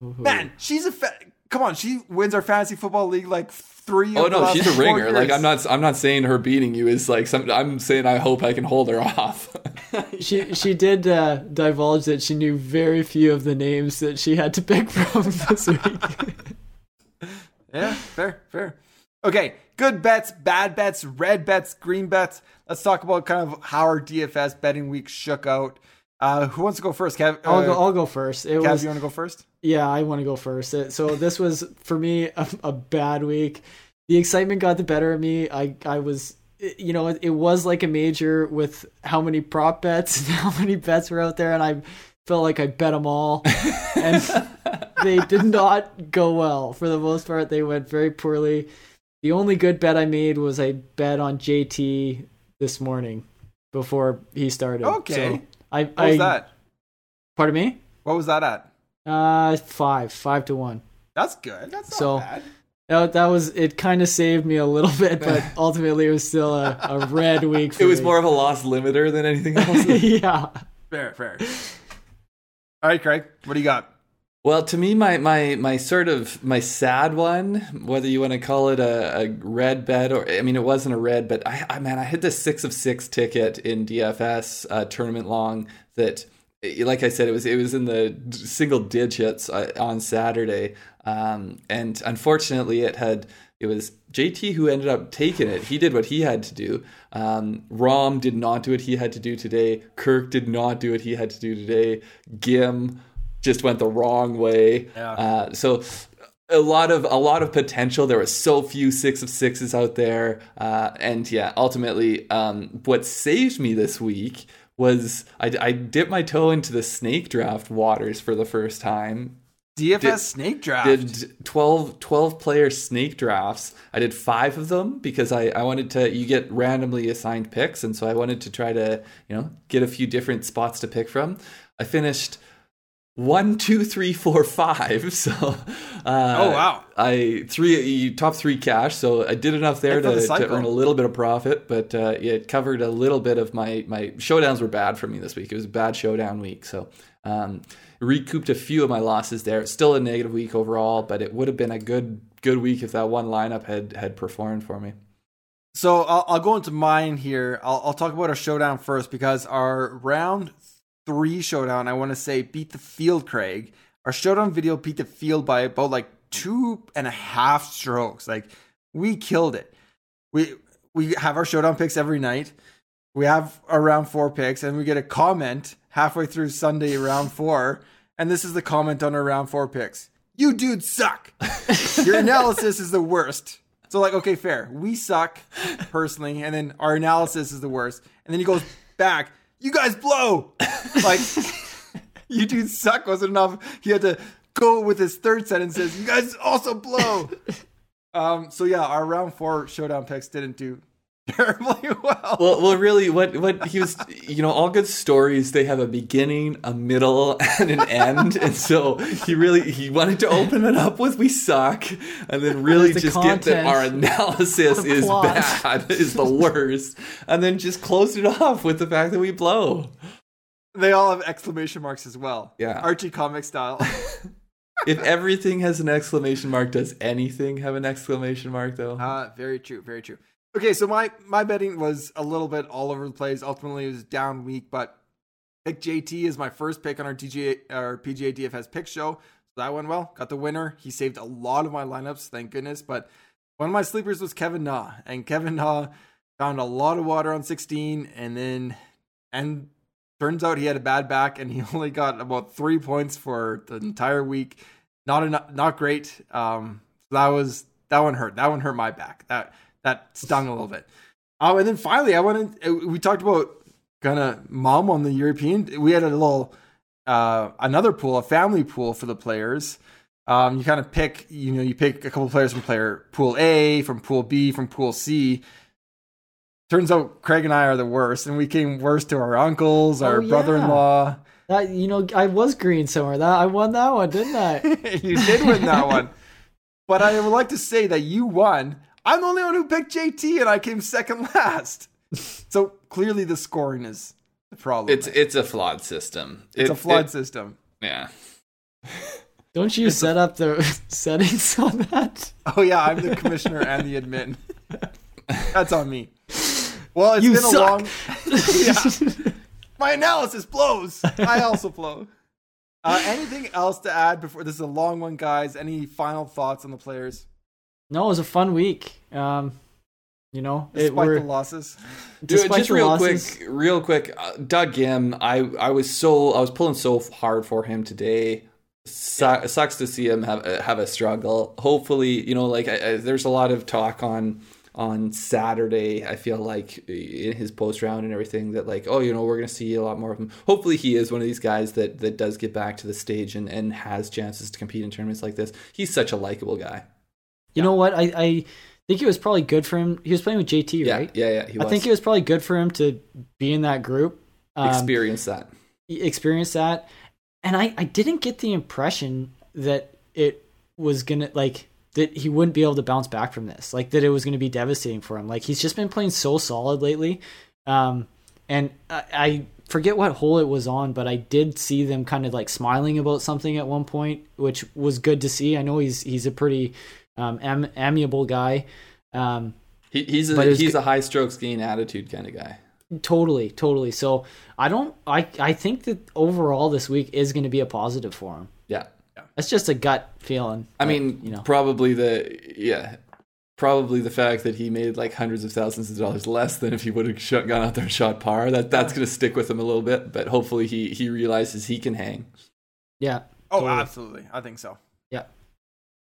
Speaker 1: Man, she's a fa- come on. She wins our fantasy football league like three.
Speaker 2: Oh
Speaker 1: of the
Speaker 2: no, she's a
Speaker 1: four
Speaker 2: ringer. Like. I'm not. I'm not saying her beating you is like some. I'm saying I hope I can hold her off.
Speaker 3: She she did uh, divulge that she knew very few of the names that she had to pick from this week.
Speaker 1: Yeah, fair, fair. Okay, good bets, bad bets, red bets, green bets. Let's talk about kind of how our DFS betting week shook out. Uh, who wants to go first? Kev,
Speaker 3: I'll
Speaker 1: uh,
Speaker 3: go. I'll go first. It
Speaker 1: Kev,
Speaker 3: was
Speaker 1: you want to go first?
Speaker 3: Yeah, I want to go first. It- So this was for me a, a bad week. The excitement got the better of me. I I was you know, it, it was like a major with how many prop bets and how many bets were out there and I felt like I bet them all. and they did not go well. For the most part, they went very poorly. The only good bet I made was I bet on JT this morning before he started.
Speaker 1: Okay.
Speaker 3: So I
Speaker 1: What
Speaker 3: I
Speaker 1: was that?
Speaker 3: pardon me?
Speaker 1: What was that at?
Speaker 3: Uh five. Five to one.
Speaker 1: That's good. That's not
Speaker 3: So-
Speaker 1: bad.
Speaker 3: That, that was it. Kind of saved me a little bit, but ultimately it was still a, a red week. For
Speaker 2: it was
Speaker 3: me.
Speaker 2: more of a lost limiter than anything else.
Speaker 3: yeah.
Speaker 1: Fair, fair. All right, Craig, what do you got?
Speaker 2: Well, to me, my my my sort of my sad one, whether you want to call it a, a red bet or I mean, it wasn't a red, but I, I man, I had this six of six ticket in DFS uh, tournament long that, eh, like I said, it was it was in the single digits uh, on Saturday, um, and unfortunately, it had it was JT who ended up taking it. He did what he had to do. Um, Rahm did not do what he had to do today. Kirk did not do what he had to do today. Ghim just went the wrong way.
Speaker 1: Yeah.
Speaker 2: Uh, so a lot of a lot of potential. There were so few six of sixes out there, uh, and yeah, ultimately, um, what saved me this week was I, I dipped my toe into the snake draft waters for the first time.
Speaker 1: DFS
Speaker 2: Did-
Speaker 1: snake draft.
Speaker 2: Did 12, 12 player snake drafts. I did five of them because I, I wanted to. You get randomly assigned picks, and so I wanted to try to you know get a few different spots to pick from. I finished one, two, three, four, five. So, uh,
Speaker 1: Oh, wow.
Speaker 2: I three top three cash. So I did enough there
Speaker 1: Heck of a
Speaker 2: to, to earn a little bit of profit, but uh, it covered a little bit of my my showdowns were bad for me this week. It was a bad showdown week, so um, recouped a few of my losses there. Still a negative week overall, but it would have been a good good week if that one lineup had had performed for me.
Speaker 1: So I'll, I'll go into mine here. I'll, I'll talk about our showdown first because our round three showdown, I want to say beat the field, Craig. Our showdown video beat the field by about like two and a half strokes. Like we killed it. We we have our showdown picks every night. We have around four picks, and we get a comment halfway through Sunday round four, and this is the comment on our round four picks. You dudes suck. Your analysis is the worst. So like, okay, fair. We suck personally, and then our analysis is the worst. And then he goes back. You guys blow. Like, you dudes suck wasn't enough. He had to go with his third sentence. Says you guys also blow. Um. So yeah, our round four showdown picks didn't do terribly well.
Speaker 2: Well, well, really, what what he was, you know, all good stories they have a beginning, a middle, and an end, and so he really he wanted to open it up with "we suck," and then really just get that our analysis is bad, is the worst, and then just close it off with the fact that we blow.
Speaker 1: They all have exclamation marks as well.
Speaker 2: Yeah.
Speaker 1: Archie comic style.
Speaker 2: If everything has an exclamation mark, does anything have an exclamation mark though?
Speaker 1: Uh, very true, very true. Okay, so my my betting was a little bit all over the place. Ultimately, it was down week, but pick JT is my first pick on our TGA our PGA DFS pick show. So that went well. Got the winner. He saved a lot of my lineups, thank goodness. But one of my sleepers was Kevin Na, and Kevin Na found a lot of water on 16, and then and turns out he had a bad back, and he only got about three points for the entire week. Not enough, not great. Um, so that was that one hurt. That one hurt my back. That that stung a little bit. Oh, and then finally, I went. In, we talked about kind of mom on the European. We had a little uh, another pool, a family pool for the players. Um, you kind of pick, you know, you pick a couple players from player pool A, from pool B, from pool C. Turns out Craig and I are the worst, and we came worst to our uncles, our
Speaker 3: Oh, yeah.
Speaker 1: brother-in-law.
Speaker 3: That you know, I was green somewhere. That I won that one, didn't I?
Speaker 1: you did win that one. But I would like to say that you won. I'm the only one who picked JT and I came second last. So clearly the scoring is the problem.
Speaker 2: It's it's a flawed system.
Speaker 1: It's
Speaker 2: It-
Speaker 1: a flawed
Speaker 2: it-
Speaker 1: system.
Speaker 2: yeah.
Speaker 3: Don't you set up the settings on that?
Speaker 1: Oh yeah, I'm the commissioner and the admin. That's on me. Well, it's
Speaker 3: You
Speaker 1: been
Speaker 3: suck.
Speaker 1: a long yeah. My analysis blows. I also blow. Uh, anything else to add before this is a long one, guys? Any final thoughts on the players,
Speaker 3: No, it was a fun week. Um, you know, it,
Speaker 1: despite
Speaker 3: we're,
Speaker 1: the losses?
Speaker 2: Dude, just
Speaker 3: the
Speaker 2: real
Speaker 3: losses-
Speaker 2: quick, real quick. Uh, Doug Ghim, I I was so I was pulling so hard for him today. Su- It sucks to see him have have a struggle. Hopefully, you know, like I, I, there's a lot of talk on on Saturday. I feel like in his post round and everything that like, oh, you know, we're gonna see a lot more of him. Hopefully, he is one of these guys that that does get back to the stage and and has chances to compete in tournaments like this. He's such a likable guy.
Speaker 3: You know what? I, I think it was probably good for him. He was playing with JT,
Speaker 2: Yeah,
Speaker 3: right?
Speaker 2: yeah, yeah. He
Speaker 3: I think it was probably good for him to be in that group. Um,
Speaker 2: experience that.
Speaker 3: experience that and I, I didn't get the impression that it was gonna like that he wouldn't be able to bounce back from this like that it was gonna be devastating for him like he's just been playing so solid lately um and I, I forget what hole it was on but I did see them kind of like smiling about something at one point which was good to see I know he's he's a pretty um am, amiable guy um
Speaker 2: He, he's a
Speaker 3: was
Speaker 2: he's
Speaker 3: g-
Speaker 2: a high strokes gain attitude kind of guy.
Speaker 3: Totally, totally. So I don't. I I think that overall this week is going to be a positive for him.
Speaker 2: Yeah.
Speaker 3: That's just a gut feeling.
Speaker 2: I
Speaker 3: but,
Speaker 2: mean,
Speaker 3: you know,
Speaker 2: probably the yeah, probably the fact that he made like hundreds of thousands of dollars less than if he would have shot, gone out there and shot par. That that's going to stick with him a little bit, but hopefully he he realizes he can hang.
Speaker 3: yeah.
Speaker 1: Oh,
Speaker 3: Totally.
Speaker 1: absolutely. I think so.
Speaker 3: Yeah.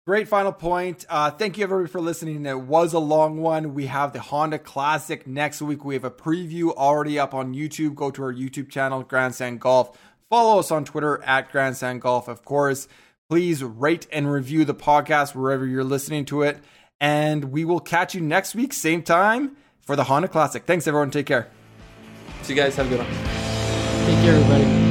Speaker 1: Great final point. Uh, thank you everybody for listening. It was a long one. We have the Honda Classic next week. We have a preview already up on YouTube. Go to our YouTube channel, Grandstand Golf. Follow us on Twitter at Grandstand Golf, of course. Please rate and review the podcast wherever you're listening to it. And we will catch you next week, same time, for the Honda Classic. Thanks, everyone. Take care.
Speaker 2: See you guys have a good one.
Speaker 3: Thank you, everybody.